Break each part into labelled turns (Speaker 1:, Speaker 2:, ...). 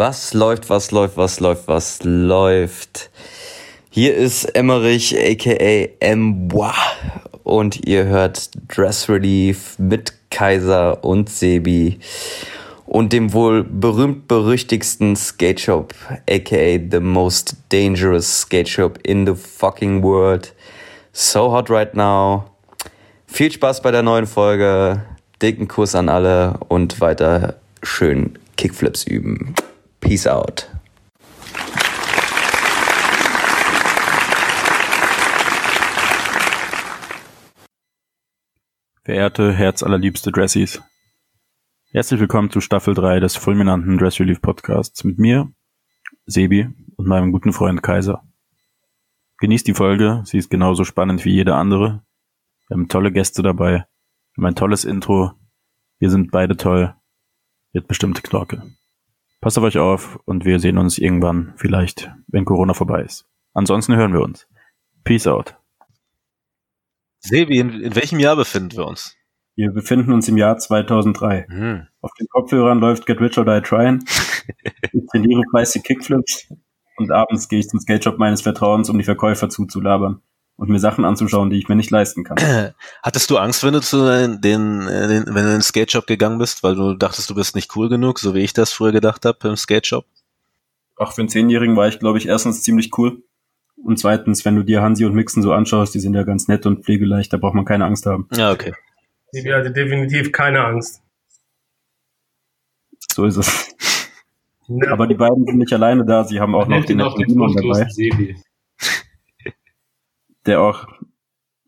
Speaker 1: Was läuft, was läuft, was läuft, was läuft? Hier ist Emmerich aka Mbois und ihr hört Dress Relief mit Kaiser und Sebi und dem wohl berühmt-berüchtigsten Skate Shop aka the most dangerous Skate Shop in the fucking world. So hot right now. Viel Spaß bei der neuen Folge. Dicken Kuss an alle und weiter schön Kickflips üben. Peace out.
Speaker 2: Verehrte, herzallerliebste Dressies. Herzlich willkommen zu Staffel 3 des fulminanten Dress Relief Podcasts mit mir, Sebi und meinem guten Freund Kaiser. Genießt die Folge, sie ist genauso spannend wie jede andere. Wir haben tolle Gäste dabei, wir haben ein tolles Intro, wir sind beide toll, wird bestimmt Knorke. Passt auf euch auf und wir sehen uns irgendwann, vielleicht, wenn Corona vorbei ist. Ansonsten hören wir uns. Peace out.
Speaker 3: Sebi, in, in welchem Jahr befinden wir uns?
Speaker 2: Wir befinden uns im Jahr 2003. Hm. Auf den Kopfhörern läuft Get Rich or Die Tryin'. ich trainiere fleißig Kickflips und abends gehe ich zum Skate Shop meines Vertrauens, um die Verkäufer zuzulabern und mir Sachen anzuschauen, die ich mir nicht leisten kann.
Speaker 3: Hattest du Angst, wenn du zu den, den, den wenn du in den Skate Shop gegangen bist, weil du dachtest, du bist nicht cool genug, so wie ich das früher gedacht habe im Skate Shop?
Speaker 2: Ach, für einen Zehnjährigen war ich, glaube ich, erstens ziemlich cool. Und zweitens, wenn du dir Hansi und Mixen so anschaust, die sind ja ganz nett und pflegeleicht, da braucht man keine Angst haben.
Speaker 3: Ja, okay.
Speaker 4: Sibi hatte definitiv keine Angst.
Speaker 2: So ist es. Ja. Aber die beiden sind nicht alleine da, sie haben auch noch den,
Speaker 4: auch den dabei. Sebi
Speaker 2: der auch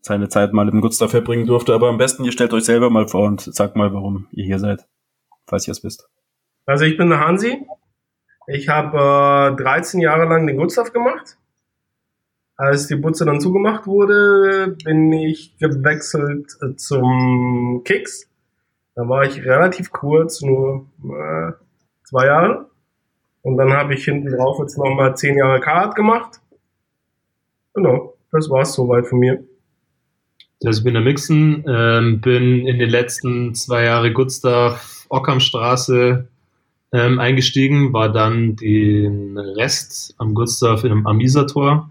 Speaker 2: seine Zeit mal im Gustav verbringen durfte. Aber am besten, ihr stellt euch selber mal vor und sagt mal, warum ihr hier seid, falls ihr es wisst.
Speaker 4: Also ich bin der Hansi. Ich habe äh, 13 Jahre lang den Gustav gemacht. Als die Butze dann zugemacht wurde, bin ich gewechselt äh, zum Kicks. Da war ich relativ kurz, nur äh, zwei Jahre. Und dann habe ich hinten drauf jetzt nochmal zehn Jahre Kart gemacht. Genau das war's soweit von mir.
Speaker 5: Also ich bin der Mixen, ähm, bin in den letzten zwei Jahren Gustav Ockhamstraße ähm, eingestiegen, war dann den Rest am Gustav in einem Amisator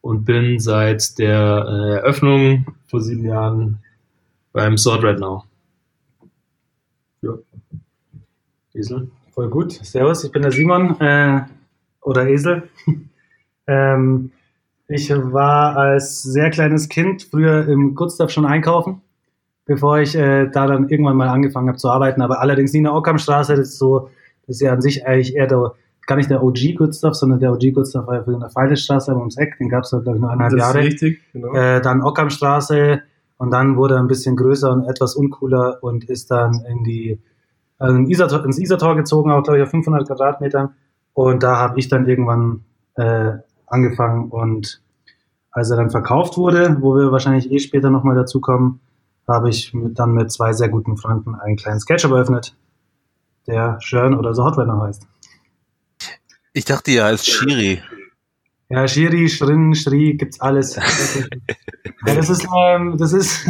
Speaker 5: und bin seit der äh, Eröffnung vor sieben Jahren beim Sword Red Now.
Speaker 6: Ja. Esel. Voll gut. Servus, ich bin der Simon äh, oder Esel. ähm, ich war als sehr kleines Kind früher im Gustav schon einkaufen, bevor ich äh, da dann irgendwann mal angefangen habe zu arbeiten. Aber allerdings nie in der Ockhamstraße. Das ist so, das ist ja an sich eigentlich eher der, gar nicht der OG Gustav, sondern der OG Gustav war ja in der Feildestraße ums Eck. Den gab es glaube ich, nur eineinhalb das Jahre.
Speaker 4: Ist richtig, genau.
Speaker 6: Äh, dann Ockhamstraße und dann wurde er ein bisschen größer und etwas uncooler und ist dann in die also in Isartor, ins Isartor gezogen, auch glaube ich auf 500 Quadratmetern. Und da habe ich dann irgendwann äh, angefangen und als er dann verkauft wurde, wo wir wahrscheinlich eh später nochmal dazu kommen, habe ich mit, dann mit zwei sehr guten Freunden einen kleinen Sketchup eröffnet, der Schön oder so Hotwetter heißt.
Speaker 3: Ich dachte ja als Shiri.
Speaker 6: Ja, Shiri, Schrin, Schri, gibt's alles. ja, das ist, ähm, das ist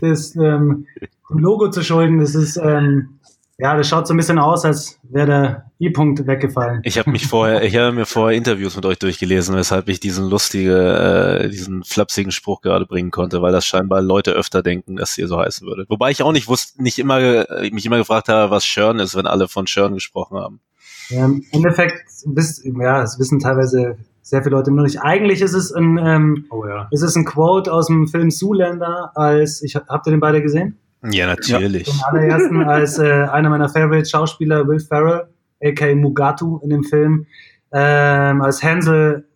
Speaker 6: das ähm, Logo zu schulden. Das ist ähm, ja, das schaut so ein bisschen aus, als wäre der I-Punkt weggefallen.
Speaker 3: Ich habe mich vorher, ich habe mir vorher Interviews mit euch durchgelesen, weshalb ich diesen lustige, äh, diesen flapsigen Spruch gerade bringen konnte, weil das scheinbar Leute öfter denken, dass ihr so heißen würdet. Wobei ich auch nicht wusste, nicht immer, äh, mich immer gefragt habe, was Shern ist, wenn alle von Shern gesprochen haben.
Speaker 6: Ja, Im Endeffekt, wisst, ja, es wissen teilweise sehr viele Leute nur nicht. Eigentlich ist es ein, ähm, oh ja. ist es ein Quote aus dem Film Zoolander, als ich habt ihr den beide gesehen?
Speaker 3: Ja, natürlich. Ja.
Speaker 6: Zum allerersten als äh, einer meiner Favorite Schauspieler, Will Ferrell, aka Mugatu in dem Film, ähm, als Hansel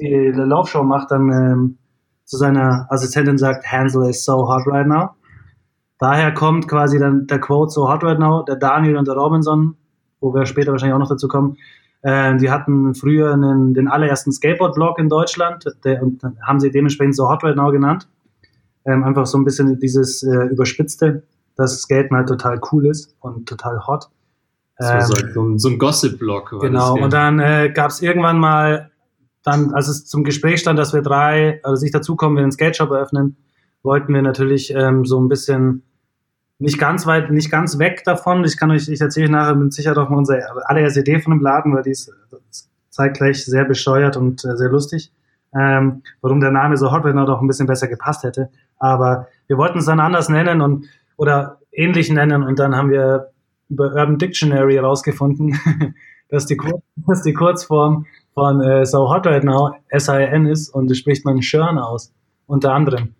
Speaker 6: die Laufshow macht, dann ähm, zu seiner Assistentin sagt, Hansel is so hot right now. Daher kommt quasi dann der Quote so hot right now, der Daniel und der Robinson, wo wir später wahrscheinlich auch noch dazu kommen, äh, die hatten früher einen, den allerersten Skateboard-Blog in Deutschland der, und haben sie dementsprechend so hot right now genannt. Ähm, einfach so ein bisschen dieses äh, Überspitzte, dass Skaten halt total cool ist und total hot.
Speaker 5: Ähm, so, so, ein, so ein Gossip-Blog.
Speaker 6: Genau, und dann äh, gab es irgendwann mal, dann, als es zum Gespräch stand, dass wir drei, also sich dazukommen, wir einen Skate Shop eröffnen, wollten wir natürlich ähm, so ein bisschen nicht ganz weit, nicht ganz weg davon. Ich kann euch, ich erzähle euch nachher mit Sicherheit auch mal unsere allererste Idee von dem Laden, weil die ist zeitgleich sehr bescheuert und äh, sehr lustig. Ähm, warum der Name so Hot Now doch ein bisschen besser gepasst hätte. Aber wir wollten es dann anders nennen und oder ähnlich nennen und dann haben wir über Urban Dictionary herausgefunden, dass die, dass die Kurzform von äh, So Hot Right Now S-I-N ist und das spricht man Schörn aus, unter anderem.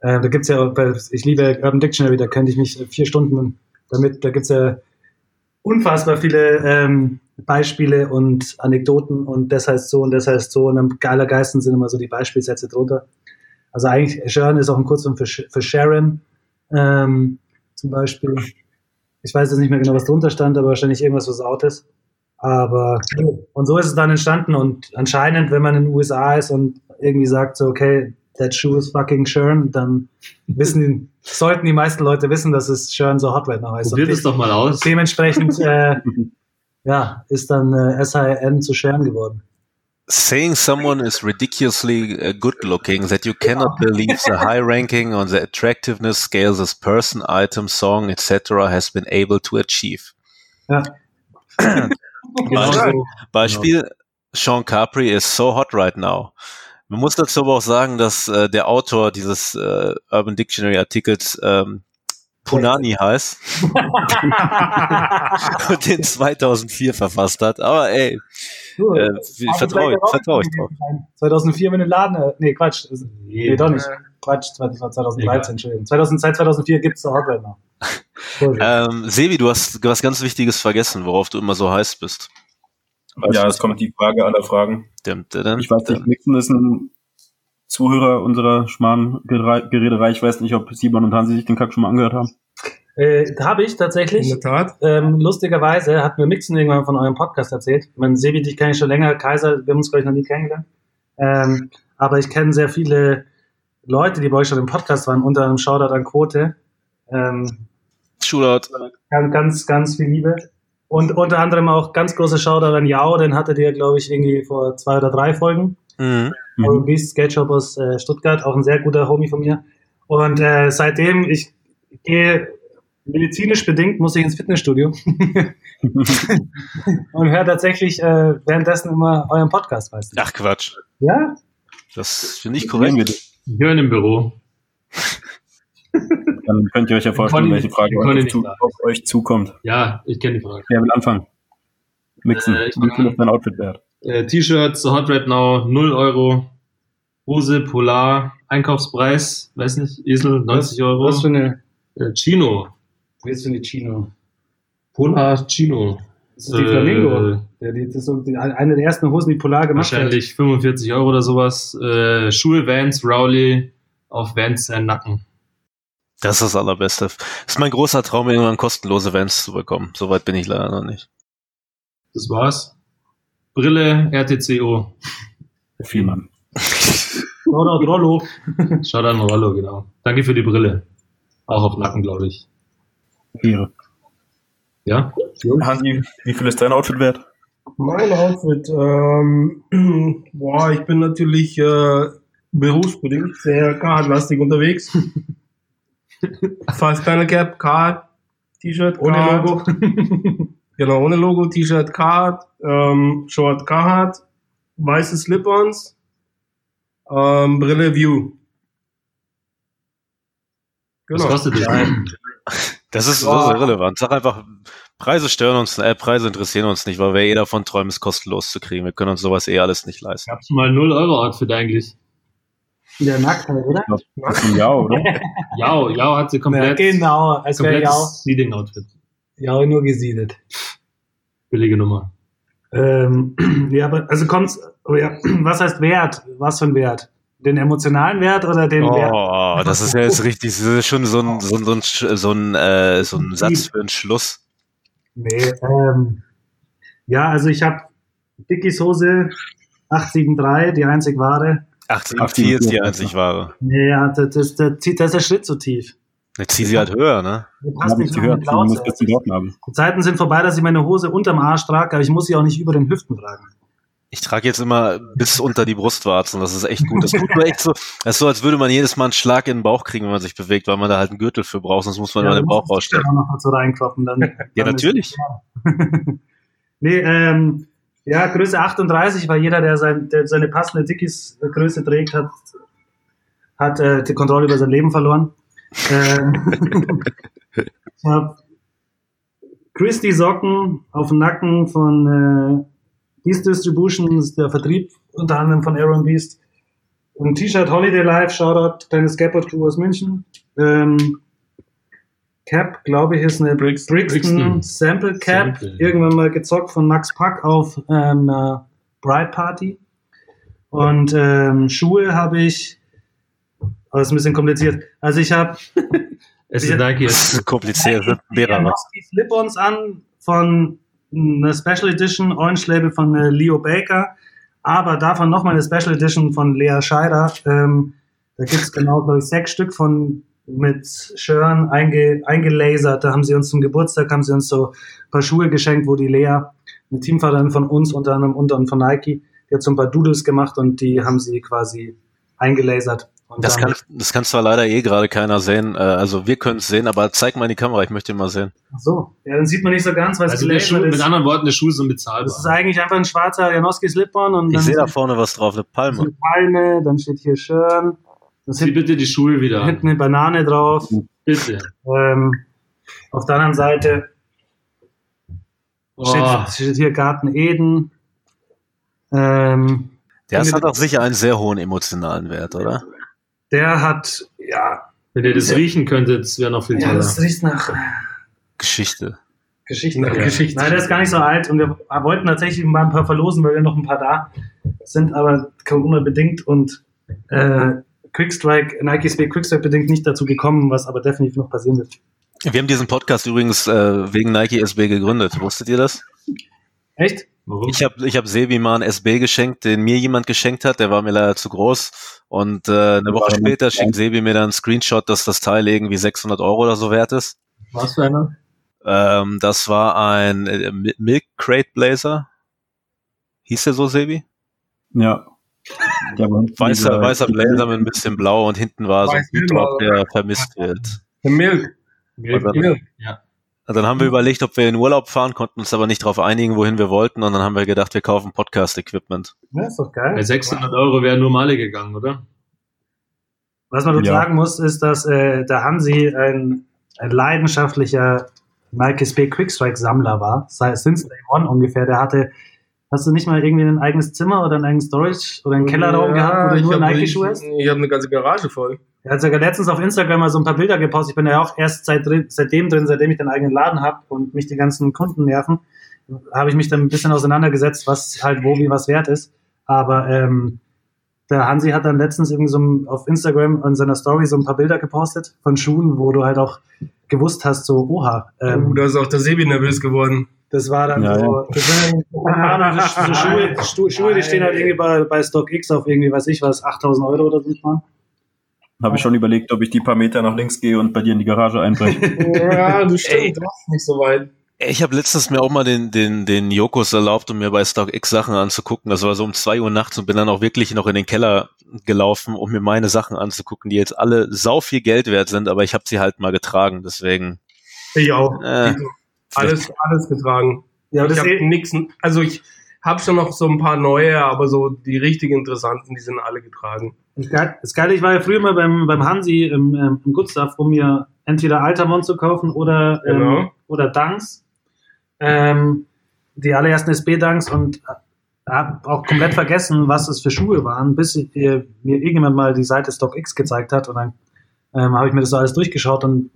Speaker 6: Äh, da gibt's ja, ich liebe Urban Dictionary, da könnte ich mich vier Stunden damit, da gibt's ja unfassbar viele ähm, Beispiele und Anekdoten und das heißt so und das heißt so und am allergeisten sind immer so die Beispielsätze drunter. Also eigentlich, Sharon ist auch ein Kurzform für, für Sharon, ähm, zum Beispiel. Ich weiß jetzt nicht mehr genau, was drunter stand, aber wahrscheinlich irgendwas, was out ist. Aber, und so ist es dann entstanden und anscheinend, wenn man in den USA ist und irgendwie sagt so, okay, that shoe is fucking Sharon, dann wissen die, sollten die meisten Leute wissen, dass es Sharon so hot right now heißt.
Speaker 5: Probiert es doch mal aus.
Speaker 6: Dementsprechend, äh, ja, ist dann äh, SIN zu Sharon geworden.
Speaker 3: saying someone is ridiculously uh, good looking that you cannot believe the high ranking on the attractiveness scale this person, item, song, etc. has been able to achieve.
Speaker 6: Ja.
Speaker 3: Genau so. Beispiel, Sean Capri is so hot right now. Man muss dazu aber auch sagen, dass äh, der Autor dieses äh, Urban Dictionary Artikels ähm, Punani heißt und den 2004 verfasst hat. Aber ey, äh, vertraue ich, vertrau ich drauf.
Speaker 6: 2004 mit dem Laden, äh, nee, Quatsch. Nee, doch nicht. Quatsch, das war 2013, Entschuldigung. 2000, seit 2004 gibt es da Hardware noch.
Speaker 3: Ähm, Sebi, du hast was ganz Wichtiges vergessen, worauf du immer so heiß bist.
Speaker 2: Ja, es kommt die Frage aller Fragen.
Speaker 3: Dim, dim,
Speaker 2: ich weiß nicht, Nixon ist ein Zuhörer unserer Schmarrn-Gerederei. Ich weiß nicht, ob Simon und Hansi sich den Kack schon mal angehört haben.
Speaker 6: Äh, habe ich tatsächlich.
Speaker 4: In der Tat.
Speaker 6: Ähm, lustigerweise hat mir Mixen irgendwann von eurem Podcast erzählt. Man Sebi, dich kenne ich schon länger. Kaiser, wir haben uns, glaube ich, noch nie kennengelernt. Ähm, aber ich kenne sehr viele Leute, die bei euch schon im Podcast waren, unter einem Shoutout an Quote. Ähm,
Speaker 3: Shootout.
Speaker 6: Ganz, ganz, ganz viel Liebe. Und unter anderem auch ganz große Shoutout an Yao, den hattet ihr, glaube ich, irgendwie vor zwei oder drei Folgen.
Speaker 3: Mhm.
Speaker 6: Mhm. Beast Skate Shop aus äh, Stuttgart, auch ein sehr guter Homie von mir. Und äh, seitdem, ich gehe medizinisch bedingt, muss ich ins Fitnessstudio und höre tatsächlich äh, währenddessen immer euren Podcast, weißt du.
Speaker 3: Ach Quatsch.
Speaker 6: Ja?
Speaker 3: Das finde ich korrekt.
Speaker 5: Ich höre im Büro.
Speaker 2: Dann könnt ihr euch ja vorstellen, welche Frage auf, zu, auf euch zukommt.
Speaker 5: Ja, ich kenne die Frage.
Speaker 2: Wer will anfangen? Mixen.
Speaker 5: Äh, ich
Speaker 2: Wie viel ist dein Outfit wert?
Speaker 5: Äh, T-Shirt, so Hot Right Now, 0 Euro. Hose, Polar, Einkaufspreis, weiß nicht, Esel, 90 Euro.
Speaker 6: Was für eine,
Speaker 5: Äh, Chino.
Speaker 6: wie ist für eine Chino?
Speaker 5: Polar Chino.
Speaker 6: Das ist die
Speaker 5: Äh,
Speaker 6: Flamingo. Der, die, das ist so die, eine der ersten Hosen, die Polar gemacht hat.
Speaker 5: Wahrscheinlich 45 Euro oder sowas. Äh, Schuhe, Vans, Rowley auf Vans sein Nacken.
Speaker 3: Das ist das Allerbeste. Das ist mein großer Traum, irgendwann kostenlose Vans zu bekommen. Soweit bin ich leider noch nicht.
Speaker 5: Das war's. Brille, RTCO.
Speaker 2: Viel, Mann.
Speaker 6: Shoutout Rollo.
Speaker 5: An Rollo, genau. Danke für die Brille. Auch auf Nacken, glaube ich.
Speaker 2: Ehre.
Speaker 5: Ja?
Speaker 2: Hansi, wie viel ist dein Outfit wert?
Speaker 4: Mein Outfit, ähm, boah, ich bin natürlich äh, berufsbedingt sehr Card-lastig unterwegs. Fast Panel Cap, Card, T-Shirt,
Speaker 6: Ohne
Speaker 4: Card.
Speaker 6: Logo.
Speaker 4: Genau, ohne Logo, T-Shirt, Card, ähm, Short Card, weiße Slip-Ons, ähm, Brille View.
Speaker 5: Was
Speaker 4: Genau.
Speaker 5: kostet das?
Speaker 3: Das ist, das ist irrelevant. Sag einfach, Preise stören uns, äh, Preise interessieren uns nicht, weil wir eh davon träumen, es kostenlos zu kriegen. Wir können uns sowas eh alles nicht leisten.
Speaker 5: Gab's mal 0 Euro Outfit eigentlich?
Speaker 6: Der Nacktheit, oder?
Speaker 2: Das ist ein Ja, oder?
Speaker 5: Jao, Jao hat sie
Speaker 6: Ja,
Speaker 5: komplett,
Speaker 6: genau, als wäre Jao,
Speaker 5: komplettes Seeding Outfit.
Speaker 6: Jao nur gesiedet.
Speaker 5: Billige Nummer.
Speaker 6: Ähm, ja, aber also kommt's, oh ja, was heißt Wert? Was für ein Wert? Den emotionalen Wert oder den Wert?
Speaker 3: Oh, das ist ja jetzt richtig, das ist schon so ein, so ein, so ein, so ein, äh, so ein Satz für einen Schluss.
Speaker 6: Nee, ähm, ja, also ich habe Dickies Hose 873, die einzig wahre.
Speaker 3: 18,4 ist die einzig wahre.
Speaker 6: Nee, ja, das, das, das, zieht- da ist der Schritt zu tief.
Speaker 3: Jetzt zieh sie halt höher, ne?
Speaker 6: Passt nicht
Speaker 2: das die Dorten haben.
Speaker 6: Die Zeiten sind vorbei, dass ich meine Hose unterm Arsch trage, aber ich muss sie auch nicht über den Hüften tragen.
Speaker 3: Ich trage jetzt immer bis unter die Brustwarzen, das ist echt gut. Das tut mir echt so, das ist so, als würde man jedes Mal einen Schlag in den Bauch kriegen, wenn man sich bewegt, weil man da halt einen Gürtel für braucht, sonst muss man
Speaker 6: Ja,
Speaker 3: immer den Bauch rausstellen.
Speaker 6: noch mal so reinkloppen. Dann,
Speaker 3: Ja,
Speaker 6: dann ist-
Speaker 3: natürlich.
Speaker 6: nee, ähm, ja, Größe 38, weil jeder, der, sein, der seine passende Dickies-Größe trägt, hat, hat äh, die Kontrolle über sein Leben verloren. Ähm, ich habe Christie Socken auf dem Nacken von äh, Beast Distribution, der Vertrieb unter anderem von Aaron Beast. Ein T-Shirt Holiday Life, Shoutout, kleine Skateboard Crew aus München. Ähm, Cap, glaube ich, ist eine
Speaker 5: Brix-
Speaker 6: Brixton,
Speaker 5: Brixton.
Speaker 6: Sample Cap,
Speaker 5: Sample.
Speaker 6: irgendwann mal gezockt von Max Pack auf ähm, einer Bride Party. Und ähm, Schuhe habe ich, aber ist ein bisschen kompliziert. Also ich habe
Speaker 5: Es ist. Nike.
Speaker 3: Das ist kompliziert, sind mehrere.
Speaker 6: Janowski Slip-Ons an von einer Special Edition Orange Label von äh, Leo Baker, aber davon nochmal eine Special Edition von Lea Scheider. Ähm, da gibt's genau, glaube ich, sechs Stück von mit Schirren einge, eingelasert. Da haben sie uns zum Geburtstag, haben sie uns so ein paar Schuhe geschenkt, wo die Lea, eine Teamvaterin von uns, unter anderem unter und von Nike, die hat so ein paar Doodles gemacht und die haben sie quasi eingelasert. Und
Speaker 3: Das kann, das kann zwar leider eh gerade keiner sehen, äh, also wir können es sehen, aber zeig mal in die Kamera, ich möchte ihn mal sehen.
Speaker 6: Ach so, ja, dann sieht man nicht so ganz, weil es
Speaker 5: Also Schuh,
Speaker 6: gelasert ist.
Speaker 5: mit anderen Worten, der Schuh ist unbezahlbar.
Speaker 6: Das ist eigentlich einfach ein schwarzer Janowski Slip-On und
Speaker 3: Ich sehe da vorne was drauf, eine Palme.
Speaker 6: eine Palme, dann steht hier Schirn, da
Speaker 5: Zieh bitte die Schuhe wieder an.
Speaker 6: hinten eine Banane drauf.
Speaker 5: Bitte.
Speaker 6: Ähm, auf der anderen Seite
Speaker 5: Oh,
Speaker 6: steht, steht hier Garten Eden. Ähm,
Speaker 3: Der hat auch sicher einen sehr hohen emotionalen Wert, oder?
Speaker 6: der hat, ja,
Speaker 5: wenn ihr das riechen könntet, das wäre noch viel
Speaker 6: ja,
Speaker 5: toller.
Speaker 6: das riecht nach
Speaker 3: Geschichte.
Speaker 6: Geschichte.
Speaker 4: Nach Geschichte.
Speaker 6: Nein, der ist gar nicht so alt und wir wollten tatsächlich mal ein paar verlosen, weil wir noch ein paar da sind, aber Corona-bedingt und äh, Quickstrike, Nike SB Quickstrike bedingt nicht dazu gekommen, was aber definitiv noch passieren wird.
Speaker 3: Wir haben diesen Podcast übrigens äh, wegen Nike SB gegründet. Wusstet ihr das?
Speaker 6: Echt?
Speaker 5: Warum?
Speaker 3: Ich habe ich hab Sebi mal einen SB geschenkt, den mir jemand geschenkt hat. Der war mir leider zu groß. Und äh, eine Woche später schickt Sebi mir dann einen Screenshot, dass das Teil irgendwie 600 Euro oder so wert ist.
Speaker 5: Was für einer?
Speaker 3: Ähm, das war ein äh, Mi- Milk Crate Blazer. Hieß der so, Sebi?
Speaker 2: Ja.
Speaker 3: Weißer,
Speaker 2: dieser-
Speaker 3: weißer Blazer mit ein bisschen blau und hinten war so ein Hut drauf, der vermisst wird.
Speaker 4: Milk.
Speaker 5: Milk.
Speaker 3: Milk.
Speaker 5: Ja.
Speaker 3: Und dann haben wir überlegt, ob wir in Urlaub fahren, konnten uns aber nicht darauf einigen, wohin wir wollten. Und dann haben wir gedacht, wir kaufen Podcast-Equipment.
Speaker 6: Ja, ist doch
Speaker 5: Bei
Speaker 6: geil.
Speaker 5: 600 Euro wären nur Male gegangen, oder?
Speaker 6: Was man
Speaker 2: Ja.
Speaker 6: sagen muss, ist, dass äh, der Hansi ein, ein leidenschaftlicher Nike SB Quickstrike Sammler war. Since Day One ungefähr. Der hatte, hast du nicht mal irgendwie ein eigenes Zimmer oder ein eigenes Storage oder einen Kellerraum gehabt, wo du nur Nike-Schuhe hast?
Speaker 4: ich habe eine ganze Garage voll.
Speaker 6: Er hat sogar letztens auf Instagram mal so ein paar Bilder gepostet. Ich bin ja auch erst seit, seitdem drin, seitdem ich den eigenen Laden habe und mich die ganzen Kunden nerven, habe ich mich dann ein bisschen auseinandergesetzt, was halt wo wie was wert ist. Aber ähm, der Hansi hat dann letztens irgendwie so auf Instagram in seiner Story so ein paar Bilder gepostet von Schuhen, wo du halt auch gewusst hast, so, oha, ähm,
Speaker 4: oh, da ist auch der Sebi nervös geworden.
Speaker 6: das war dann
Speaker 2: Ja,
Speaker 6: so, das sind, keine Ahnung, so, so Schuhe, Stu- Schuhe, die stehen halt irgendwie bei, bei StockX auf irgendwie, weiß ich was, 8000 Euro oder so. Mal.
Speaker 2: Habe ich schon überlegt, ob ich die paar Meter nach links gehe und bei dir in die Garage einbreche.
Speaker 4: Ja, du
Speaker 3: Ey.
Speaker 4: stimmt, du hast nicht so weit.
Speaker 3: Ich habe letztens mir auch mal den, den, den Jokos erlaubt, um mir bei StockX Sachen anzugucken. Das war so um zwei Uhr nachts und bin dann auch wirklich noch in den Keller gelaufen, um mir meine Sachen anzugucken, die jetzt alle sau viel Geld wert sind, aber ich habe sie halt mal getragen. Deswegen
Speaker 4: Ich auch.
Speaker 3: Äh,
Speaker 4: alles, alles getragen.
Speaker 6: Ja,
Speaker 4: ich
Speaker 6: das
Speaker 4: habe nix, also ich habe schon noch so ein paar neue, aber so die richtig interessanten, die sind alle getragen.
Speaker 6: Das Geile, ich war ja früher mal beim, beim Hansi im, ähm, im Good Stuff, um mir entweder Altamont zu kaufen oder, ähm,
Speaker 4: Genau.
Speaker 6: oder Dunks. Ähm, die allerersten SB-Dunks und habe auch komplett vergessen, was es für Schuhe waren, bis ich, äh, mir irgendjemand mal die Seite StockX gezeigt hat und dann ähm, habe ich mir das so alles durchgeschaut und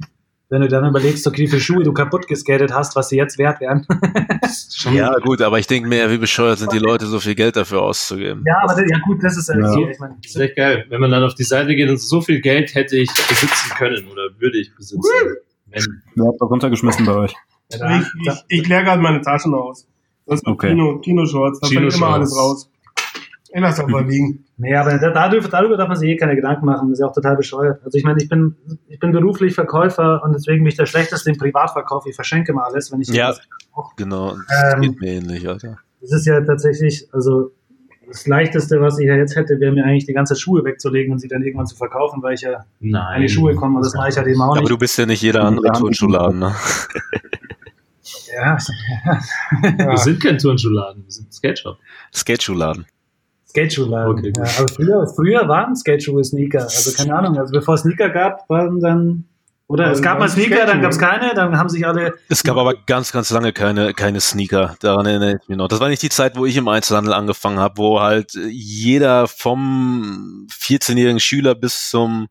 Speaker 6: wenn du dann überlegst, okay, wie viele Schuhe du kaputt geskatet hast, was sie jetzt wert wären.
Speaker 3: ja gut, aber ich denke mir, wie bescheuert sind die Leute, so viel Geld dafür auszugeben.
Speaker 6: ja, aber das, ja gut, das ist äh,
Speaker 2: Ja.
Speaker 6: so, ich meine,
Speaker 5: Das ist echt geil. Wenn man dann auf die Seite geht und so viel Geld hätte ich besitzen können oder würde ich besitzen. Wenn.
Speaker 2: Wer hat das runtergeschmissen bei euch?
Speaker 6: Da,
Speaker 4: ich ich, ich kläre gerade meine Taschen aus. Das sind
Speaker 2: Okay.
Speaker 4: Kino, Kino-Shorts, da fällt immer alles raus. Ich lass doch mal liegen.
Speaker 6: Nee, aber da, darüber, darüber darf man sich eh keine Gedanken machen. Das ist ja auch total bescheuert. Also ich meine, ich bin, ich bin beruflich Verkäufer und deswegen bin ich der Schlechteste im Privatverkauf. Ich verschenke mal alles, wenn ich
Speaker 3: Ja.
Speaker 6: was-
Speaker 3: Genau, das
Speaker 6: Ähm,
Speaker 3: geht mir ähnlich, Alter.
Speaker 6: Das ist ja tatsächlich, also das Leichteste, was ich ja jetzt hätte, wäre mir eigentlich die ganze Schuhe wegzulegen und sie dann irgendwann zu verkaufen, weil ich ja
Speaker 5: Nein.
Speaker 6: an die Schuhe komme. Und das mache ich halt eben auch
Speaker 3: Aber
Speaker 6: nicht.
Speaker 3: du bist ja nicht jeder andere Turnschuhladen, ne?
Speaker 6: Ja,
Speaker 5: Wir sind kein Turnschuhladen, wir sind ein Skate-Shop.
Speaker 3: Skateschuhladen.
Speaker 6: Skateschuhladen.
Speaker 5: Okay,
Speaker 6: ja, aber früher, früher waren Skateschuhe Sneaker. Also keine Ahnung. Also bevor es Sneaker gab, waren dann. Oder es
Speaker 4: Waren-
Speaker 6: gab mal Sneaker, dann gab es keine, dann haben sich alle.
Speaker 3: Es gab aber ganz, ganz lange keine, keine Sneaker. Daran erinnere ich mich noch. Das war nicht die Zeit, wo ich im Einzelhandel angefangen habe, wo halt jeder vom 14-jährigen Schüler bis zum,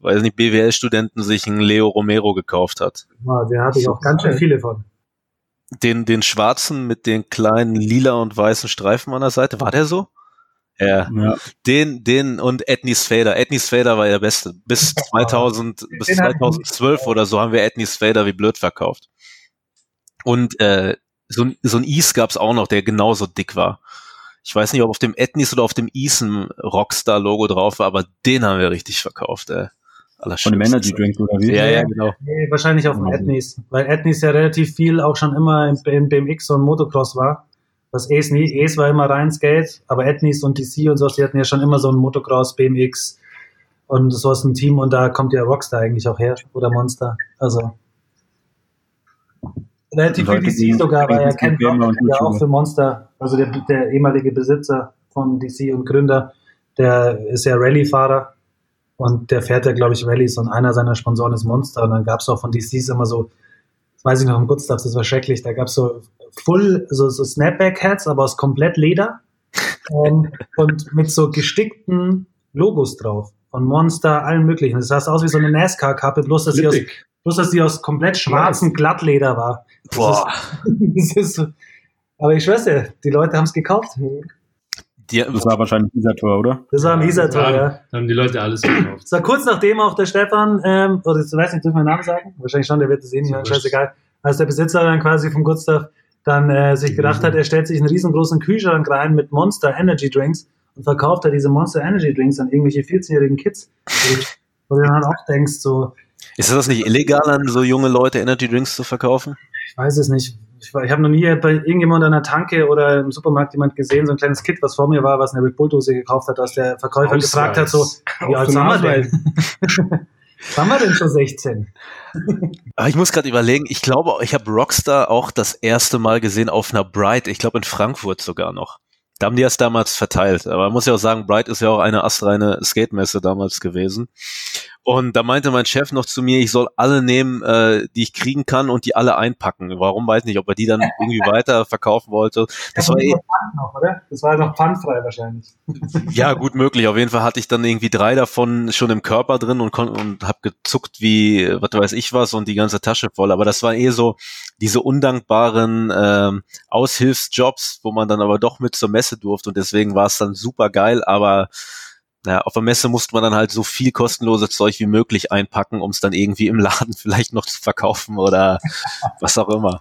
Speaker 3: weiß nicht, BWL-Studenten sich einen Leo Romero gekauft hat.
Speaker 6: Ja, da hatte ich auch ganz schön viele von.
Speaker 3: Den, den schwarzen mit den kleinen lila und weißen Streifen an der Seite. War der so? Ja.
Speaker 2: Ja.
Speaker 3: Den, den und Ethnies Fader. Ethnies Fader war der beste. Bis 2000, bis
Speaker 6: Den hab ich
Speaker 3: 2012 oder so haben wir Ethnies Fader wie blöd verkauft. Und äh, so, ein- so ein Ease gab's auch noch, der genauso dick war. Ich weiß nicht, ob auf dem Ethnies oder auf dem Ease ein Rockstar-Logo drauf war, aber den haben wir richtig verkauft. Ey.
Speaker 2: Von dem Energy Drink oder wie?
Speaker 3: Ja, ja, genau.
Speaker 6: Nee, wahrscheinlich auf dem. Ethnies. Weil Ethnies ja relativ viel auch schon immer im, BMX und Motocross war. Das Ace nie, Ace war immer rein Skate, aber Ethnies und DC und so, die hatten ja schon immer so ein Motocross, BMX und so ist ein Team und da kommt ja Rockstar eigentlich auch her oder Monster. Also relativ viel DC sogar, weil ja
Speaker 2: die
Speaker 6: Ken
Speaker 2: Gamer
Speaker 6: Block
Speaker 2: und
Speaker 6: ja auch für Monster, also der, der ehemalige Besitzer von DC und Gründer, der ist ja Rallye-Fahrer und der fährt ja, glaube ich, Rallyes und einer seiner Sponsoren ist Monster. Und dann gab es auch von DCs immer so, das weiß ich noch im Gustav, das war schrecklich, da gab es so Full, so, so Snapback-Hats, aber aus komplett Leder ähm, und mit so gestickten Logos drauf. Von Monster, allen möglichen. Das sah aus wie so eine NASCAR-Kappe, bloß dass, sie aus, bloß dass sie aus komplett schwarzem Glattleder war. Das
Speaker 3: Boah.
Speaker 6: Ist, ist aber ich schwör's dir, die Leute haben es gekauft.
Speaker 3: Die,
Speaker 2: Das war wahrscheinlich dieser Tor, oder?
Speaker 6: Das war ein Isar-Tor,
Speaker 5: Ja,
Speaker 6: ja.
Speaker 5: Da haben die Leute alles gekauft.
Speaker 6: War kurz nachdem auch der Stefan, ähm, oder ich weiß nicht, dürfen wir Namen sagen? Wahrscheinlich schon, der wird es eh nicht hören, scheißegal. Als der Besitzer dann quasi vom Gustav dann äh, sich gedacht hat, er stellt sich einen riesengroßen Kühlschrank rein mit Monster Energy Drinks und verkauft da diese Monster Energy Drinks an irgendwelche 14-jährigen Kids. Wo du dann auch denkst, so,
Speaker 3: ist das nicht illegal, an so junge Leute Energy Drinks zu verkaufen?
Speaker 6: ich weiß es nicht. Ich, war- ich habe noch nie bei irgendjemand an der Tanke oder im Supermarkt jemand gesehen, so ein kleines Kit, was vor mir war, was eine Red Bull Dose gekauft hat, dass der Verkäufer
Speaker 5: Ausweis.
Speaker 6: gefragt hat, so, wie alt sind wir denn? Waren wir denn schon 16?
Speaker 3: Aber ich muss gerade überlegen, ich glaube, ich habe Rockstar auch das erste Mal gesehen auf einer Bright, ich glaube in Frankfurt sogar noch. Da haben die das damals verteilt. Aber man muss ja auch sagen, Bright ist ja auch eine astreine Skate-Messe damals gewesen. Und da meinte mein Chef noch zu mir, ich soll alle nehmen, äh, die ich kriegen kann und die alle einpacken. Warum weiß nicht, ob er die dann irgendwie weiter verkaufen wollte. Das war eh,
Speaker 6: noch, oder? Das war noch pfandfrei wahrscheinlich.
Speaker 3: ja, gut möglich. Auf jeden Fall hatte ich dann irgendwie drei davon schon im Körper drin und, und hab gezuckt wie, was weiß ich was, und die ganze Tasche voll. Aber das war eh so diese undankbaren ähm, Aushilfsjobs, wo man dann aber doch mit zur Messe durfte und deswegen war es dann super geil, aber naja, auf der Messe musste man dann halt so viel kostenloses Zeug wie möglich einpacken, um es dann irgendwie im Laden vielleicht noch zu verkaufen oder was auch immer.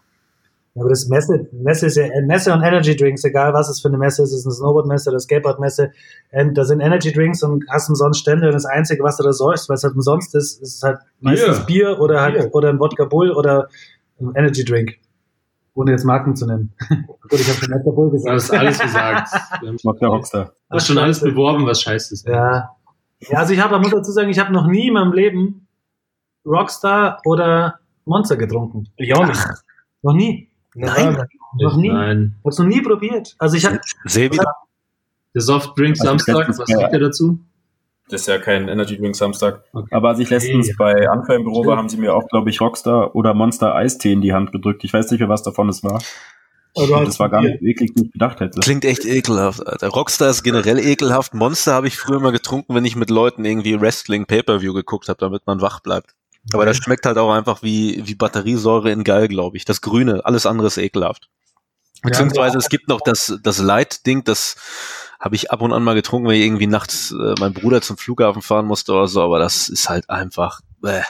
Speaker 6: Ja, aber das Messe, Messe ist ja Messe und Energy Drinks, egal was es für eine Messe ist, es ist eine Snowboard-Messe oder Skateboard-Messe. Und da sind Energy Drinks und hast umsonst Stände und das Einzige, was du da säufst, weil es halt umsonst ist, ist halt meistens Bier oder halt
Speaker 4: Bier.
Speaker 6: oder ein Wodka Bull oder ein Energy Drink. Ohne jetzt Marken zu nennen. Gut, ich habe schon Wodka Bull
Speaker 5: Du
Speaker 6: gesagt.
Speaker 5: hast alles gesagt. Wir haben
Speaker 2: Macht der Rockstar.
Speaker 5: hast schon alles beworben, was scheiße ist.
Speaker 6: Ja. ja, also ich habe, muss dazu sagen, ich habe noch nie in meinem Leben Rockstar oder Monster getrunken.
Speaker 4: Ich auch nicht.
Speaker 6: Noch nie.
Speaker 4: Nein.
Speaker 6: Noch nie.
Speaker 5: Nein.
Speaker 6: Ich habe es noch nie probiert. Also ich habe
Speaker 3: Sebi,
Speaker 5: Der Softdrink
Speaker 2: Also
Speaker 5: Samstag, was sagt ihr dazu?
Speaker 7: Das ist ja kein Energy Drink Samstag.
Speaker 2: Aber als ich letztens
Speaker 5: Hey.
Speaker 2: bei Anfang im Büro war, haben sie mir auch, glaube ich, Rockstar oder Monster Eistee in die Hand gedrückt. Ich weiß nicht mehr, was davon es war. Das war gar nicht eklig, wie ich gedacht hätte.
Speaker 3: Klingt echt ekelhaft, Alter. Rockstar ist generell ekelhaft. Monster habe ich früher mal getrunken, wenn ich mit Leuten irgendwie Wrestling Pay-Per-View geguckt habe, damit man wach bleibt. Aber das schmeckt halt auch einfach wie, wie Batteriesäure in geil, glaube ich. Das Grüne, alles andere ist ekelhaft. Beziehungsweise es gibt noch das, das Light-Ding, das habe ich ab und an mal getrunken, wenn ich irgendwie nachts äh, mein Bruder zum Flughafen fahren musste oder so, aber das ist halt einfach. Bäh.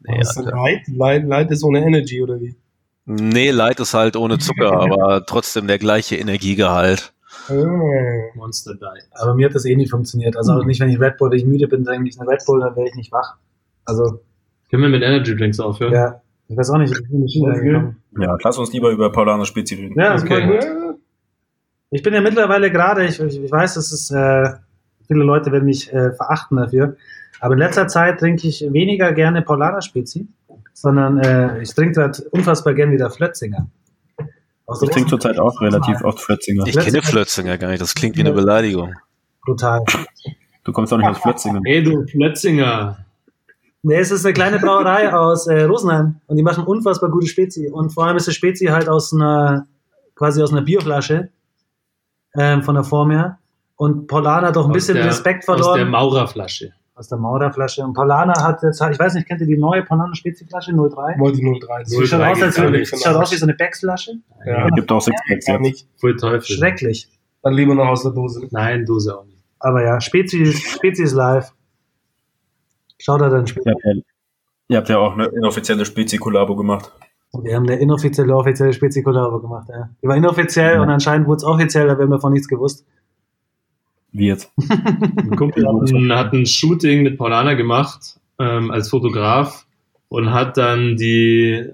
Speaker 3: Nee, Alter.
Speaker 4: Light? Light, Light ist ohne Energy, oder wie?
Speaker 3: nee, Light ist halt ohne Zucker, aber trotzdem der gleiche Energiegehalt.
Speaker 4: Ah.
Speaker 5: Monster Diet.
Speaker 6: Aber mir hat das eh nie funktioniert. Also auch nicht, wenn ich Red Bull, wenn ich müde bin, trinke ich eine Red Bull, dann wäre ich nicht wach. Also,
Speaker 5: Können wir mit Energy Drinks aufhören?
Speaker 6: ja, ich weiß auch nicht, ich bin reingekommen.
Speaker 7: Ja, lass uns lieber über Paulaner Spezi reden.
Speaker 6: Ja, das
Speaker 5: Okay.
Speaker 6: okay. Ich bin ja mittlerweile gerade, ich, ich weiß, es ist, äh, viele Leute werden mich äh, verachten dafür, aber in letzter Zeit trinke ich weniger gerne Paulaner Spezi, sondern äh, ich trinke halt unfassbar gerne wieder Flötzinger. Aus
Speaker 2: Ich trinke zurzeit auch relativ oft Flötzinger.
Speaker 3: Ich kenne Flötzinger gar nicht, das klingt wie eine Beleidigung.
Speaker 6: Brutal.
Speaker 2: Du kommst auch nicht aus Flötzingen.
Speaker 5: Ey, du Flötzinger.
Speaker 6: Nee, es ist eine kleine Brauerei aus äh, Rosenheim und die machen unfassbar gute Spezi. Und vor allem ist die Spezi halt aus einer, quasi aus einer Bierflasche, ähm, von der Form her. Und Paulaner hat auch ein
Speaker 5: Aus
Speaker 6: bisschen
Speaker 5: der-
Speaker 6: Respekt
Speaker 5: Aus der
Speaker 6: verloren.
Speaker 5: Maurerflasche.
Speaker 6: Aus der Maurerflasche. Und Paulaner hat jetzt, ich weiß nicht, kennt ihr die neue Paulaner Spezi-Flasche 03?
Speaker 4: Wollte 03.
Speaker 6: Die schaut,
Speaker 5: 03
Speaker 6: aus, als,
Speaker 5: nicht.
Speaker 6: schaut aus wie so eine Becksflasche.
Speaker 4: Ja,
Speaker 2: Gibt auch Sixpacks
Speaker 4: gar
Speaker 2: jetzt.
Speaker 4: nicht.
Speaker 5: Voll Teufel.
Speaker 6: Schrecklich.
Speaker 4: Dann lieber noch aus der Dose.
Speaker 5: Nein, Dose auch nicht.
Speaker 6: Aber ja, Spezi, Spezi ist live. Schaut da dann Spezi.
Speaker 2: Ihr habt ja,
Speaker 7: Ihr habt ja auch eine inoffizielle Spezi-Kollabo gemacht.
Speaker 6: Wir haben eine inoffizielle, offizielle Spezi-Kollabo gemacht. Ja. Die war inoffiziell
Speaker 2: Ja.
Speaker 6: und anscheinend wurde es offiziell, aber wir haben davon nichts gewusst.
Speaker 2: wie jetzt.
Speaker 5: Ein Kumpel hat ein, hat ein Shooting mit Paulana gemacht ähm, als Fotograf und hat dann die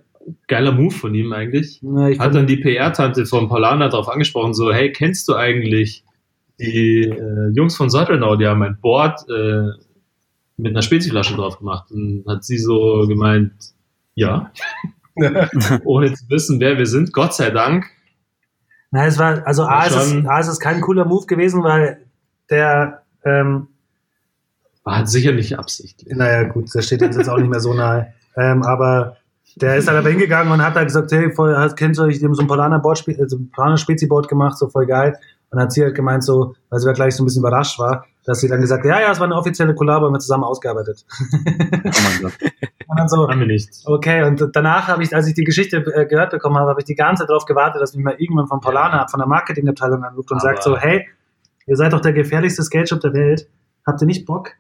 Speaker 5: geiler Move von ihm eigentlich.
Speaker 6: Na, ich
Speaker 5: Hat dann die PR-Tante von Paulana darauf angesprochen, so, hey, kennst du eigentlich die äh, Jungs von Sattelnau, die haben ein Board äh, mit einer Speziflasche drauf gemacht. Und hat sie so gemeint, ja, ohne zu wissen, wer wir sind, Gott sei Dank.
Speaker 6: Nein, es war, also A,
Speaker 5: War
Speaker 6: ist es, A ist es kein cooler Move gewesen, weil der, ähm,
Speaker 5: War sicher nicht absichtlich.
Speaker 6: naja, gut, das steht uns jetzt auch nicht mehr so nahe. Ähm, aber der ist halt aber hingegangen und hat da gesagt, hey, voll, du euch, die haben so ein Polaner Board, also ein Polaner Spezi-Board gemacht, so voll geil. Und dann hat sie halt gemeint, so, weil sie ja gleich so ein bisschen überrascht war, dass sie dann gesagt hat, ja, ja, es war eine offizielle Kollabo, haben wir zusammen ausgearbeitet.
Speaker 2: Oh mein Gott.
Speaker 6: Und dann so,
Speaker 5: Haben wir nicht.
Speaker 6: Okay, und danach habe ich, als ich die Geschichte äh, gehört bekommen habe, habe ich die ganze Zeit darauf gewartet, dass mich mal irgendwann von Polana, von der Marketingabteilung anruft und
Speaker 5: Aber-
Speaker 6: sagt so, hey, ihr seid doch der gefährlichste Skate-Shop der Welt. Habt ihr nicht Bock,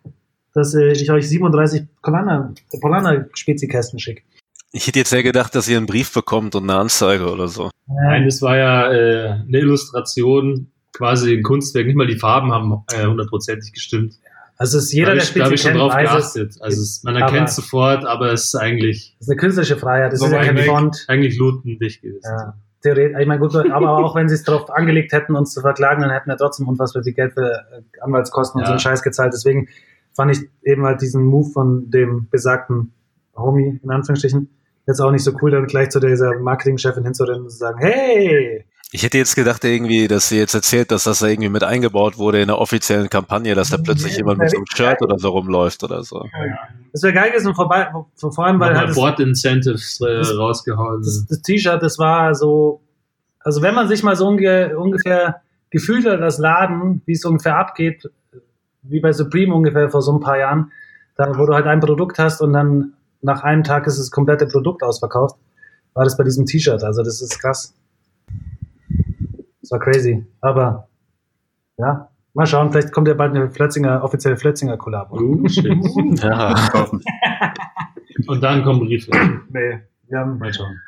Speaker 6: dass äh, ich euch 37 Polana, Polana Spezikästen schicke?
Speaker 3: Ich hätte jetzt ja gedacht, dass ihr einen Brief bekommt und eine Anzeige oder so.
Speaker 5: Nein, das war ja äh, eine Illustration, quasi ein Kunstwerk. Nicht mal die Farben haben äh, hundertprozentig gestimmt.
Speaker 6: Also es ist jeder,
Speaker 5: da
Speaker 6: der
Speaker 5: ich, schon
Speaker 6: kennt,
Speaker 5: drauf
Speaker 6: weiß es.
Speaker 5: Also es, man erkennt es sofort, aber es ist eigentlich,
Speaker 6: Das ist eine künstlerische Freiheit,
Speaker 4: So
Speaker 6: ist ja kein. Font.
Speaker 5: eigentlich lutendicht gewesen.
Speaker 6: Ja. Theoretisch, ich meine, gut, aber auch wenn sie es darauf angelegt hätten, uns zu verklagen, dann hätten wir trotzdem unfassbar viel Geld für äh, Anwaltskosten und
Speaker 5: Ja.
Speaker 6: so einen Scheiß gezahlt. Deswegen fand ich eben halt diesen Move von dem besagten Homie, in Anführungsstrichen, jetzt auch nicht so cool, dann gleich zu dieser Marketingchefin hinzurennen und zu sagen, hey,
Speaker 3: Ich hätte jetzt gedacht irgendwie, dass sie jetzt erzählt, dass das da irgendwie mit eingebaut wurde in der offiziellen Kampagne, dass da plötzlich jemand mit so einem Shirt oder so rumläuft oder so.
Speaker 6: das wäre geil gewesen, vorbei, vor vor allem, weil halt das,
Speaker 5: Board Incentives äh,
Speaker 6: das-
Speaker 5: rausgehauen.
Speaker 6: das, das T-Shirt, das war so, also wenn man sich mal so unge, ungefähr gefühlt hat, das Laden, wie es ungefähr abgeht, wie bei Supreme ungefähr vor so ein paar Jahren, da, wo du halt ein Produkt hast und dann nach einem Tag ist das komplette Produkt ausverkauft, war das bei diesem T-Shirt. Also das ist krass. Das war crazy. Aber ja, mal schauen, vielleicht kommt ja bald eine Flötzinger, offizielle Flötzinger Kollabo.
Speaker 5: Uh, stimmt.
Speaker 3: Ja.
Speaker 2: Kaufen.
Speaker 5: Und dann kommen Briefe.
Speaker 6: Nee, wir haben,
Speaker 5: Mal schauen.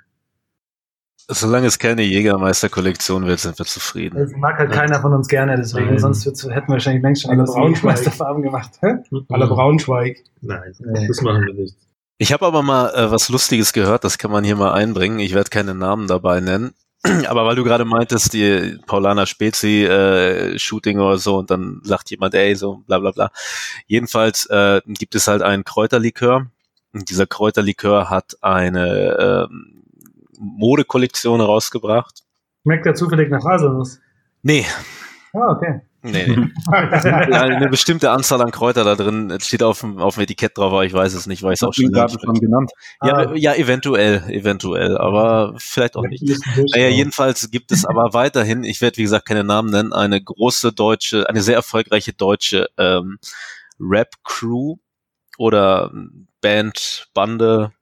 Speaker 3: Solange es keine Jägermeister-Kollektion wird, sind wir zufrieden.
Speaker 6: das mag halt keiner von uns gerne, deswegen,
Speaker 5: Nein.
Speaker 6: sonst hätten wir wahrscheinlich längst schon
Speaker 4: Alle.
Speaker 6: Meisterfarben gemacht. Hä?
Speaker 4: Aller Braunschweig.
Speaker 5: Nein,
Speaker 6: Nee.
Speaker 5: das machen wir nicht.
Speaker 3: Ich habe aber mal äh, was Lustiges gehört, das kann man hier mal einbringen. Ich werde keine Namen dabei nennen. Aber weil du gerade meintest, die Paulana Spezi äh, Shooting oder so und dann sagt jemand, ey, so bla bla bla. Jedenfalls äh, gibt es halt einen Kräuterlikör. Und dieser Kräuterlikör hat eine ähm, Modekollektion rausgebracht.
Speaker 6: Schmeckt ja zufällig nach Haselnuss.
Speaker 3: Nee,
Speaker 6: Ah, okay.
Speaker 3: Nee. nee. eine bestimmte Anzahl an Kräuter da drin. Es steht auf dem, auf dem Etikett drauf, aber ich weiß es nicht, weil ich es auch schon
Speaker 2: schon genannt?
Speaker 3: ja,
Speaker 6: Ah.
Speaker 3: ja, eventuell, eventuell, aber vielleicht auch nicht. Naja, jedenfalls gibt es aber weiterhin, ich werde wie gesagt keine Namen nennen, eine große deutsche, eine sehr erfolgreiche deutsche ähm, Rap-Crew oder Band, Bande,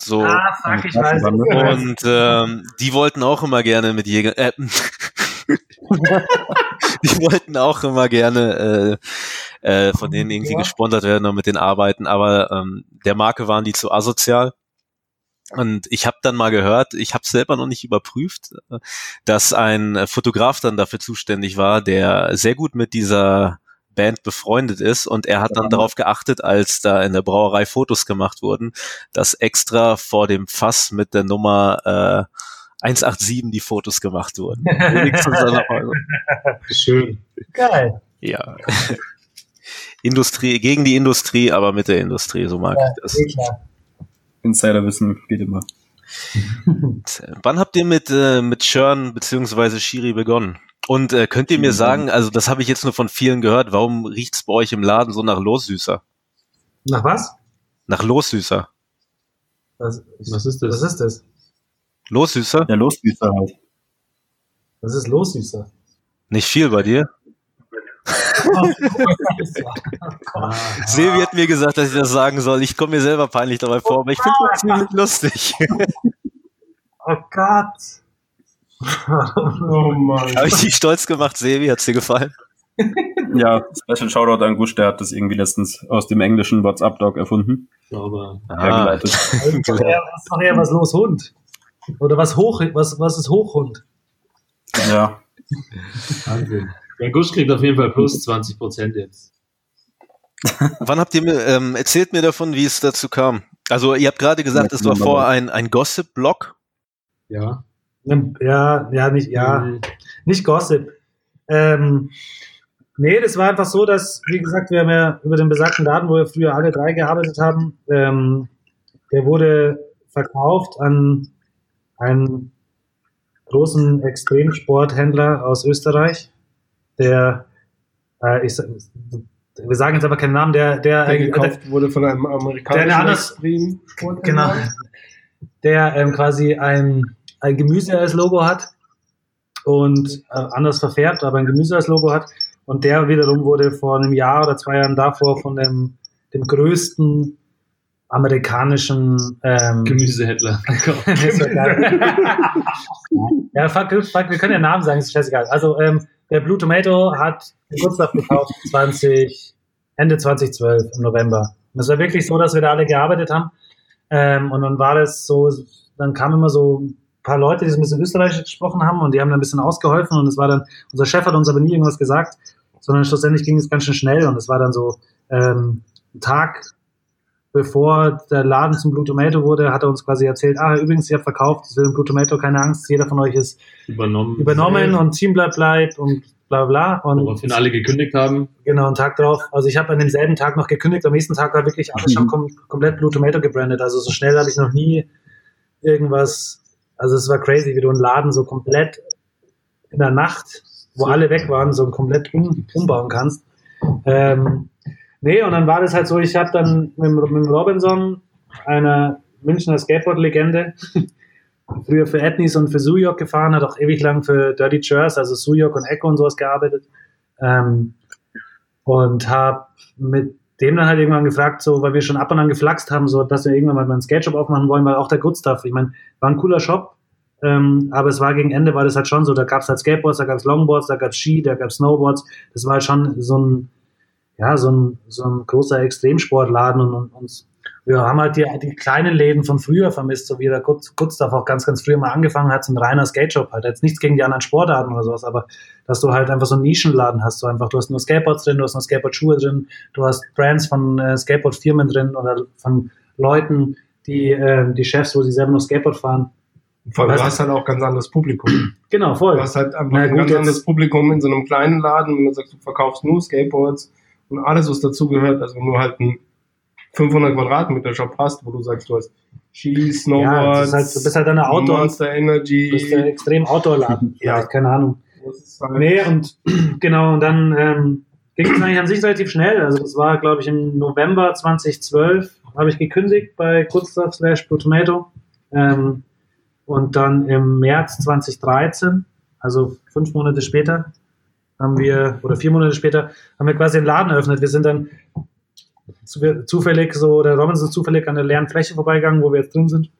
Speaker 3: so.
Speaker 6: Ah, fuck, ich weiß.
Speaker 3: Und ähm, die wollten auch immer gerne mit Jäger. Äh, die wollten auch immer gerne äh, äh, von denen irgendwie
Speaker 6: Ja.
Speaker 3: gesponsert werden und mit denen arbeiten, aber ähm, der Marke waren die zu asozial. Und ich habe dann mal gehört, ich habe selber noch nicht überprüft, dass ein Fotograf dann dafür zuständig war, der sehr gut mit dieser Band befreundet ist und er hat dann darauf geachtet, als da in der Brauerei Fotos gemacht wurden, dass extra vor dem Fass mit der Nummer äh, 187 die Fotos gemacht wurden.
Speaker 5: Schön.
Speaker 6: Geil.
Speaker 3: Ja. Industrie, gegen die Industrie, aber mit der Industrie, so mag ich das.
Speaker 6: klar.
Speaker 7: Insiderwissen geht immer.
Speaker 3: Wann habt ihr mit, äh, mit Churn beziehungsweise Shiri begonnen? Und äh, könnt ihr mir sagen, also das habe ich jetzt nur von vielen gehört, warum riecht's bei euch im Laden so nach Lossüßer?
Speaker 6: Nach was?
Speaker 3: Nach Lossüßer.
Speaker 6: Was,
Speaker 5: Was ist das?
Speaker 6: was ist das?
Speaker 3: Lossüßer?
Speaker 7: Ja, los da halt.
Speaker 6: Was ist los, Süßer?
Speaker 3: Nicht viel bei dir? Silvi hat mir gesagt, dass ich das sagen soll. Ich komme mir selber peinlich dabei vor, aber ich finde es ziemlich lustig.
Speaker 6: Oh Gott.
Speaker 4: Oh Mann.
Speaker 3: Habe ich dich stolz gemacht, Silvi? Hat's dir gefallen?
Speaker 7: Ja, Special Shoutout an Gusch, der hat das irgendwie letztens aus dem englischen WhatsApp-Dog erfunden.
Speaker 5: Aber
Speaker 3: Ah,
Speaker 7: hergeleitet.
Speaker 6: Das das doch eher was los Hund. Oder was hoch, was, was ist Hochhund?
Speaker 7: Ja,
Speaker 5: Wahnsinn. Der Gusch kriegt auf jeden Fall plus 20 Prozent jetzt.
Speaker 3: Wann habt ihr mir, ähm, erzählt mir davon, wie es dazu kam? Also ihr habt gerade gesagt, es war vorher ein, ein Gossip-Blog.
Speaker 5: Ja.
Speaker 6: Ja, ja, nicht, ja,
Speaker 5: Mhm.
Speaker 6: nicht Gossip. Ähm, nee, das war einfach so, dass, wie gesagt, wir haben ja über den besagten Laden, wo wir früher alle drei gearbeitet haben, ähm, der wurde verkauft an einen großen Extremsporthändler aus Österreich, der, äh, ich, wir sagen jetzt aber keinen Namen, der, der,
Speaker 4: Der
Speaker 6: äh,
Speaker 4: gekauft wurde von einem amerikanischen
Speaker 6: Der anders-
Speaker 4: Extrem
Speaker 6: Genau. Der ähm, quasi ein, ein Gemüse als Logo hat und äh, anders verfärbt, aber ein Gemüse als Logo hat. Und der wiederum wurde vor einem Jahr oder zwei Jahren davor von dem, dem größten amerikanischen ähm,
Speaker 5: Gemüsehändler.
Speaker 6: Ja, fuck, fuck, wir können ja Namen sagen, ist scheißegal. Also, ähm, der Blue Tomato hat Geburtstag gekauft 20, Ende 2012 im November. Und es war wirklich so, dass wir da alle gearbeitet haben. Ähm, und dann war das so, dann kamen immer so ein paar Leute, die so ein bisschen Österreichisch gesprochen haben und die haben dann ein bisschen ausgeholfen und es war dann, unser Chef hat uns aber nie irgendwas gesagt, sondern schlussendlich ging es ganz schön schnell und es war dann so ähm, ein Tag bevor der Laden zum Blue Tomato wurde, hat er uns quasi erzählt, ah, übrigens, ihr habt verkauft, wird im Blue Tomato, keine Angst, jeder von euch ist
Speaker 5: Übernommen.
Speaker 6: übernommen und Team bleibt bleibt und bla bla. Und
Speaker 5: Woraufhin alle gekündigt haben.
Speaker 6: genau, einen Tag drauf. Also ich habe an demselben Tag noch gekündigt, am nächsten Tag war wirklich alles schon kom komplett Blue Tomato gebrandet. Also so schnell habe ich noch nie irgendwas, also es war crazy, wie du einen Laden so komplett in der Nacht, wo alle weg waren, so komplett um, umbauen kannst. Ähm, nee, und dann war das halt so, ich habe dann mit, mit Robinson, einer Münchner Skateboard-Legende, früher für Etnies und für Suyok gefahren, hat auch ewig lang für Dirty Chairs, also Suyok und Echo und sowas gearbeitet. Ähm, und habe mit dem dann halt irgendwann gefragt, so, weil wir schon ab und an geflaxt haben, so, dass wir irgendwann mal einen Skate Shop aufmachen wollen, weil auch der Good Stuff, ich meine, war ein cooler Shop, ähm, aber es war gegen Ende, war das halt schon so, da gab es halt Skateboards, da gab es Longboards, da gab es Ski, da gab es Snowboards, das war halt schon so ein, ja, so ein, so ein großer Extremsportladen und, und, und wir haben halt die, die kleinen Läden von früher vermisst, so wie der Good Stuff auch ganz, ganz früher mal angefangen hat, so ein reiner Skate Shop halt, jetzt nichts gegen die anderen Sportarten oder sowas, aber dass du halt einfach so einen Nischenladen hast, so einfach, du hast nur Skateboards drin, du hast nur Skateboard-Schuhe drin, du hast Brands von äh, Skateboard-Firmen drin oder von Leuten, die, äh, die Chefs, wo sie selber nur Skateboard fahren.
Speaker 4: Vor allem, du hast halt auch ganz anderes Publikum.
Speaker 6: Genau, voll.
Speaker 4: Du hast halt einfach
Speaker 6: Na
Speaker 4: ein
Speaker 6: gut,
Speaker 4: ganz anderes Publikum in so einem kleinen Laden und du sagst, du verkaufst nur Skateboards und alles, was dazugehört. Also wenn du halt einen 500 Quadratmeter Shop hast, wo du sagst, du hast Ski,
Speaker 6: Ja,
Speaker 4: Snowboards,
Speaker 6: ist halt, du bist halt eine Outdoor,
Speaker 4: Monster
Speaker 6: du
Speaker 4: Energy.
Speaker 6: bist der extrem Outdoor-Laden.
Speaker 4: Ja.
Speaker 6: Keine Ahnung.
Speaker 4: Halt-
Speaker 6: Nee, und genau, und dann ähm, ging es eigentlich an sich relativ schnell. Also das war, glaube ich, im November 2012 habe ich gekündigt bei Kurzstuff slash Blue Tomato. Ähm, und dann im März 2013, also fünf Monate später, haben wir, oder vier Monate später, haben wir quasi den Laden eröffnet. Wir sind dann zu- zufällig so, der Robinson ist zufällig an der leeren Fläche vorbeigegangen, wo wir jetzt drin sind.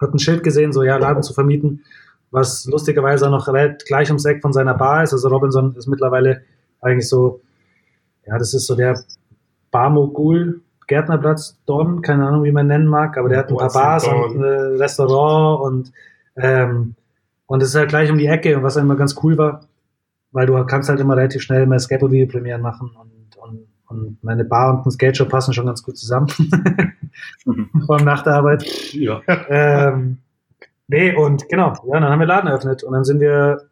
Speaker 6: Hat ein Schild gesehen, so ja, Laden zu vermieten, was lustigerweise auch noch gleich ums Eck von seiner Bar ist. Also Robinson ist mittlerweile eigentlich so, ja, das ist so der Barmogul, Gärtnerplatz, Don, keine Ahnung, wie man nennen mag, aber der hat ein paar Bars und ein Restaurant und ähm, und es ist halt gleich um die Ecke und was immer ganz cool war, weil du kannst halt immer relativ schnell mehr Skateboard-Video-Premieren machen und, und, und meine Bar und ein Skate Shop passen schon ganz gut zusammen. Vor allem nach der Arbeit.
Speaker 5: Ja.
Speaker 6: ähm, Nee, und genau, ja, dann haben wir Laden eröffnet und dann sind wir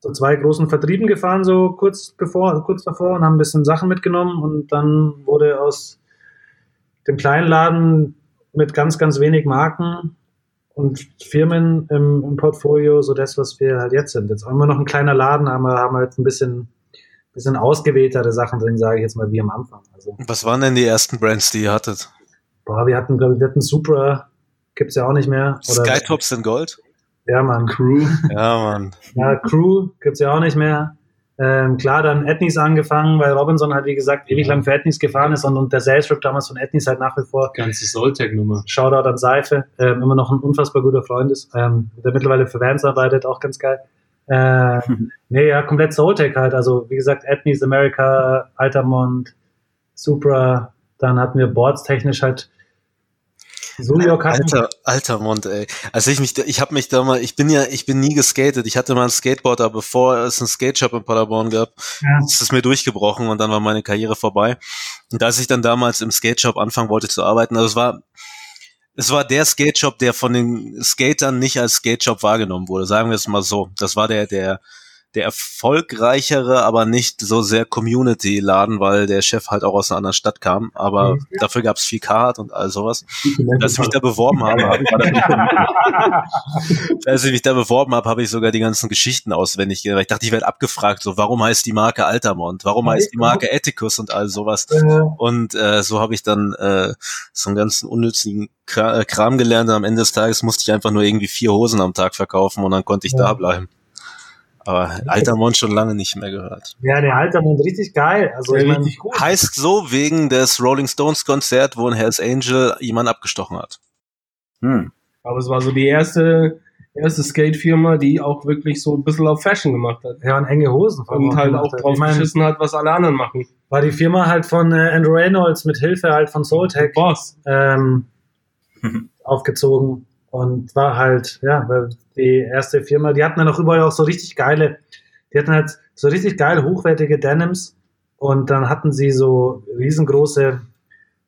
Speaker 6: zu zwei großen Vertrieben gefahren, so kurz bevor, kurz davor und haben ein bisschen Sachen mitgenommen und dann wurde aus dem kleinen Laden mit ganz, ganz wenig Marken und Firmen im, im Portfolio so das, was wir halt jetzt sind. Jetzt haben wir noch ein kleiner Laden, aber haben halt ein bisschen, bisschen ausgewähltere Sachen drin, sage ich jetzt mal, wie am Anfang. Also,
Speaker 3: Was waren denn die ersten Brands, die ihr hattet?
Speaker 6: boah, wir hatten, glaube ich, wir hatten Supra, gibt's ja auch nicht mehr. Oder,
Speaker 3: Skytops in Gold?
Speaker 6: Ja, Mann.
Speaker 5: Crew.
Speaker 3: Ja, Mann.
Speaker 6: Ja, Crew gibt's ja auch nicht mehr. Ähm, klar, dann Ethnies angefangen, weil Robinson halt, wie gesagt, ewig lang für Ethnies gefahren ist und, und der Sales Rep damals von Ethnies halt nach wie vor
Speaker 5: Ganze Soltec-Nummer.
Speaker 6: Shoutout an Seife, ähm, immer noch ein unfassbar guter Freund ist, ähm, der mittlerweile für Vans arbeitet, auch ganz geil. Äh, nee, ja, komplett Soultech halt. Also, wie gesagt, Ethnies, America, Altamont, Supra, dann hatten wir Boards technisch halt Hatten.
Speaker 3: Alter, alter Mond, ey. Also ich mich, ich habe mich da mal, ich bin ja, ich bin nie geskatet. Ich hatte mal ein Skateboard, aber bevor es einen Skate Shop in Paderborn gab,
Speaker 6: Ja.
Speaker 3: ist es mir durchgebrochen und dann war meine Karriere vorbei. Und als ich dann damals im Skate Shop anfangen wollte zu arbeiten, also es war, es war der Skate Shop, der von den Skatern nicht als Skate Shop wahrgenommen wurde. Sagen wir es mal so. Das war der, der, der erfolgreichere, aber nicht so sehr Community-Laden, weil der Chef halt auch aus einer anderen Stadt kam. Aber
Speaker 6: Mhm.
Speaker 3: dafür gab's viel Card und all sowas. Als ich mich da beworben habe, habe ich, als ich mich da beworben habe, habe ich sogar die ganzen Geschichten auswendig gelernt. Ich dachte, ich werde abgefragt, so warum heißt die Marke Altamont, warum heißt die Marke Ethicus und all sowas. Und äh, so habe ich dann äh, so einen ganzen unnützigen Kra Kram gelernt. Und am Ende des Tages musste ich einfach nur irgendwie vier Hosen am Tag verkaufen und dann konnte ich
Speaker 6: Ja.
Speaker 3: da bleiben. Aber Altamont schon lange nicht mehr gehört.
Speaker 6: ja, der Altamont richtig geil. Also, ich mein,
Speaker 4: richtig gut.
Speaker 3: Heißt so wegen des Rolling Stones Konzert, wo ein Hells Angel jemand abgestochen hat.
Speaker 7: Hm.
Speaker 4: Aber es war so die erste, erste Skate-Firma, die auch wirklich so ein bisschen auf Fashion gemacht hat.
Speaker 6: ja, und enge Hosen.
Speaker 4: Und halt auch drauf
Speaker 6: Ich mein,
Speaker 4: geschissen hat, was alle anderen machen.
Speaker 6: war die Firma halt von äh, Andrew Reynolds mit Hilfe halt von Soultech
Speaker 4: Boss.
Speaker 6: ähm, aufgezogen und war halt, ja, die erste Firma, die hatten dann auch überall auch so richtig geile, die hatten halt so richtig geil hochwertige Denims. Und dann hatten sie so riesengroße,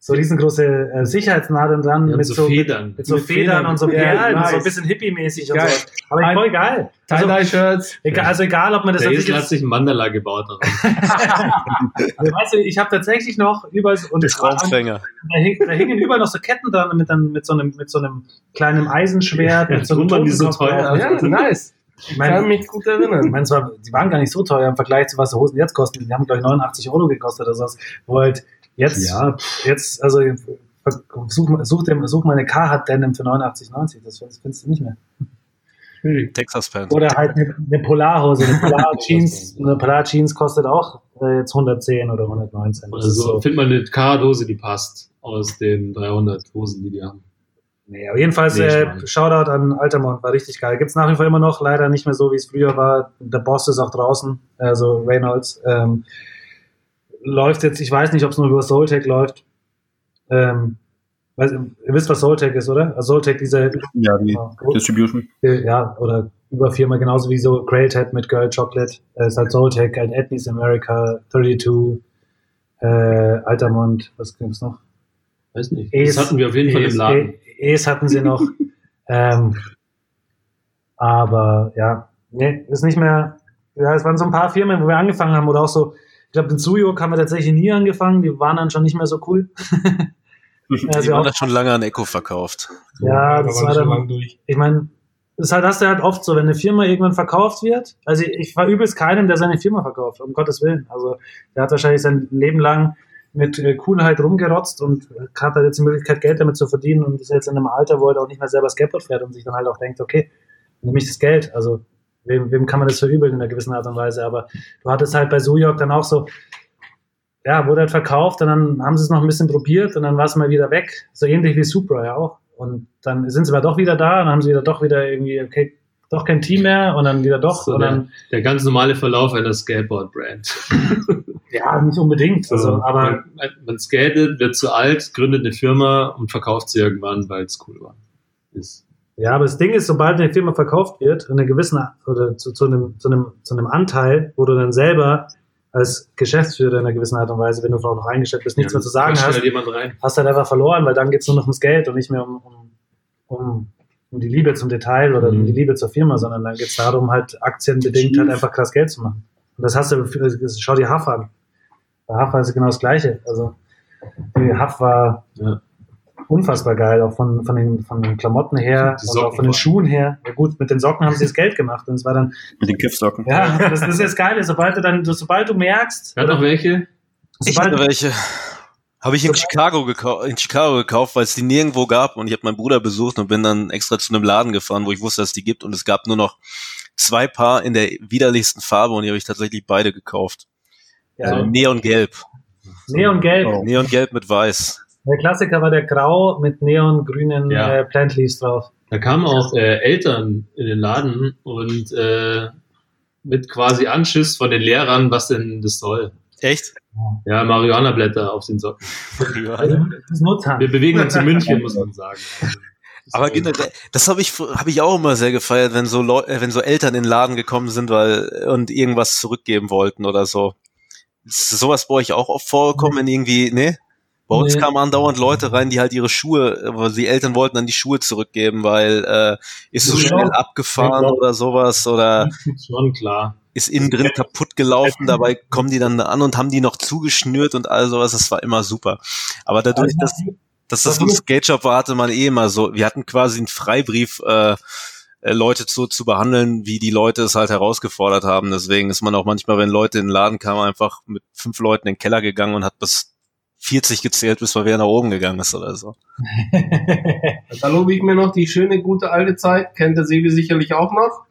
Speaker 6: so riesengroße äh, Sicherheitsnadeln dran
Speaker 5: Ja,
Speaker 6: mit
Speaker 5: so
Speaker 6: so,
Speaker 5: Federn.
Speaker 6: mit so
Speaker 4: Mit
Speaker 6: Federn
Speaker 4: Federn.
Speaker 6: und so,
Speaker 4: Ja,
Speaker 6: ja, und so ein
Speaker 4: nice.
Speaker 6: bisschen hippie-mäßig und
Speaker 4: Geil.
Speaker 6: so. Aber
Speaker 4: Ein-
Speaker 6: voll geil. Also,
Speaker 4: Tie-Dye-Shirts.
Speaker 6: egal, also egal, ob man das
Speaker 5: Der
Speaker 6: natürlich
Speaker 5: Esel hat
Speaker 6: jetzt,
Speaker 5: sich ein Mandala gebaut.
Speaker 6: also, weißt du, ich habe tatsächlich noch überall und
Speaker 3: Traumfänger.
Speaker 6: da, hing, da hingen überall noch so Ketten dran mit, dann, mit, so einem, mit so einem kleinen Eisenschwert, mit so einem
Speaker 5: die so teuer.
Speaker 4: Ja, nice.
Speaker 6: Ich
Speaker 4: Ich kann
Speaker 6: meine,
Speaker 4: mich gut
Speaker 6: ich
Speaker 4: erinnern.
Speaker 6: meine zwar, die waren gar nicht so teuer im Vergleich zu was die Hosen jetzt kosten. Die haben, glaube ich, 89 Euro gekostet oder sowas. Wo halt jetzt,
Speaker 5: Ja.
Speaker 6: jetzt, also such, mal- such, dem, such mal eine Carhartt Denim für 89,90. Das findest, findest du nicht mehr.
Speaker 3: Texas Panther.
Speaker 6: Oder halt eine, eine Polarhose, eine Polar Jeans, eine Polar Jeans kostet auch äh, jetzt 110 oder 119. Das
Speaker 5: Oder
Speaker 6: ist
Speaker 5: so.
Speaker 6: so.
Speaker 5: Find mal eine Karadose, die passt aus den 300 Hosen, die die haben.
Speaker 6: Nee, aber jedenfalls
Speaker 5: Nee,
Speaker 6: äh. Shoutout an Altamont, war richtig geil. Gibt's nach wie vor immer noch, leider nicht mehr so, wie es früher war. Der Boss ist auch draußen, also Reynolds. Ähm, läuft jetzt, ich weiß nicht, ob es nur über Soultech läuft. Ähm, weiß, ihr wisst, was Soultech ist, oder? Also Soultech, diese
Speaker 7: Ja, die
Speaker 6: ja,
Speaker 7: Distribution.
Speaker 6: ja, oder über Firma, genauso wie so Grailhead mit Girl Chocolate. Äh, ist halt Soultech, halt Ethnies America, 32, äh, Altamont, was gibt's noch?
Speaker 5: Weiß nicht.
Speaker 6: Es-
Speaker 5: Das hatten wir auf jeden Fall im
Speaker 6: Es-
Speaker 5: Laden.
Speaker 6: Es hatten sie noch. ähm, aber ja, nee, ist nicht mehr. Ja, es waren so ein paar Firmen, wo wir angefangen haben, oder auch so, ich glaube, den Suyok haben wir tatsächlich nie angefangen, die waren dann schon nicht mehr so cool.
Speaker 3: Die
Speaker 6: also
Speaker 3: waren
Speaker 6: auch,
Speaker 3: da schon lange an Echo verkauft.
Speaker 6: ja,
Speaker 4: Da
Speaker 6: das
Speaker 4: war
Speaker 6: war dann,
Speaker 4: lang durch.
Speaker 6: ich meine, das ist halt, hast du halt oft so, wenn eine Firma irgendwann verkauft wird. Also ich, ich verübe es keinem, der seine Firma verkauft, um Gottes Willen. Also der hat wahrscheinlich sein Leben lang mit äh, Coolheit rumgerotzt und hat halt jetzt die Möglichkeit, Geld damit zu verdienen und ist jetzt in einem Alter, wo er halt auch nicht mehr selber Skateboard fährt und sich dann halt auch denkt, okay, nehme ich das Geld. Also wem, wem kann man das verübeln in einer gewissen Art und Weise? Aber du hattest halt bei Sujok dann auch so, ja, wurde halt verkauft und dann haben sie es noch ein bisschen probiert und dann war es mal wieder weg. So ähnlich wie Supra ja auch. Und dann sind sie aber doch wieder da und haben sie wieder doch wieder irgendwie, okay, doch kein Team mehr und dann wieder doch
Speaker 5: So
Speaker 6: und dann,
Speaker 5: Der ganz normale Verlauf einer Skateboard-Brand.
Speaker 6: ja, nicht unbedingt. Also, aber
Speaker 5: man, man skatet, wird zu alt, gründet eine Firma und verkauft sie irgendwann, weil es cool war. Ist.
Speaker 6: Ja, aber das Ding ist, sobald eine Firma verkauft wird, in einer gewissen oder zu, zu, einem, zu, einem, zu einem Anteil, wo du dann selber als Geschäftsführer in einer gewissen Art und Weise, wenn du auch noch eingestellt bist, nichts
Speaker 5: Ja,
Speaker 6: mehr zu sagen hast, hast halt einfach verloren, weil dann geht's nur noch ums Geld und nicht mehr um, um, um um die Liebe zum Detail oder um
Speaker 5: Mhm.
Speaker 6: die Liebe zur Firma, sondern dann geht es darum, halt aktienbedingt halt einfach krass Geld zu machen. Und das hast du, schau dir Huff an. Bei war es genau das Gleiche. Also die Huff war
Speaker 5: Ja.
Speaker 6: Unfassbar geil, auch von, von, den, von den Klamotten her auch von den. Schuhen her. Ja gut, mit den Socken haben sie das Geld gemacht und es war dann,
Speaker 7: Mit den Kiffsocken.
Speaker 6: ja, das, das ist das Geile, sobald du dann, sobald du merkst,
Speaker 5: Hat noch welche?
Speaker 3: Ich hatte welche. Habe ich in Chicago, gekau in Chicago gekauft, weil es die nirgendwo gab und ich habe meinen Bruder besucht und bin dann extra zu einem Laden gefahren, wo ich wusste, dass es die gibt und es gab nur noch zwei Paar in der widerlichsten Farbe und die habe ich tatsächlich beide gekauft.
Speaker 6: ja,
Speaker 3: Also Neongelb.
Speaker 6: Neongelb.
Speaker 7: Oh.
Speaker 3: Neongelb mit Weiß.
Speaker 6: Der Klassiker war der Grau mit neongrünen
Speaker 5: Ja.
Speaker 6: äh, Plant Leaves drauf.
Speaker 5: Da kamen auch äh, Eltern in den Laden und äh, mit quasi Anschiss von den Lehrern, was denn das soll.
Speaker 3: Echt?
Speaker 5: Ja, Marihuana-Blätter auf den Socken.
Speaker 6: Also.
Speaker 5: Wir bewegen uns in München, muss man sagen.
Speaker 3: Aber generell, das habe ich, hab ich auch immer sehr gefeiert, wenn so Leu äh, wenn so Eltern in den Laden gekommen sind, weil und irgendwas zurückgeben wollten oder so. Ist sowas bei euch auch oft vorgekommen, wenn irgendwie, ne? Bei uns
Speaker 6: Nee.
Speaker 3: kamen andauernd Leute rein, die halt ihre Schuhe, aber die Eltern wollten dann die Schuhe zurückgeben, weil äh, ist so
Speaker 5: Ja.
Speaker 3: schnell abgefahren
Speaker 5: Ja.
Speaker 3: oder sowas oder
Speaker 5: Schon klar.
Speaker 3: ist innen drin kaputt gelaufen, dabei kommen die dann an und haben die noch zugeschnürt und all sowas, das war immer super. Aber dadurch, dass, dass das so ein Skate-Shop war, hatte man eh immer so, wir hatten quasi einen Freibrief, äh, äh, Leute zu, zu behandeln, wie die Leute es halt herausgefordert haben. Deswegen ist man auch manchmal, wenn Leute in den Laden kamen, einfach mit fünf Leuten in den Keller gegangen und hat bis 40 gezählt, bis mal wieder nach oben gegangen ist oder so.
Speaker 4: Da lobe ich mir noch die schöne, gute alte Zeit, kennt der Sebi sicherlich auch noch,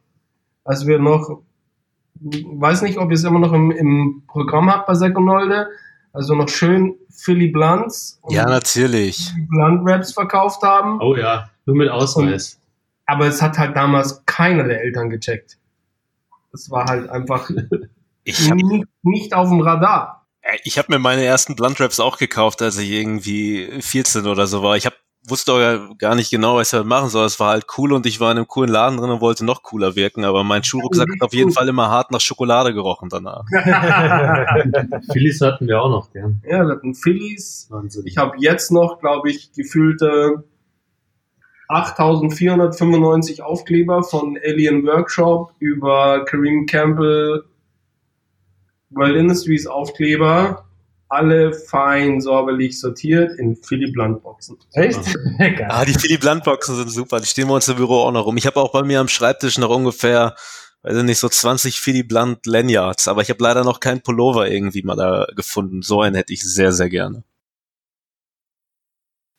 Speaker 4: als wir noch, weiß nicht, ob ihr es immer noch im, im Programm habt bei Seconolde, also noch schön Philly Blunts und
Speaker 3: Ja, natürlich.
Speaker 4: Blunt Raps verkauft haben,
Speaker 5: Oh ja, nur mit Ausweis.
Speaker 4: aber es hat halt damals keiner der Eltern gecheckt. Es war halt einfach
Speaker 3: Ich
Speaker 4: nicht, nicht auf dem Radar.
Speaker 3: Ich hab mir meine ersten Blunt Raps auch gekauft, als ich irgendwie 14 oder so war. Ich hab, wusste auch gar nicht genau, was ich damit machen soll. Es war halt cool und ich war in einem coolen Laden drin und wollte noch cooler wirken, aber mein Schuhrucksack hat auf jeden Fall immer hart nach Schokolade gerochen danach.
Speaker 5: Phillies hatten wir auch noch gern.
Speaker 4: Ja, wir hatten Phillies,
Speaker 5: Wahnsinn.
Speaker 4: Ich habe jetzt noch, glaube ich, gefühlte 8495 Aufkleber von Alien Workshop über Kareem Campbell World Industries Aufkleber. Alle fein säuberlich sortiert in Philly Blunt Boxen.
Speaker 6: Echt?
Speaker 3: Ah, die Philly Blunt Boxen sind super. Die stehen bei uns im Büro auch noch rum. Ich habe auch bei mir am Schreibtisch noch ungefähr, weiß ich nicht, so 20 Philly Blunt Lanyards. Aber ich habe leider noch keinen Pullover irgendwie mal da gefunden. So einen hätte ich sehr, sehr gerne.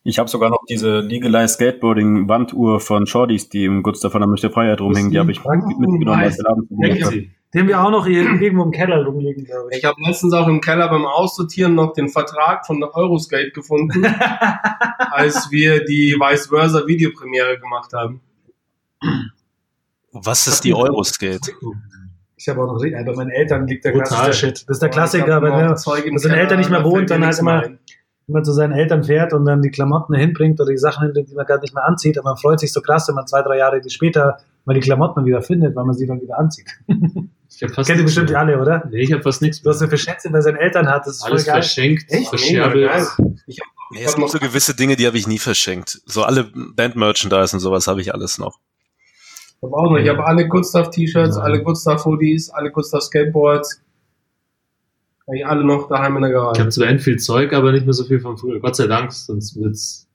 Speaker 7: Ich habe sogar noch diese Legalized Skateboarding Wanduhr von Shorties, die im Gustav von der Möchte Freiheit rumhängen. Die habe ich mitgenommen, als der Laden.
Speaker 6: Den wir auch noch irgendwo im Keller rumliegen, glaube ich.
Speaker 4: Ich habe letztens auch im Keller beim Aussortieren noch den Vertrag von der Euroskate gefunden, als wir die Vice Versa Videopremiere gemacht haben.
Speaker 3: Was ist die Euroskate?
Speaker 6: Ich habe auch noch, bei meinen Eltern liegt der
Speaker 5: Brutal.
Speaker 6: klassische Shit. Das ist der Klassiker, wenn er seinen
Speaker 4: Keller,
Speaker 6: Eltern nicht mehr wohnt, dann halt immer-
Speaker 4: ein.
Speaker 6: immer zu seinen Eltern fährt und dann die Klamotten hinbringt oder die Sachen hinbringt, die man gerade nicht mehr anzieht. Aber man freut sich so krass, wenn man zwei, drei Jahre später mal die Klamotten wieder findet, weil man sie dann wieder anzieht.
Speaker 5: Ich hab fast
Speaker 6: Kennt ihr bestimmt
Speaker 5: mehr.
Speaker 6: alle, oder?
Speaker 5: Nee, ich habe fast nichts
Speaker 6: Was er für Schätze bei seinen Eltern hat, das ist voll
Speaker 5: Alles
Speaker 6: geil.
Speaker 5: verschenkt,
Speaker 6: Echt?
Speaker 5: verscherbelt.
Speaker 4: Ich hab,
Speaker 3: Nee, es gibt so gewisse Dinge, die habe ich nie verschenkt. So alle Band-Merchandise und sowas habe ich alles noch.
Speaker 4: Ich habe auch noch. Ich habe alle Good Stuff T-Shirts,
Speaker 5: Ja.
Speaker 4: alle Good Stuff Hoodies, alle Good Stuff Skateboards. Hab ich alle noch daheim in der
Speaker 5: Ich
Speaker 4: Garage.
Speaker 5: habe zwar viel Zeug, aber nicht mehr so viel von früher. Gott sei Dank, sonst wird's,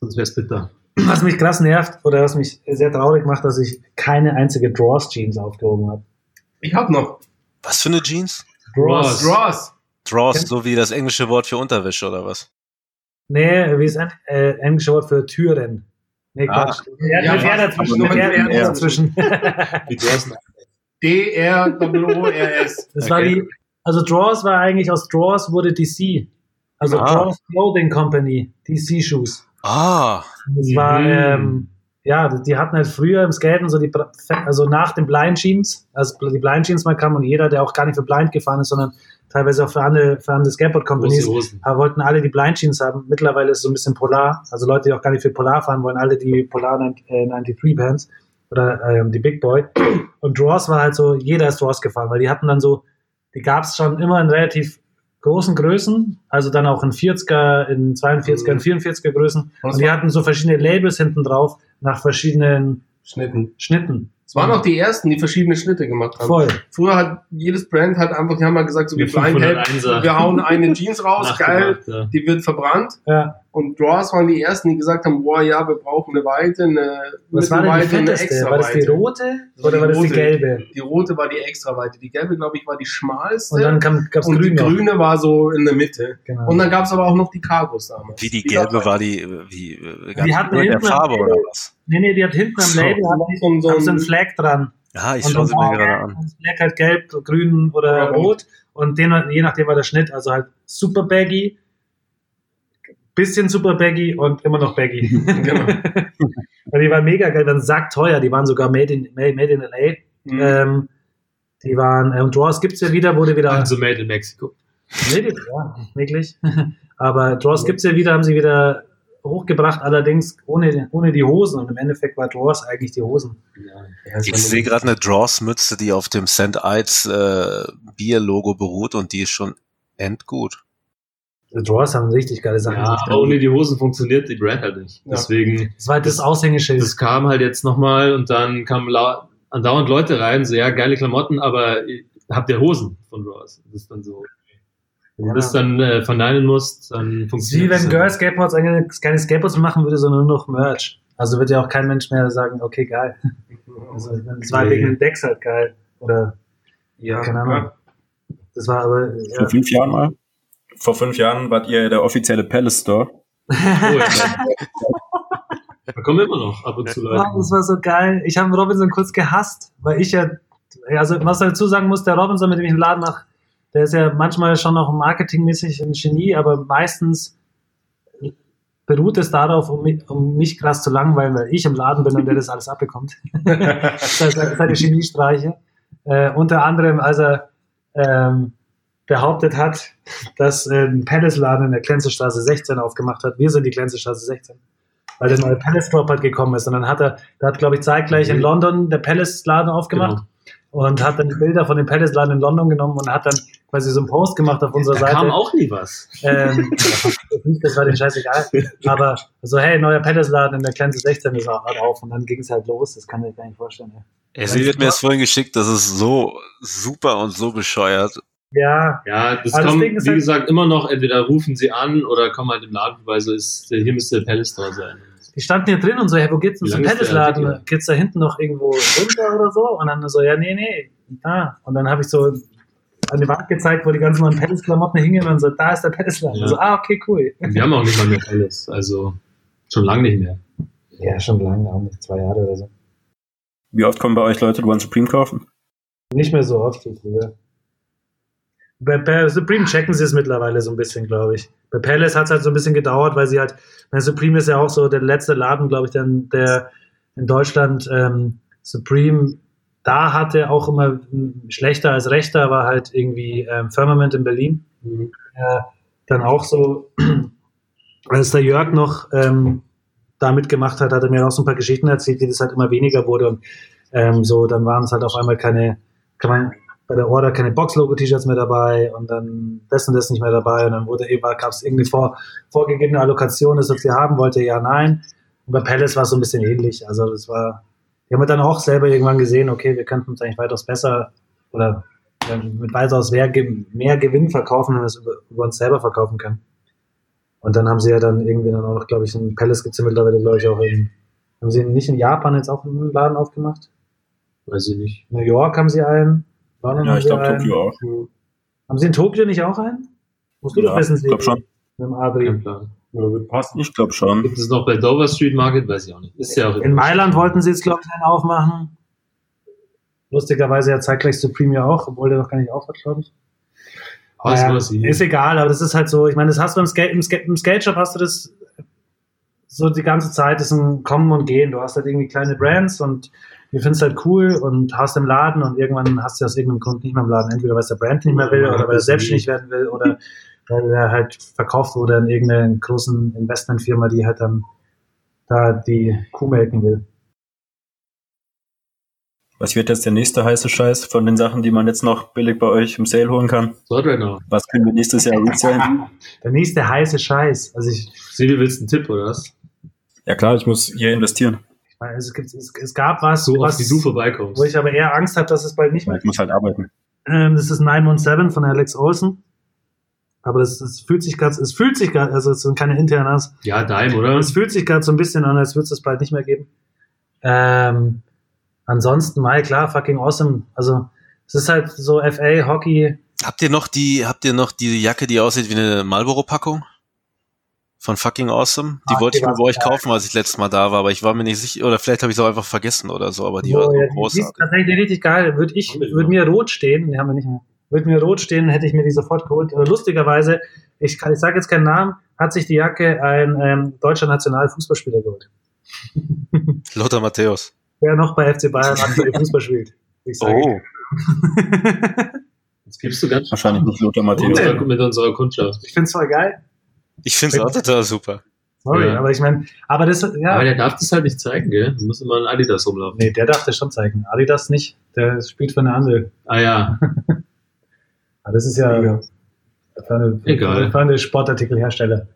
Speaker 5: sonst wär's bitter.
Speaker 6: Was mich krass nervt oder was mich sehr traurig macht, dass ich keine einzige Draws-Jeans aufgehoben habe.
Speaker 4: Ich habe noch
Speaker 3: Was für eine Jeans?
Speaker 5: Draws.
Speaker 4: Draws.
Speaker 3: Draws, so wie das englische Wort für Unterwäsche oder was?
Speaker 6: Nee, wie ist ein äh, englische Wort für Türen? Nee,
Speaker 3: Ah.
Speaker 6: Quatsch. Ja,
Speaker 4: Ja, was?
Speaker 6: dazwischen. R dazwischen.
Speaker 5: Die Draws.
Speaker 4: D-R-O-O-R-S.
Speaker 6: Das war die, also Draws war eigentlich aus Draws wurde DC. Also
Speaker 3: Ah.
Speaker 6: Draws Clothing Company, DC Shoes.
Speaker 3: Ah,
Speaker 6: Das war,
Speaker 5: Mhm.
Speaker 6: ähm, ja, die hatten halt früher im Skaten so die, also nach den Blind Jeans, als die Blind Jeans mal kamen und jeder, der auch gar nicht für Blind gefahren ist, sondern teilweise auch für andere, für andere Skateboard Companies, aber wollten alle die Blind Jeans haben. Mittlerweile ist es so ein bisschen Polar. Also Leute, die auch gar nicht für Polar fahren, wollen alle die Polar 9- äh, 93 Bands oder ähm, die Big Boy. Und Draws war halt so, jeder ist Draws gefahren, weil die hatten dann so, die gab es schon immer in relativ großen Größen, also dann auch in 40er, in 42er, in 44er Größen.
Speaker 4: Was
Speaker 6: Und die hatten so verschiedene Labels hinten drauf nach verschiedenen
Speaker 4: Schnitten.
Speaker 6: Schnitten.
Speaker 4: Es waren auch die ersten, die verschiedene Schnitte gemacht haben.
Speaker 6: Voll.
Speaker 4: Früher hat jedes Brand halt einfach, die haben mal gesagt, so wie
Speaker 5: 501er.
Speaker 4: wir hauen eine Jeans raus, geil,
Speaker 5: ja.
Speaker 4: die wird verbrannt.
Speaker 6: Ja.
Speaker 4: Und Draws waren die ersten, die gesagt haben, boah, ja, wir brauchen eine Weite, eine
Speaker 6: Was war denn die fetteste?
Speaker 4: extra
Speaker 6: War das die rote oder
Speaker 4: die
Speaker 6: war das die
Speaker 4: rote.
Speaker 6: gelbe?
Speaker 4: Die rote war die extra Weite. Die gelbe, glaube ich, war die schmalste.
Speaker 6: Und dann kam, gab's
Speaker 4: und die
Speaker 6: grün noch.
Speaker 4: grüne war so in der Mitte.
Speaker 6: Genau.
Speaker 4: Und dann gab's aber auch noch die Cargos damals.
Speaker 3: Wie die
Speaker 4: Die
Speaker 3: gelbe war die, wie, äh,
Speaker 6: Die hatten
Speaker 3: nur in der Farbe oder was?
Speaker 6: Nee, nee, die hat hinten am
Speaker 3: So.
Speaker 6: Label hat die,
Speaker 4: So ein- so
Speaker 6: so
Speaker 4: ein-
Speaker 6: einen Flag dran.
Speaker 3: Ja, ich
Speaker 6: Und
Speaker 3: schaue sie mir gerade an.
Speaker 6: das Flag halt gelb, grün oder
Speaker 4: Oder rot.
Speaker 6: rot. Und den, je nachdem war der Schnitt, also halt super baggy, bisschen super baggy und immer noch baggy.
Speaker 4: Genau.
Speaker 6: Und die waren mega geil, die waren sackteuer, die waren sogar made in, made, made in LA.
Speaker 4: Mhm.
Speaker 6: Ähm, die waren, äh, und Draws gibt's ja wieder, wurde wieder.
Speaker 5: Also made in Mexico.
Speaker 6: Nee, die- ja, wirklich. Aber Draws gibt's ja wieder, haben sie wieder hochgebracht, allerdings ohne, ohne die Hosen. Und im Endeffekt war Draws eigentlich die Hosen.
Speaker 4: Ja, es
Speaker 3: Ich sehe gerade eine Draws-Mütze, die auf dem St. Ides äh, Bier-Logo beruht und die ist schon endgut.
Speaker 6: Die Draws haben richtig geile Sachen.
Speaker 5: Ja, aber ohne die Hosen funktioniert die Brand halt nicht.
Speaker 4: Ja.
Speaker 5: Deswegen,
Speaker 6: das war halt das Aushängeschild.
Speaker 5: das kam halt jetzt nochmal und dann kamen andauernd Leute rein, so ja, geile Klamotten, aber ihr- habt ihr Hosen von Ross? Das ist dann so. Wenn
Speaker 6: Ja.
Speaker 5: du das dann äh, verneinen musst, dann
Speaker 6: Wie
Speaker 5: funktioniert
Speaker 6: wenn
Speaker 5: das
Speaker 6: Girl Skateboards eigentlich keine Skateboards mehr machen würde, sondern nur noch Merch. Also wird ja auch kein Mensch mehr sagen, okay, geil. Also das war wegen den Decks halt geil. Oder
Speaker 4: ja,
Speaker 6: keine Ahnung. das war aber ja.
Speaker 7: Vor fünf Jahren mal. Vor fünf Jahren wart ihr der offizielle Palace Store.
Speaker 5: Oh, da kommen immer noch ab und zu Leute.
Speaker 6: Das war so geil. Ich habe Robinson kurz gehasst, weil ich ja, also was dazu sagen muss, der Robinson, mit dem ich den Laden mache, der ist ja manchmal schon noch marketingmäßig ein Genie, aber meistens beruht es darauf, um mich, um mich krass zu langweilen, weil ich im Laden bin und der das alles abbekommt. das heißt, seine Geniestreiche. Äh, unter anderem, als er ähm, behauptet hat, dass äh, ein Palace-Laden in der Glänzestraße 16 aufgemacht hat. Wir sind die Glänzestraße 16 weil der neue Palace Drop halt gekommen ist. Und dann hat er, da hat, glaube ich, zeitgleich in London der Palace-Laden aufgemacht und hat dann die Bilder von dem Palace-Laden in London genommen und hat dann quasi so einen Post gemacht auf unserer
Speaker 5: Da
Speaker 6: Seite.
Speaker 5: kam auch nie was.
Speaker 6: Ähm, das war den scheißegal. Aber so, hey, neuer Palace-Laden in der Grenze 16 ist auch auf. Und dann ging es halt los. Das kann ich gar nicht vorstellen.
Speaker 3: Ja, sie wird mir das vorhin geschickt, das ist so super und so bescheuert.
Speaker 6: Ja,
Speaker 5: Ja, das
Speaker 6: das
Speaker 5: kommt, wie
Speaker 6: halt-
Speaker 5: gesagt, immer noch, entweder rufen sie an oder kommen halt im Laden vorbei, so ist, hier müsste der Palace Store sein.
Speaker 6: die standen hier drin und so, hey, wo geht's denn zum Palace-Laden?
Speaker 5: Artikel?
Speaker 6: Geht's da hinten noch irgendwo runter oder so? Und dann so, ja, nee, nee, da. Und dann habe ich so an die Wand gezeigt, wo die ganzen neuen Palace-Klamotten hingen und so, da ist der Palace-Laden.
Speaker 5: Ja.
Speaker 6: Also, ah, okay, cool.
Speaker 5: Und wir haben auch nicht mal mehr Palace, also schon lange nicht mehr.
Speaker 6: Ja, schon lange, auch nicht zwei Jahre oder so.
Speaker 7: Wie oft kommen bei euch Leute One Supreme kaufen?
Speaker 6: Nicht mehr so oft wie früher. Bei, bei Supreme checken sie es mittlerweile so ein bisschen, glaube ich. Bei Palace hat es halt so ein bisschen gedauert, weil sie halt, bei Supreme ist ja auch so der letzte Laden, glaube ich, dann, der in Deutschland ähm, Supreme da hatte, auch immer m, schlechter als rechter, war halt irgendwie ähm, Firmament in Berlin. Äh, dann auch so, als der Jörg noch ähm, da mitgemacht hat, hat er mir auch so ein paar Geschichten erzählt, wie das halt immer weniger wurde und ähm, so, dann waren es halt auf einmal keine, kann man bei der Order keine Box-Logo-T-Shirts mehr dabei und dann das und das nicht mehr dabei und dann wurde eben, gab es irgendwie vor, vorgegebene Allokation, das was sie haben wollte, ja, nein. Und bei Palace war es so ein bisschen ähnlich. Also das war, wir haben dann auch selber irgendwann gesehen, okay, wir könnten uns eigentlich weitaus besser oder mit weitaus mehr, mehr Gewinn verkaufen, wenn wir es über, über uns selber verkaufen können. Und dann haben sie ja dann irgendwie dann auch noch, glaube ich, in Palace gibt es glaube ich, auch in, haben sie nicht in Japan jetzt auch einen Laden aufgemacht?
Speaker 5: Weiß ich nicht.
Speaker 6: New York haben sie einen.
Speaker 7: Ja,
Speaker 6: haben
Speaker 7: ich
Speaker 6: sie
Speaker 7: glaube. Tokio auch.
Speaker 6: Haben sie in Tokio nicht auch einen? Musst du
Speaker 7: Ja,
Speaker 6: doch wissen,
Speaker 7: ich glaub schon.
Speaker 6: Mit dem Adri.
Speaker 5: Kein Plan.
Speaker 4: Ja, wird passen.
Speaker 7: Ich glaube schon.
Speaker 5: Gibt es noch bei Dover Street Market? Weiß ich auch nicht. Ist ja auch
Speaker 6: In Mailand wollten sie jetzt, glaube ich, einen aufmachen. Lustigerweise ja zeitgleich Supreme ja auch, obwohl der noch gar nicht auf hat, glaube ich.
Speaker 5: Oh,
Speaker 6: Naja, ist egal, aber das ist halt so, ich meine, das hast du im, Skate, im, Skate, im Skate Shop hast du das so die ganze Zeit, das ist ein Kommen und Gehen. Du hast halt irgendwie kleine Brands und du findest halt cool und hast im Laden und irgendwann hast du aus irgendeinem Grund nicht mehr im Laden. Entweder weil es der Brand nicht mehr will oder weil er selbstständig werden will oder weil er halt verkauft wurde an irgendeine großen Investmentfirma, die halt dann da die Kuh melken will.
Speaker 7: Was wird jetzt der nächste heiße Scheiß von den Sachen, die man jetzt noch billig bei euch im Sale holen kann?
Speaker 5: Swordrunner.
Speaker 7: Was können wir nächstes Jahr rezahlen?
Speaker 6: Der nächste heiße Scheiß. Also ich,
Speaker 5: Silvi, willst du einen Tipp, oder was?
Speaker 7: ja klar, ich muss hier investieren.
Speaker 6: Es, gibt, es, es gab was,
Speaker 5: So
Speaker 6: was
Speaker 5: du vorbeikommst.
Speaker 6: wo ich aber eher Angst habe, dass es bald nicht mehr
Speaker 7: Ich muss halt arbeiten.
Speaker 6: Ähm, das ist 917 von Alex Olsen. Aber das, das fühlt sich ganz, es fühlt sich gerade, also es sind keine internas.
Speaker 5: ja, Dime, oder?
Speaker 6: Es fühlt sich gerade so ein bisschen an, als würde es das bald nicht mehr geben. Ähm, ansonsten, mal klar, fucking awesome. Also es ist halt so FA, Hockey.
Speaker 3: Habt ihr noch die, habt ihr noch die Jacke, die aussieht wie eine Marlboro-Packung? Von fucking awesome? Die
Speaker 6: Ah,
Speaker 3: wollte ich
Speaker 6: die
Speaker 3: mir
Speaker 6: war
Speaker 3: bei euch
Speaker 6: geil.
Speaker 3: kaufen, als ich letztes Mal da war, aber ich war mir nicht sicher, oder vielleicht habe ich es auch einfach vergessen oder so, aber die war
Speaker 6: Boah,
Speaker 3: so
Speaker 6: ja, die, die ist
Speaker 3: großartig.
Speaker 6: tatsächlich richtig geil. Würde ich, würde mir rot stehen, die haben wir nicht mehr. Würde mir rot stehen, hätte ich mir die sofort geholt. Aber lustigerweise, ich, kann- ich sage jetzt keinen Namen, hat sich die Jacke ein ähm, deutscher Nationalfußballspieler geholt.
Speaker 3: Lothar Matthäus.
Speaker 6: Der noch bei FC Bayern aktuell Fußball spielt. Ich sage,
Speaker 3: Oh.
Speaker 5: Das gibst du ganz
Speaker 7: Wahrscheinlich nicht Lothar
Speaker 5: mit
Speaker 7: Matthäus.
Speaker 5: unserer, mit unserer Kundschaft.
Speaker 6: ich finde es voll geil.
Speaker 3: Ich finde es auch total super.
Speaker 6: Sorry,
Speaker 5: Ja.
Speaker 6: aber ich meine, aber das, ja.
Speaker 5: Aber der darf das halt nicht zeigen, gell? Du musst immer ein Adidas rumlaufen.
Speaker 6: nee, der darf das schon zeigen. Adidas nicht. Der spielt für eine andere.
Speaker 5: Ah ja,
Speaker 6: Aber das ist ja für eine,
Speaker 5: Egal.
Speaker 6: für eine Sportartikelhersteller.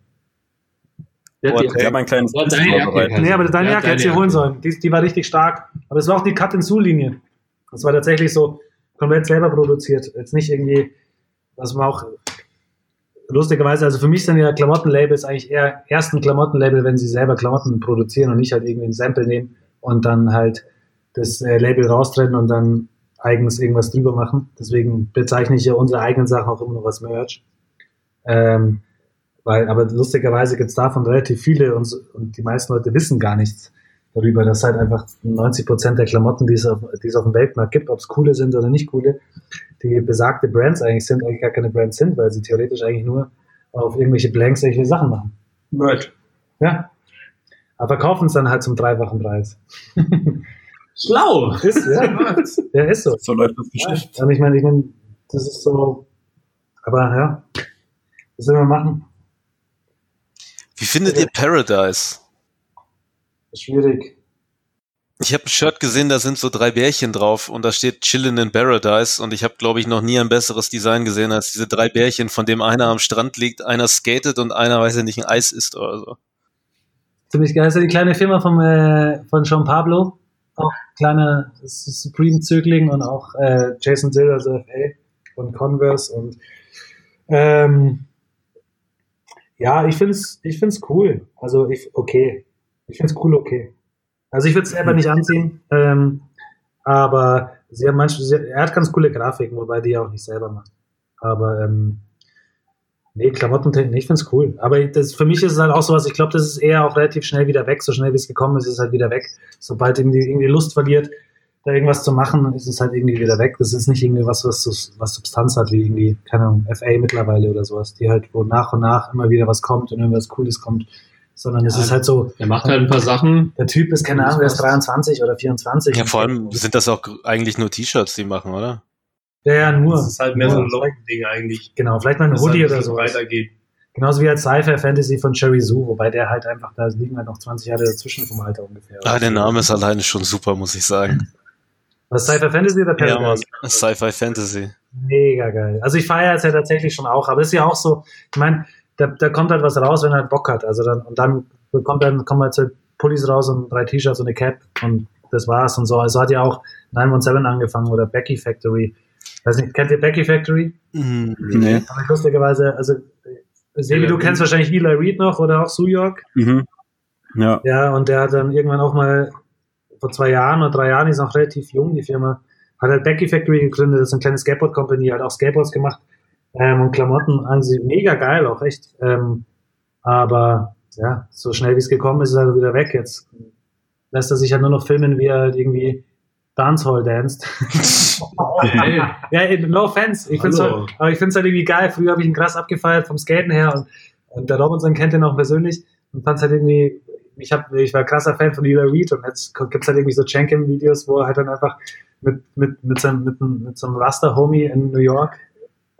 Speaker 5: der hat die,
Speaker 7: Ich habe ein kleines
Speaker 5: Ja,
Speaker 7: Quiz
Speaker 5: deine Jacke
Speaker 6: Nee, aber deine
Speaker 5: Ja,
Speaker 6: Jacke hätte sie
Speaker 5: Jacke.
Speaker 6: holen sollen. Die, die war richtig stark. Aber es war auch die Cut-and-Sue-Linie. Das war tatsächlich so komplett selber produziert. Jetzt nicht irgendwie, was man auch lustigerweise, also für mich sind ja Klamottenlabels eigentlich eher erst ein Klamottenlabel, wenn sie selber Klamotten produzieren und nicht halt irgendwie ein Sample nehmen und dann halt das äh, Label raustrennen und dann eigens irgendwas drüber machen. Deswegen bezeichne ich ja unsere eigenen Sachen auch immer noch als Merch. Ähm, weil, aber lustigerweise gibt es davon relativ viele und, und die meisten Leute wissen gar nichts darüber, dass halt einfach 90 Prozent der Klamotten, die es, auf, die es auf dem Weltmarkt gibt, ob es coole sind oder nicht coole, die besagte Brands eigentlich sind, eigentlich gar keine Brands sind, weil sie theoretisch eigentlich nur auf irgendwelche Blanks solche Sachen machen.
Speaker 7: Right.
Speaker 6: Ja. Aber verkaufen es dann halt zum dreifachen Preis.
Speaker 5: Schlau!
Speaker 6: Ist, ja, ja, ist so.
Speaker 7: So läuft das Geschäft.
Speaker 6: Und ich meine, ich meine, das ist so, aber ja, was soll man machen?
Speaker 3: Wie findet ihr Paradise?
Speaker 6: Schwierig.
Speaker 3: Ich habe ein Shirt gesehen, da sind so drei Bärchen drauf und da steht Chillin' in Paradise und ich habe, glaube ich, noch nie ein besseres Design gesehen als diese drei Bärchen, von dem einer am Strand liegt, einer skatet und einer, weiß ich nicht, ein Eis isst oder so.
Speaker 6: Ziemlich geil. Das ist ja die kleine Firma vom, äh, von Jean Pablo. Auch kleiner Supreme-Zögling und auch äh, Jason Dill, also FA von Converse. Und ähm, ja, ich finde es ich find's cool. Also ich, okay. Ich finde es cool, okay. Also ich würde es selber nicht anziehen, ähm, aber sie haben manche, sie, er hat ganz coole Grafiken, wobei die er auch nicht selber macht. Aber ähm, nee, Klamottentechnik, ich finde es cool. Aber das, für mich ist es halt auch sowas, ich glaube, das ist eher auch relativ schnell wieder weg. So schnell wie es gekommen ist, ist es halt wieder weg. Sobald irgendwie, irgendwie Lust verliert, da irgendwas zu machen, ist es halt irgendwie wieder weg. Das ist nicht irgendwie was, was, was Substanz hat, wie irgendwie, keine Ahnung, FA mittlerweile oder sowas, die halt, wo nach und nach immer wieder was kommt und irgendwas Cooles kommt. Sondern es
Speaker 5: Ja.
Speaker 6: ist halt so,
Speaker 5: Er macht halt ein paar Sachen.
Speaker 6: der Typ ist, keine Ahnung, der ist 23 oder 24.
Speaker 3: Ja, vor allem sind das auch eigentlich nur T-Shirts, die machen, oder?
Speaker 6: Ja, ja, nur.
Speaker 4: Das ist halt mehr so ein
Speaker 6: Nur.
Speaker 4: Locken-Ding eigentlich.
Speaker 6: Genau, vielleicht mal ein Hoodie
Speaker 4: halt
Speaker 6: oder so.
Speaker 4: weitergeht.
Speaker 6: Genauso wie als Sci-Fi Fantasy von Cherry Zoo, wobei der halt einfach, da liegen halt noch 20 Jahre dazwischen vom Alter ungefähr.
Speaker 3: Ah, der Name ist alleine schon super, muss ich sagen.
Speaker 6: Was Sci-Fi Fantasy oder
Speaker 3: Ja, Mann.
Speaker 6: Paradise?
Speaker 3: Sci-Fi Fantasy.
Speaker 6: Mega geil. Also ich feiere es ja tatsächlich schon auch, aber es ist ja auch so, ich meine, da, da kommt halt was raus, wenn er halt Bock hat. Also dann, und dann kommt dann, kommen halt so Pullis raus und drei T-Shirts und eine Cap und das war's und so. Also hat ja auch 917 angefangen oder Becky Factory. Weiß nicht, kennt ihr Becky Factory?
Speaker 3: Mhm.
Speaker 7: Nee.
Speaker 6: Aber lustigerweise, also Sebi, du kennst wahrscheinlich Eli Reed noch oder auch Sue York.
Speaker 7: Mhm. Ja.
Speaker 6: Ja, und der hat dann irgendwann auch mal vor zwei Jahren oder drei Jahren, die ist noch relativ jung, die Firma, hat halt Becky Factory gegründet, das ist eine kleine Skateboard-Company, hat auch Skateboards gemacht ähm, und Klamotten an sich mega geil, auch echt. Ähm, aber ja, so schnell wie es gekommen ist, ist er wieder weg. Jetzt lässt er sich halt nur noch filmen, wie er halt irgendwie Dancehall danst.
Speaker 5: Hey,
Speaker 6: Ja, no offense. Ich find's
Speaker 5: Hallo.
Speaker 6: halt, aber ich finde es halt irgendwie geil. Früher habe ich ihn krass abgefeiert vom Skaten her und, und der Robinson kennt ihn auch persönlich und fand halt irgendwie, ich, hab, ich war krasser Fan von Ela Reed und jetzt gibt's halt irgendwie so Chankin-Videos, wo er halt dann einfach mit, mit, mit, seinem, mit, mit so einem Raster-Homie in New York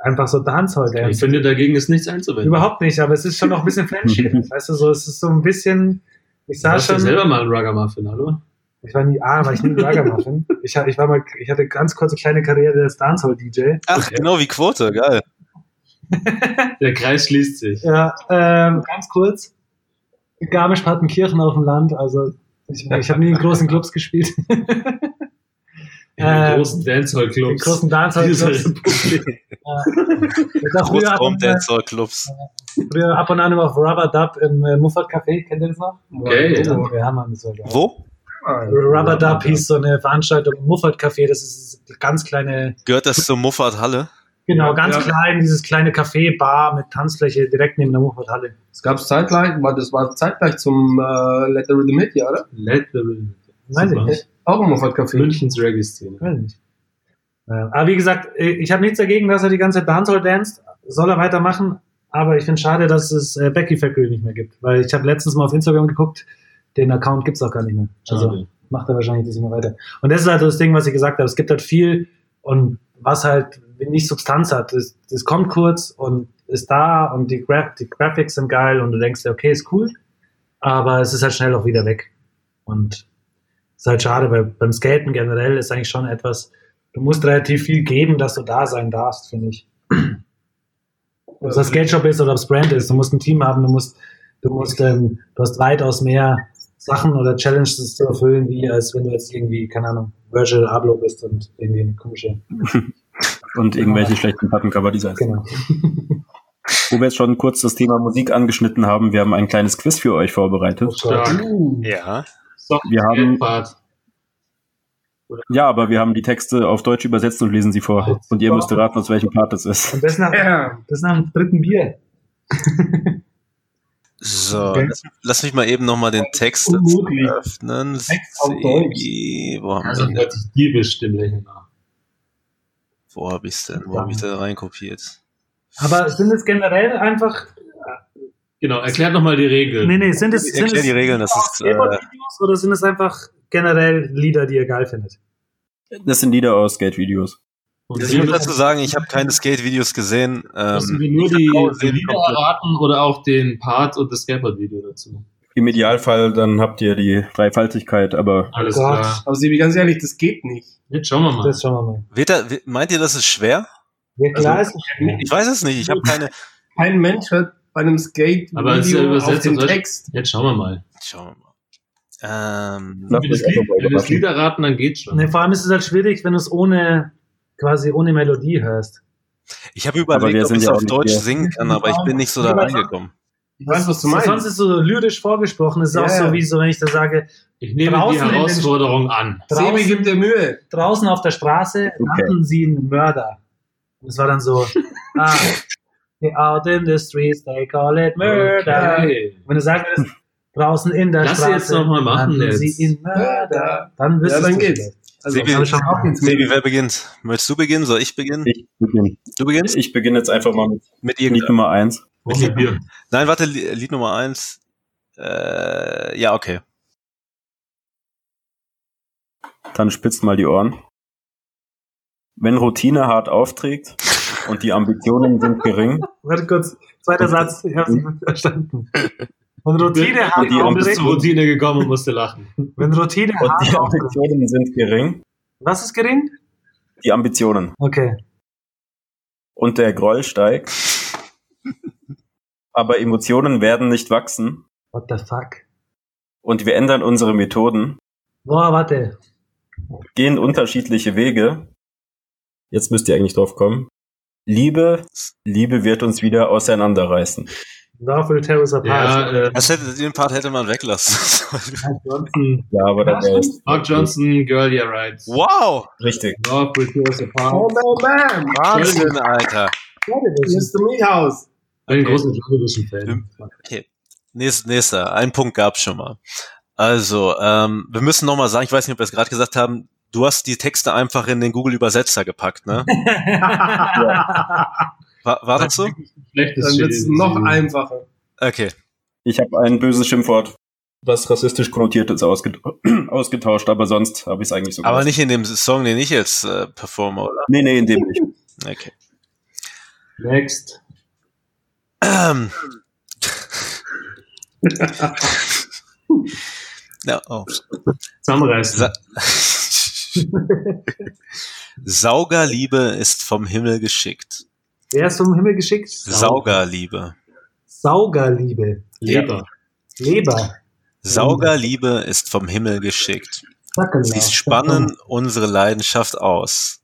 Speaker 6: einfach so Dancehall
Speaker 5: ich finde, dagegen ist nichts einzuwenden.
Speaker 6: Überhaupt nicht, aber es ist schon noch ein bisschen flashy. weißt du, so, es ist so ein bisschen, ich
Speaker 5: Du
Speaker 6: sah schon,
Speaker 5: selber mal ein Ruggermuffin, hallo?
Speaker 6: Ich war nie, ah, war ich nie Ragamuffin. Ich, hab- ich war mal, ich hatte ganz kurze kleine Karriere als Dancehall-DJ.
Speaker 3: Ach, genau wie Quote, geil.
Speaker 5: Der Kreis schließt sich.
Speaker 6: Ja, ähm, ganz kurz. Garmisch-Partenkirchen auf dem Land, also ich, ich habe nie in großen Clubs gespielt.
Speaker 5: In den
Speaker 6: Ähm,
Speaker 5: großen
Speaker 6: in
Speaker 5: Dancehall-Clubs.
Speaker 6: großen Dancehall-Clubs.
Speaker 3: Großraum
Speaker 6: und, an-
Speaker 3: Dancehall Clubs.
Speaker 6: früher ab und an immer auf Rubber Dub im äh, Muffat Café, kennt ihr das noch?
Speaker 5: Okay, ja.
Speaker 6: Ja, Mann, war geil.
Speaker 3: Wo?
Speaker 6: Rubber Dub hieß so eine Veranstaltung im Muffat Café, das ist eine ganz kleine,
Speaker 3: Gehört das zur Muffat Halle?
Speaker 6: genau, ganz
Speaker 4: Ja.
Speaker 6: klein, dieses kleine Café, Bar mit Tanzfläche direkt neben der Muffat Halle.
Speaker 4: Das gab es zeitgleich, war- das war zeitgleich zum äh, Let the Rhythm Hit, ja, oder?
Speaker 5: Let the Rhythm.
Speaker 6: Weiß ich nicht.
Speaker 4: Auch im Moffat Café.
Speaker 5: Münchens Reggae-Szene.
Speaker 6: Weiß nicht. Aber wie gesagt, äh, ich habe nichts dagegen, dass er die ganze Zeit Dancehall danst. Soll er weitermachen. Aber ich finde schade, dass es äh, Becky Factory nicht mehr gibt. Weil ich habe letztens mal auf Instagram geguckt, den Account gibt's auch gar nicht mehr. Also
Speaker 5: Schade.
Speaker 6: macht er wahrscheinlich nicht mehr weiter. Und das ist halt das Ding, was ich gesagt habe. Es gibt halt viel und was halt nicht Substanz hat. Das, das kommt kurz und ist da und die, Gra die Graphics sind geil und du denkst dir, okay, ist cool. Aber es ist halt schnell auch wieder weg. Und ist halt schade, weil beim Skaten generell ist eigentlich schon etwas, du musst relativ viel geben, dass du da sein darfst, finde ich. Ob es das Skate Shop ist oder ob es Brand ist, du musst ein Team haben, du musst, du musst, ähm, du hast weitaus mehr Sachen oder Challenges zu erfüllen, wie als wenn du jetzt irgendwie, keine Ahnung, Virgil Abloh bist und irgendwie eine komische,
Speaker 7: Und irgendwelche schlechten Plattencover-Designs.
Speaker 6: genau.
Speaker 7: Wo wir jetzt schon kurz das Thema Musik angeschnitten haben, wir haben ein kleines Quiz für euch vorbereitet.
Speaker 5: Stark.
Speaker 3: Ja.
Speaker 7: Wir haben-. Ja, aber wir haben die Texte auf Deutsch übersetzt und lesen sie vor. Und ihr müsst raten, aus welchem Part das ist.
Speaker 6: Und das nach,
Speaker 4: Ja.
Speaker 6: das nach dem dritten Bier.
Speaker 3: So,
Speaker 6: Okay.
Speaker 3: lass, mich mal eben nochmal den Text öffnen.
Speaker 4: Text auf
Speaker 3: Sebi, Wo haben
Speaker 5: Also
Speaker 3: wir denn?
Speaker 5: nach.
Speaker 3: Wo habe ich denn? Wo habe ich denn reinkopiert?
Speaker 6: Aber sind es generell einfach,
Speaker 5: Genau, erklärt nochmal die Regeln.
Speaker 6: nee, nee, sind es, sind
Speaker 3: Erklär
Speaker 6: es
Speaker 3: die Regeln, das ist, äh,
Speaker 6: oder sind es einfach generell Lieder, die ihr geil findet?
Speaker 7: Das sind Lieder aus Skate-Videos.
Speaker 3: Ich muss
Speaker 5: müssen,
Speaker 3: dazu sagen, ich habe keine Skate-Videos gesehen.
Speaker 5: müssen
Speaker 3: Ähm,
Speaker 5: wir nur die, die Lieder erraten oder auch den Part und das Skateboard-Video dazu.
Speaker 7: Im Idealfall, dann habt ihr die Dreifaltigkeit, aber
Speaker 5: Alles
Speaker 6: Gott.
Speaker 5: klar.
Speaker 4: Aber Sebi, ganz ehrlich, das geht nicht.
Speaker 5: Jetzt schauen wir mal.
Speaker 6: Das schauen wir mal.
Speaker 3: wird da, meint ihr, das ist schwer?
Speaker 6: Ja, klar
Speaker 4: Also-
Speaker 6: ist
Speaker 3: Ich weiß es nicht. Ich habe keine.
Speaker 4: Kein Mensch hört bei einem skate
Speaker 5: Aber es ist ja
Speaker 4: Video auf
Speaker 5: übersetzt
Speaker 4: den. Text.
Speaker 5: Jetzt schauen wir mal.
Speaker 3: Schauen wir mal. Ähm,
Speaker 5: Wenn wir das Lied, wenn wir das
Speaker 7: überraschen.
Speaker 5: Lied erraten, dann geht's schon.
Speaker 6: Nee, vor allem ist es halt schwierig, wenn du es ohne, quasi ohne Melodie hörst.
Speaker 3: ich habe überlegt, ob ich
Speaker 7: auch
Speaker 3: auf Deutsch
Speaker 7: hier.
Speaker 3: singen kann, aber ich bin nicht so da reingekommen.
Speaker 4: Ich weiß, was du meinst.
Speaker 6: Sonst ist so lyrisch vorgesprochen. Es ist
Speaker 4: Ja,
Speaker 6: auch so, wie so, wenn ich da sage,
Speaker 5: Ich nehme die Herausforderung an.
Speaker 4: Sebi
Speaker 6: draußen,
Speaker 4: gibt dir Mühe.
Speaker 6: draußen auf der Straße
Speaker 7: Okay.
Speaker 6: nannten sie einen Mörder. Und es war dann so, ah, out in the streets, they call it murder.
Speaker 5: Okay.
Speaker 6: Wenn du sagen würdest, draußen in der
Speaker 5: Lass sie
Speaker 6: Straße,
Speaker 5: jetzt noch mal machen jetzt.
Speaker 6: sie ihn Mörder. Dann
Speaker 4: Ja,
Speaker 6: wüsstest
Speaker 4: dann
Speaker 6: du
Speaker 4: geht's. Also,
Speaker 3: Sebi,
Speaker 4: hab ich schon auch ins
Speaker 3: Sebi, wer beginnt? Möchtest du beginnen? Soll ich beginnen?
Speaker 7: ich beginne.
Speaker 3: Du beginnst?
Speaker 7: Ich beginne jetzt einfach mal mit
Speaker 3: Mit
Speaker 7: Lied. Nummer eins.
Speaker 5: Okay, Bier.
Speaker 3: Nein, warte, Li- Lied Nummer eins. Äh, ja, okay.
Speaker 7: Dann spitzt mal die Ohren. Wenn Routine hart aufträgt und die Ambitionen sind gering
Speaker 6: Warte kurz, zweiter Satz, ich hab's nicht verstanden. Wenn Routine hart
Speaker 5: die haben bis
Speaker 6: aufregt,
Speaker 5: zur Routine gekommen und musste lachen.
Speaker 6: wenn Routine
Speaker 7: und
Speaker 6: hart
Speaker 7: die. Ambitionen sind gering,
Speaker 6: Was ist gering?
Speaker 7: die Ambitionen
Speaker 6: Okay.
Speaker 7: und der Groll steigt, aber Emotionen werden nicht wachsen
Speaker 6: What the fuck?
Speaker 7: und wir ändern unsere Methoden,
Speaker 6: Boah, warte.
Speaker 7: gehen unterschiedliche Wege. Jetzt müsst ihr eigentlich drauf kommen. Liebe, Liebe wird uns wieder auseinanderreißen.
Speaker 6: Love will tear us apart.
Speaker 5: Ja, äh,
Speaker 3: Das hätte, den Part hätte man weglassen.
Speaker 5: Johnson,
Speaker 7: Ja, aber das ist
Speaker 5: Mark Johnson, Girl, yeah right.
Speaker 3: wow!
Speaker 7: richtig.
Speaker 5: Love will tear us apart.
Speaker 4: Oh, no, man.
Speaker 3: Wahnsinn, Alter.
Speaker 4: Mr. Meathouse.
Speaker 5: Ich bin ein
Speaker 3: Okay.
Speaker 5: großer Johnson-Fan.
Speaker 3: Okay. Nächst, nächster. Ein Punkt gab's schon mal. Also, ähm, wir müssen nochmal sagen, ich weiß nicht, ob wir es gerade gesagt haben, du hast die Texte einfach in den Google-Übersetzer gepackt, ne? War, war das so?
Speaker 5: Schlechtes
Speaker 4: Dann wird's
Speaker 5: Schild.
Speaker 4: noch einfacher.
Speaker 3: Okay.
Speaker 7: Ich habe ein böses Schimpfwort, das rassistisch konnotiert ist, ausget ausgetauscht, aber sonst habe ich es eigentlich so
Speaker 3: Aber nicht in dem Song, den ich jetzt äh, performe, oder?
Speaker 7: Nee, nee, in dem nicht.
Speaker 3: Okay.
Speaker 5: Next.
Speaker 3: Ähm. Ja, oh.
Speaker 5: Zusammenreißen.
Speaker 3: Sa Saugerliebe ist vom Himmel geschickt.
Speaker 6: Wer ist vom Himmel geschickt?
Speaker 3: Saugerliebe.
Speaker 6: Saugerliebe.
Speaker 5: Leber.
Speaker 6: Leber.
Speaker 3: Saugerliebe ist vom Himmel geschickt. Sie spannen unsere Leidenschaft aus.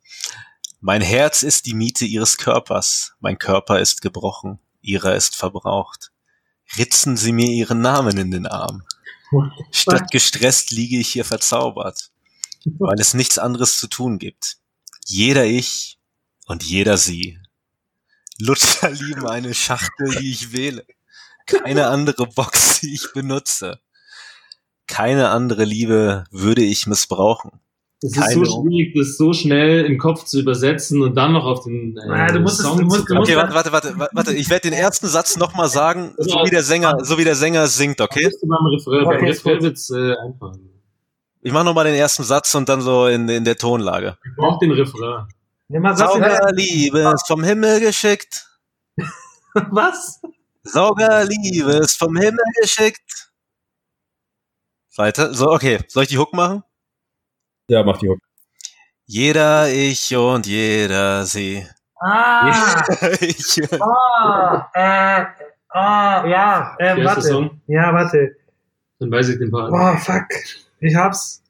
Speaker 3: Mein Herz ist die Miete ihres Körpers. Mein Körper ist gebrochen. Ihrer ist verbraucht. Ritzen Sie mir Ihren Namen in den Arm. Statt gestresst liege ich hier verzaubert, weil es nichts anderes zu tun gibt. Jeder ich und jeder sie. Luther lieben eine Schachtel, die ich wähle. Keine andere Box, die ich benutze. Keine andere Liebe würde ich missbrauchen.
Speaker 5: Es ist
Speaker 3: Keine-
Speaker 5: so schwierig, das so schnell im Kopf zu übersetzen und dann noch auf den äh,
Speaker 6: Ah, du musst es-
Speaker 5: Song
Speaker 6: du musst-
Speaker 5: zu
Speaker 6: du musst-
Speaker 3: Okay, warte, warte, warte, warte, warte. Ich werde den ersten Satz nochmal sagen, so wie der Sänger, so wie der Sänger singt, okay?
Speaker 5: Beim Refrain?
Speaker 6: Okay,
Speaker 5: Refrain wird's äh, einfallen.
Speaker 3: Ich mache nochmal den ersten Satz und dann so in, in der Tonlage.
Speaker 5: Ich brauch den Refrain.
Speaker 6: Ja, mal sag's
Speaker 3: Saugerliebe ist vom Himmel geschickt.
Speaker 6: Was?
Speaker 3: Saugerliebe ist vom Himmel geschickt. Weiter. So, okay. Soll ich die Hook machen?
Speaker 7: Ja, mach die Hook.
Speaker 3: Jeder ich und jeder sie.
Speaker 6: Ah,
Speaker 3: ich,
Speaker 6: ah, äh, ah, ja, äh, warte. Ja, warte.
Speaker 5: Dann weiß ich den Part.
Speaker 6: Oh, fuck. Ich hab's.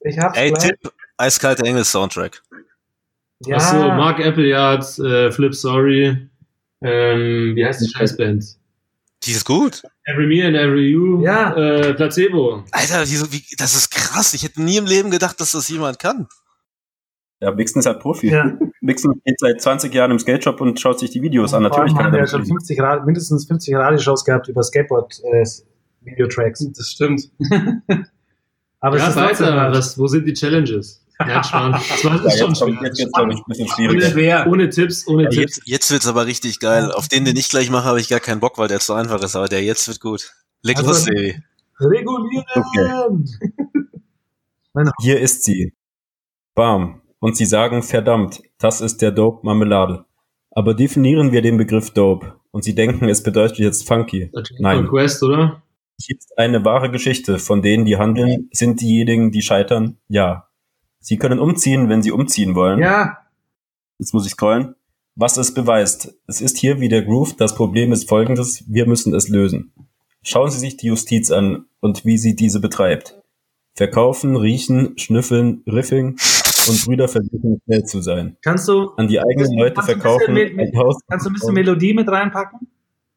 Speaker 6: Ich hab's
Speaker 3: ey,
Speaker 6: gleich.
Speaker 3: Tipp, eiskalte Engel Soundtrack.
Speaker 6: Ja.
Speaker 5: Ach so, Mark Appleyard, äh, Flip Sorry. Ähm, wie heißt die Scheißband?
Speaker 3: Die ist gut.
Speaker 5: Every Me and Every You.
Speaker 6: Ja.
Speaker 5: Äh, Placebo.
Speaker 3: Alter, wieso, wie, das ist krass. Ich hätte nie im Leben gedacht, dass das jemand kann.
Speaker 7: Ja, Mixen ist halt Profi.
Speaker 6: ja.
Speaker 7: Mixen geht seit 20 Jahren im Skate-Shop und schaut sich die Videos an. Natürlich kann er
Speaker 6: haben wir
Speaker 7: damit
Speaker 6: schon
Speaker 7: umgehen.
Speaker 6: 50 Rad, mindestens 50 Radioshows gehabt über Skateboard-Videotracks.
Speaker 4: Das stimmt.
Speaker 6: Aber
Speaker 5: ja,
Speaker 6: es ist
Speaker 5: weiter.
Speaker 6: hart.
Speaker 5: Was, wo sind die Challenges? Ja, schon. Das war
Speaker 7: Ja,
Speaker 5: schon
Speaker 7: jetzt
Speaker 5: schwer.
Speaker 7: jetzt wird's, glaub ich, ein bisschen
Speaker 4: Ohne
Speaker 7: schwieriger.
Speaker 4: schwer.
Speaker 5: Ohne Tipps, ohne
Speaker 3: Ja,
Speaker 5: Tipps.
Speaker 3: jetzt, jetzt wird's aber richtig geil. Auf den, den ich gleich mache, habe ich gar keinen Bock, weil der zu einfach ist. Aber der jetzt wird gut. Leg
Speaker 6: Also-
Speaker 3: los, Sevi.
Speaker 6: Regulieren!
Speaker 7: Hier ist sie. Bam. Und sie sagen, verdammt, das ist der Dope Marmelade. Aber definieren wir den Begriff Dope. Und sie denken, es bedeutet jetzt funky. Nein.
Speaker 5: Quest, oder?
Speaker 7: Hier ist eine wahre Geschichte. Von denen, die handeln, sind diejenigen, die scheitern. Ja. Sie können umziehen, wenn sie umziehen wollen.
Speaker 6: Ja,
Speaker 7: Jetzt muss ich scrollen. Was es beweist. Es ist hier wie der Groove. Das Problem ist folgendes. Wir müssen es lösen. Schauen Sie sich die Justiz an und wie sie diese betreibt. Verkaufen, riechen, schnüffeln, riffing und Brüder versuchen schnell zu sein.
Speaker 6: kannst du,
Speaker 7: An die eigenen Leute verkaufen,
Speaker 6: mit-
Speaker 7: Haus.
Speaker 6: kannst du ein bisschen Melodie mit reinpacken?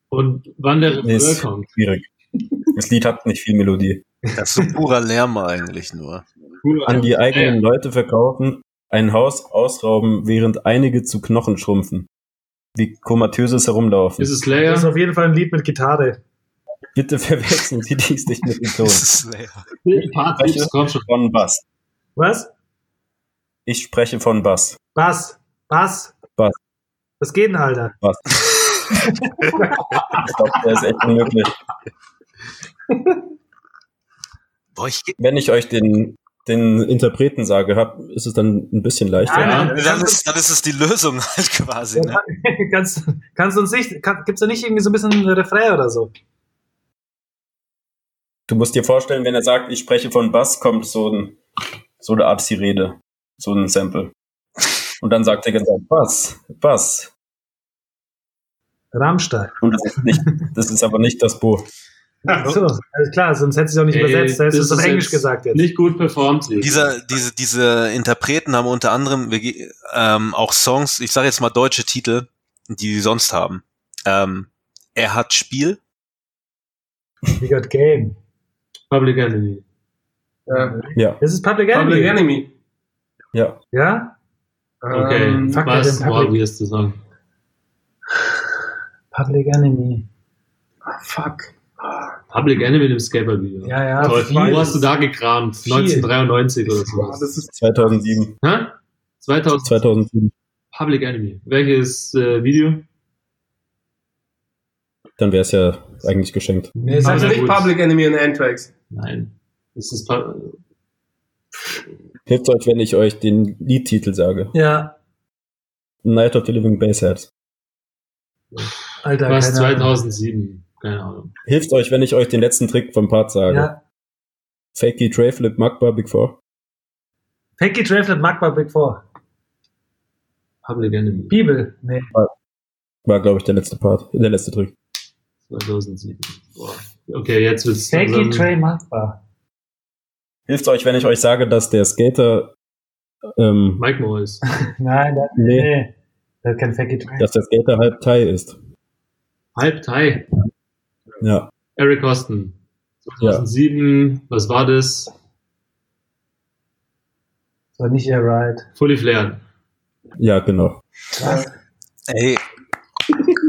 Speaker 5: Und wann der Refrain
Speaker 7: ist
Speaker 5: kommt.
Speaker 7: schwierig. Das Lied hat nicht viel Melodie.
Speaker 3: Das ist so purer Lärm eigentlich nur.
Speaker 7: An die eigenen. Leute verkaufen, ein Haus ausrauben, während einige zu Knochen schrumpfen. Wie komatöses Herumlaufen.
Speaker 5: Ist es
Speaker 6: Das
Speaker 5: Slayer?
Speaker 6: ist auf jeden Fall ein Lied mit Gitarre.
Speaker 7: Bitte verwechseln Sie dies nicht mit dem Ton.
Speaker 3: Das ist
Speaker 5: Tipps, komm schon.
Speaker 7: Von Bass.
Speaker 6: Was?
Speaker 7: Ich spreche von Bass.
Speaker 6: Was? Was?
Speaker 7: Was?
Speaker 6: Was geht denn, Alter?
Speaker 7: Bass. ich glaube, der ist echt unmöglich.
Speaker 3: Boah, ich,
Speaker 7: Wenn ich euch den, den Interpreten sage, hab, ist es dann ein bisschen leichter.
Speaker 5: Ja.
Speaker 6: nein,
Speaker 3: dann, ist, dann ist es die Lösung halt quasi. Ne?
Speaker 6: kannst, kannst du uns nicht, kann, gibt's da nicht irgendwie so ein bisschen ein Refrain oder so?
Speaker 7: Du musst dir vorstellen, wenn er sagt, ich spreche von Bass, kommt so, ein, so eine Art Sirene, so ein Sample. Und dann sagt er ganz einfach, Bass, Bass.
Speaker 6: Rammstein.
Speaker 7: Und das ist nicht, das ist aber nicht das Bo.
Speaker 6: Ach so, alles klar, sonst hättest du es auch nicht
Speaker 5: Ey,
Speaker 6: übersetzt, da hättest du es auf Englisch gesagt jetzt.
Speaker 5: Nicht gut performt.
Speaker 3: Dieser, diese, diese Interpreten haben unter anderem ähm, auch Songs, ich sage jetzt mal deutsche Titel, die sie sonst haben. Ähm, er hat Spiel,
Speaker 6: We got game.
Speaker 5: Public Enemy.
Speaker 4: Ja.
Speaker 7: Ja,
Speaker 6: Das ist Public Enemy.
Speaker 4: Public Enemy.
Speaker 7: ja.
Speaker 6: Ja?
Speaker 5: Okay,
Speaker 4: Ähm,
Speaker 6: fuck,
Speaker 5: was
Speaker 6: den
Speaker 5: war
Speaker 6: Public-
Speaker 5: wie ist zu sagen?
Speaker 6: Public Enemy.
Speaker 4: ah, fuck.
Speaker 5: Public Enemy im Skateboard-Video.
Speaker 6: Ja, ja.
Speaker 5: Toll. Wo hast du da gekramt?
Speaker 6: Viel.
Speaker 5: 1993 oder so.
Speaker 4: das ist
Speaker 7: 2007.
Speaker 5: Hä? 2000
Speaker 7: 2007.
Speaker 5: Public Enemy. Welches äh, Video?
Speaker 7: Dann wäre es ja eigentlich geschenkt.
Speaker 4: Nee, es heißt
Speaker 5: na
Speaker 4: nicht
Speaker 5: gut.
Speaker 4: Public Enemy und Anthrax.
Speaker 5: Nein. Das ist Pu-
Speaker 7: Hilft euch, wenn ich euch den Liedtitel sage.
Speaker 6: Ja,
Speaker 7: Night of the Living Bassheads.
Speaker 6: Alter,
Speaker 5: was
Speaker 6: keine Ahnung.
Speaker 5: 2007. Keine Ahnung.
Speaker 7: Hilft euch, wenn ich euch den letzten Trick vom Part sage.
Speaker 6: Ja,
Speaker 7: Fakey, Tray Flip, Magba, Big Four.
Speaker 6: Fakey, Trayflip, Magba, Big Four.
Speaker 5: Public Enemy
Speaker 6: Bibel. Nee.
Speaker 7: War, glaube ich, der letzte Part, der letzte Trick.
Speaker 5: 2007. Boah. Okay, jetzt wird's
Speaker 6: Fakey, Tray, Magba.
Speaker 7: Hilft euch, wenn ich euch sage, dass der Skater, ähm,
Speaker 5: Mike Morris.
Speaker 6: Nein, der,
Speaker 7: Nee.
Speaker 6: nee. Der hat kein Fakey, Tray.
Speaker 7: dass der Skater halb Thai ist.
Speaker 5: Halb Thai.
Speaker 7: Ja.
Speaker 5: Eric Austin. 2007. Was war das?
Speaker 6: Das war nicht ihr Ride.
Speaker 5: Fully Flared.
Speaker 7: Ja, genau.
Speaker 6: Was?
Speaker 3: Ey,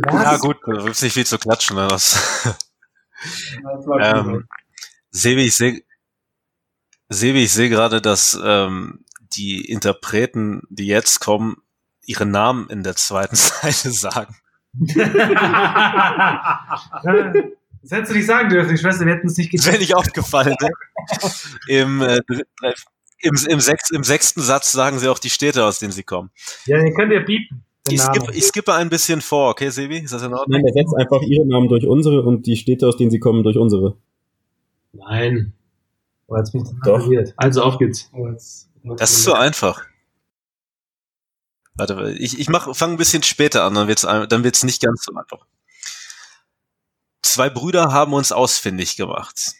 Speaker 6: Was?
Speaker 3: ja gut, da gibt's nicht viel zu klatschen. Ne? Das, ähm, Sebi, ich sehe Sebi, ich sehe gerade, dass ähm, die Interpreten, die jetzt kommen, ihre Namen in der zweiten Seite sagen.
Speaker 6: das hättest du nicht sagen dürfen, die Schwester, wir hätten es nicht
Speaker 3: Das wäre
Speaker 6: getan.
Speaker 3: nicht aufgefallen. Ne? Im, äh, im, im, sechs, Im sechsten Satz sagen sie auch die Städte, aus denen sie kommen.
Speaker 6: Ja, den könnt ihr piepen.
Speaker 3: Ich, skippe, ich skippe ein bisschen vor, okay, Sebi? Ist das in Ordnung?
Speaker 7: Nein, er setzt einfach ihre Namen durch unsere und die Städte, aus denen sie kommen, durch unsere.
Speaker 5: Nein.
Speaker 6: Oh, jetzt bin ich
Speaker 7: Doch.
Speaker 6: verwirrt.
Speaker 5: Also auf geht's.
Speaker 6: Oh, jetzt-
Speaker 3: Das ist so einfach. Warte, ich, ich mach, fang ein bisschen später an, dann wird's, dann wird's nicht ganz so einfach. Zwei Brüder haben uns ausfindig gemacht.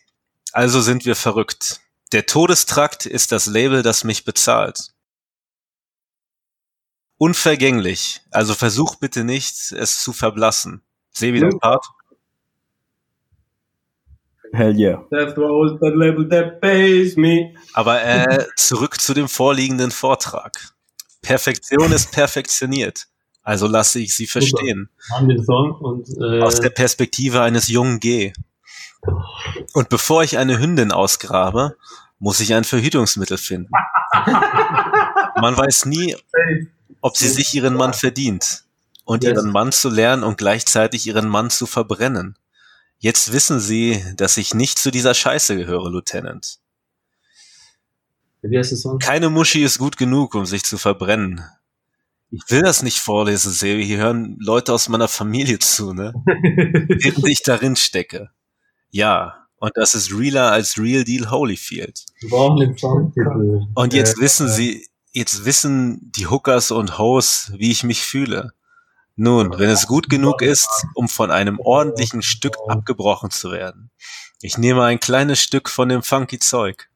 Speaker 3: Also sind wir verrückt. Der Todestrakt ist das Label, das mich bezahlt. Unvergänglich. Also versuch bitte nicht, es zu verblassen. Sebi, dein Part?
Speaker 7: Hell yeah.
Speaker 8: Death Row is the label that pays me.
Speaker 3: Aber äh, zurück zu dem vorliegenden Vortrag. Perfektion ist perfektioniert. Also lasse ich sie verstehen.
Speaker 5: Haben den Song und äh,
Speaker 3: Aus der Perspektive eines jungen G. Und bevor ich eine Hündin ausgrabe, muss ich ein Verhütungsmittel finden. Man weiß nie, ob sie sich ihren Mann verdient. Und ihren Mann zu lernen und gleichzeitig ihren Mann zu verbrennen. Jetzt wissen sie, dass ich nicht zu dieser Scheiße gehöre, Lieutenant.
Speaker 5: wie heißt der Song?
Speaker 3: Keine Muschi ist gut genug, um sich zu verbrennen. Ich will das nicht vorlesen, Sebi. Hier hören Leute aus meiner Familie zu, ne? Während ich darin stecke. Ja. Und das ist realer als Real Deal Holyfield. Und jetzt
Speaker 5: Äh,
Speaker 3: wissen sie, jetzt wissen die Hookers und Hoes, wie ich mich fühle. Nun, wenn es gut genug ist, um von einem ordentlichen Stück abgebrochen zu werden. Ich nehme ein kleines Stück von dem funky Zeug.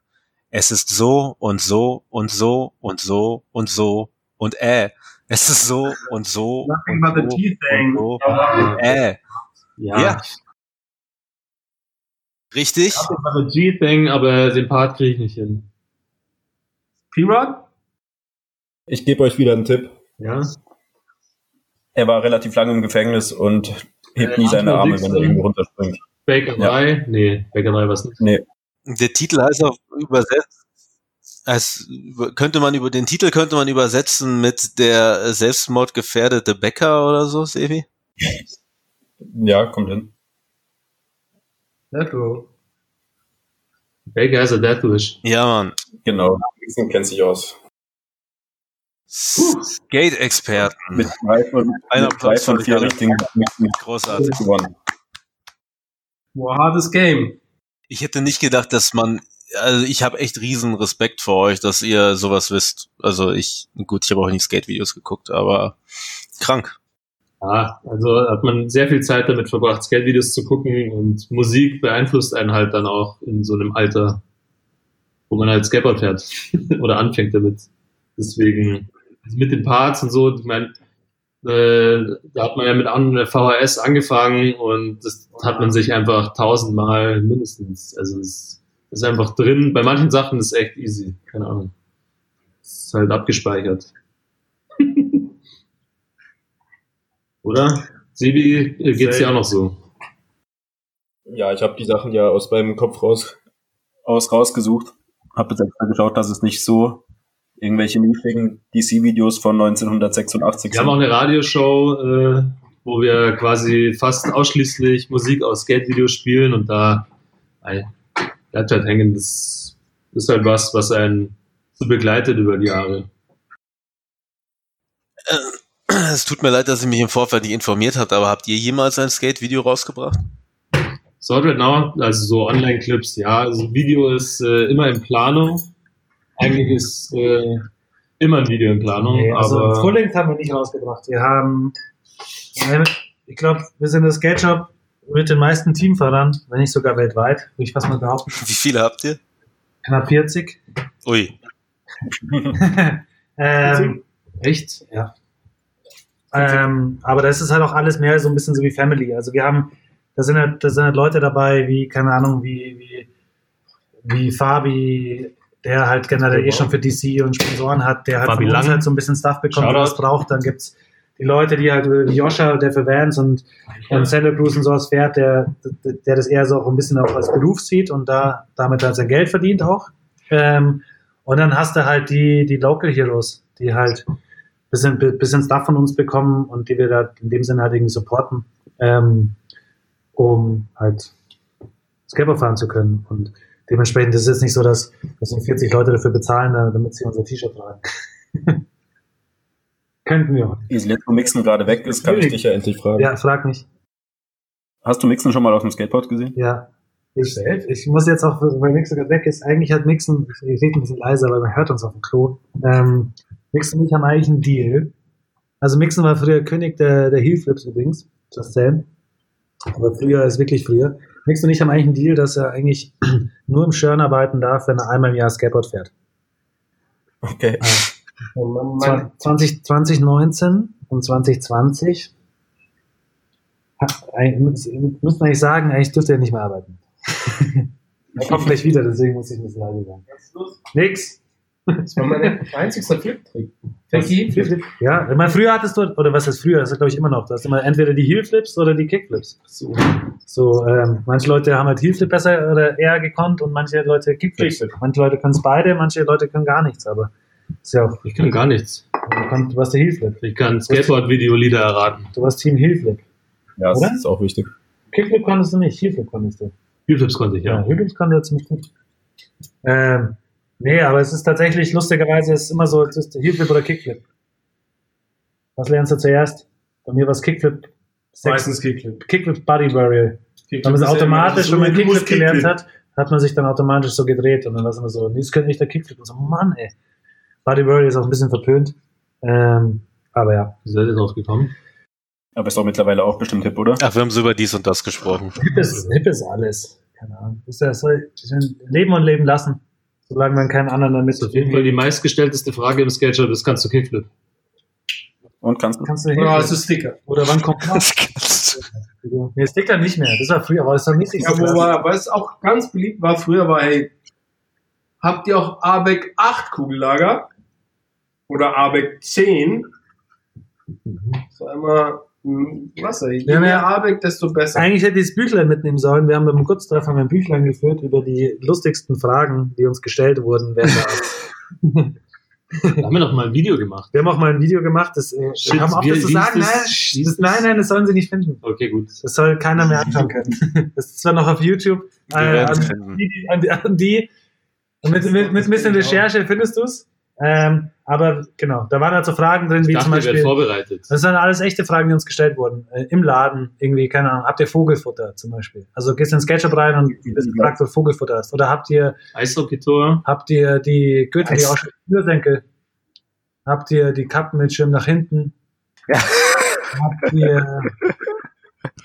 Speaker 3: Es ist so und so und so und so und so und äh. Es ist so und so
Speaker 4: Nothing
Speaker 3: und
Speaker 4: but the
Speaker 3: so
Speaker 4: thing.
Speaker 3: und so äh.
Speaker 5: Ja.
Speaker 3: Ja. Richtig?
Speaker 5: Das war ein G-Thing, aber den Part kriege ich nicht hin.
Speaker 4: P-Rod?
Speaker 7: Ich gebe euch wieder einen Tipp.
Speaker 5: Ja.
Speaker 7: Er war relativ lange im Gefängnis und hebt nie
Speaker 5: Äh,
Speaker 7: seine Arme, wenn er irgendwo runterspringt.
Speaker 5: Bäckerei? Nee, Bäckerei was nicht.
Speaker 3: Der Titel heißt auch übersetzt, als könnte man über den Titel könnte man übersetzen mit der selbstmordgefährdete Bäcker oder so, Sevi?
Speaker 7: Ja, kommt hin.
Speaker 4: Death Row.
Speaker 5: Baker has a death wish.
Speaker 3: Ja, Mann.
Speaker 7: Genau. Dixon kennt sich aus.
Speaker 3: Skate-Experten.
Speaker 7: Mit drei von,
Speaker 3: Ein
Speaker 7: mit drei von vier richtigen
Speaker 3: Großartig.
Speaker 7: gewonnen.
Speaker 4: War hartes Game.
Speaker 3: Ich hätte nicht gedacht, dass man, also ich habe echt riesen Respekt vor euch, dass ihr sowas wisst. Also ich, gut, ich habe auch nicht Skate-Videos geguckt, aber krank.
Speaker 5: Ja, also hat man sehr viel Zeit damit verbracht, Skate-Videos zu gucken und Musik beeinflusst einen halt dann auch in so einem Alter, wo man halt Skateboard fährt oder anfängt damit. Deswegen also mit den Parts und so, ich meine, äh, da hat man ja mit an VHS angefangen und das hat man sich einfach tausendmal mindestens. Also es ist einfach drin. Bei manchen Sachen ist es echt easy, keine Ahnung. Es ist halt abgespeichert. Oder? Sebi äh, geht's ja auch noch so.
Speaker 7: Ja, ich habe die Sachen ja aus meinem Kopf raus, aus rausgesucht. Habe jetzt extra geschaut, dass es nicht so irgendwelche nischigen DC-Videos von 1986
Speaker 5: Wir haben auch eine Radioshow, äh, wo wir quasi fast ausschließlich Musik aus Skate-Videos spielen und da bleibt halt hängen. Das ist halt was, was einen so begleitet über die Jahre.
Speaker 3: Es tut mir leid, dass ich mich im Vorfeld nicht informiert habe, aber habt ihr jemals ein Skate-Video rausgebracht?
Speaker 5: Sword Right Now, also so Online-Clips, ja, also Video ist äh, immer in Planung. Eigentlich ist äh, immer ein Video in Planung,
Speaker 6: Nee, also
Speaker 5: aber
Speaker 6: Full Length haben wir nicht rausgebracht. Wir haben, ich glaube, wir sind das Skate Shop mit den meisten Teamfahrern, wenn nicht sogar weltweit, würde ich fast mal behaupten.
Speaker 3: Wie viele habt ihr?
Speaker 6: Knapp 40.
Speaker 3: Ui.
Speaker 6: ähm, echt? Ja. Ähm, aber das ist halt auch alles mehr so ein bisschen so wie Family. Also wir haben, da sind halt, da sind halt Leute dabei, wie, keine Ahnung, wie, wie, wie Fabi, der halt generell eh schon für DC und Sponsoren hat, der halt
Speaker 5: Fabi
Speaker 6: von uns
Speaker 5: Lang.
Speaker 6: halt so ein bisschen Stuff bekommt, was braucht. Dann gibt's die Leute, die halt wie Joscha, der für Vans und, und Santa Cruz und sowas fährt, der, der das eher so auch ein bisschen auch als Beruf sieht und da damit halt sein Geld verdient auch. Ähm, und dann hast du halt die, die Local Heroes, die halt bisschen, bisschen Stuff von uns bekommen und die wir da in dem Sinne halt irgendwie supporten, ähm, um halt Skateboard fahren zu können. Und dementsprechend ist es nicht so, dass, dass wir 40 Leute dafür bezahlen, damit sie unser T-Shirt tragen. Könnten wir
Speaker 7: wo Mixen gerade weg ist, kann ich dich ja endlich fragen.
Speaker 6: Ja, frag mich.
Speaker 7: Hast du Mixen schon mal auf dem Skateboard gesehen?
Speaker 6: Ja. Ich, ich muss jetzt auch, weil Mixen gerade weg ist, eigentlich hat Mixen, ich rede ein bisschen leiser, weil man hört uns auf dem Klo. Ähm, Mixen und ich haben eigentlich einen Deal. Also Mixen war früher König der, der Heelflips übrigens, just saying. Aber früher ist wirklich früher. Mixen und ich haben eigentlich einen Deal, dass er eigentlich nur im Schirn arbeiten darf, wenn er einmal im Jahr Skateboard fährt.
Speaker 7: Okay.
Speaker 6: Zwan- 20, 2019 und 2020 hat- eigentlich- muss man eigentlich sagen, eigentlich dürfte er nicht mehr arbeiten. er kommt gleich wieder, deswegen muss ich ein bisschen leise sagen. Nix.
Speaker 4: Das war mein einzigster Flip-Trick. Frankie, Flip.
Speaker 6: Ja, ich meine, früher hattest du, oder was ist früher, das ist glaube ich immer noch, du hast immer entweder die Heelflips oder die Kickflips.
Speaker 4: So.
Speaker 6: So, ähm, manche Leute haben halt Heelflip besser oder eher gekonnt und manche Leute Kickflips. Manche Leute können es beide, manche Leute können gar nichts, aber ist ja auch,
Speaker 5: ich kann gar nichts.
Speaker 6: du, kannst, du warst der Heelflip.
Speaker 5: Ich kann Skateboard-Video-Lieder erraten.
Speaker 6: Du warst Team Heelflip.
Speaker 7: Ja, das
Speaker 6: Oder?
Speaker 7: ist auch wichtig.
Speaker 6: Kickflip konntest du nicht, Heelflip konntest du.
Speaker 5: Heelflips konnte ich,
Speaker 6: Ja,
Speaker 5: ja.
Speaker 6: Heelflips konnte er ziemlich gut. Ähm, nee, aber es ist tatsächlich, lustigerweise, es ist immer so, es ist Heelflip oder Kickflip. Was lernst du zuerst? Bei mir war es Kickflip.
Speaker 4: Meistens Kickflip.
Speaker 6: Kickflip Body Barrier.
Speaker 4: Kickflip
Speaker 6: Wenn man es automatisch, wenn man Kickflip gelernt hat, hat man sich dann automatisch so gedreht und dann war es immer so, das könnte nicht der Kickflip. Und so, Mann, ey. Body Barrier ist auch ein bisschen verpönt. Ähm, aber ja.
Speaker 5: Wie seid ihr drauf gekommen?
Speaker 7: Aber ist doch mittlerweile auch bestimmt hip, oder?
Speaker 3: Ach, wir haben so über dies und das gesprochen.
Speaker 6: Hip ist, hip ist alles. Keine Ahnung. Das ist ja, soll, leben und leben lassen. Solange man keinen anderen damit
Speaker 5: Das ist auf jeden Fall die meistgestellteste Frage im Skate Shop ist, kannst du Kickflip?
Speaker 7: Und kannst du?
Speaker 6: Kannst du
Speaker 4: Oder hast du Sticker?
Speaker 6: Oder wann kommt das? Nee, Sticker nicht mehr. Das war früher, aber das war nicht
Speaker 4: Ja,
Speaker 6: so
Speaker 4: war, was auch ganz beliebt war früher, war, hey, habt ihr auch ABEC 8 Kugellager? Oder ABEC 10? Das war immer, hm, was, ey, je
Speaker 6: Ja,
Speaker 4: mehr. ABEC, desto besser.
Speaker 6: Eigentlich hätte ich das Büchlein mitnehmen sollen. Wir haben beim Kurztreff haben wir ein Büchlein geführt über die lustigsten Fragen, die uns gestellt wurden während der.
Speaker 5: Da haben wir noch mal ein Video gemacht.
Speaker 6: Wir haben auch mal ein Video gemacht, das äh,
Speaker 5: Shit,
Speaker 6: wir haben auch das zu sagen,
Speaker 5: ist
Speaker 6: nein,
Speaker 5: das?
Speaker 6: Das, nein, nein, das sollen sie nicht finden.
Speaker 5: Okay, gut.
Speaker 6: Das soll keiner mehr anschauen können. Das ist zwar noch auf YouTube.
Speaker 3: Wir
Speaker 6: Äh, an, die, an, die, an die mit, mit, mit ein bisschen Recherche findest du es. Ähm, aber genau, da waren halt so Fragen drin,
Speaker 5: Ich
Speaker 6: wie
Speaker 5: dachte,
Speaker 6: zum Beispiel.
Speaker 5: vorbereitet.
Speaker 6: Das sind alles echte Fragen, die uns gestellt wurden. Äh, Im Laden, irgendwie, keine Ahnung, habt ihr Vogelfutter zum Beispiel? Also gehst in den Sketchup rein und bist gefragt, ob du Vogelfutter hast. Oder habt ihr,
Speaker 5: Eishockey-Tor.
Speaker 6: habt ihr die Gürtel, die auch Schnürsenkel? Habt ihr die Kappen mit Schirm nach hinten? Habt ihr,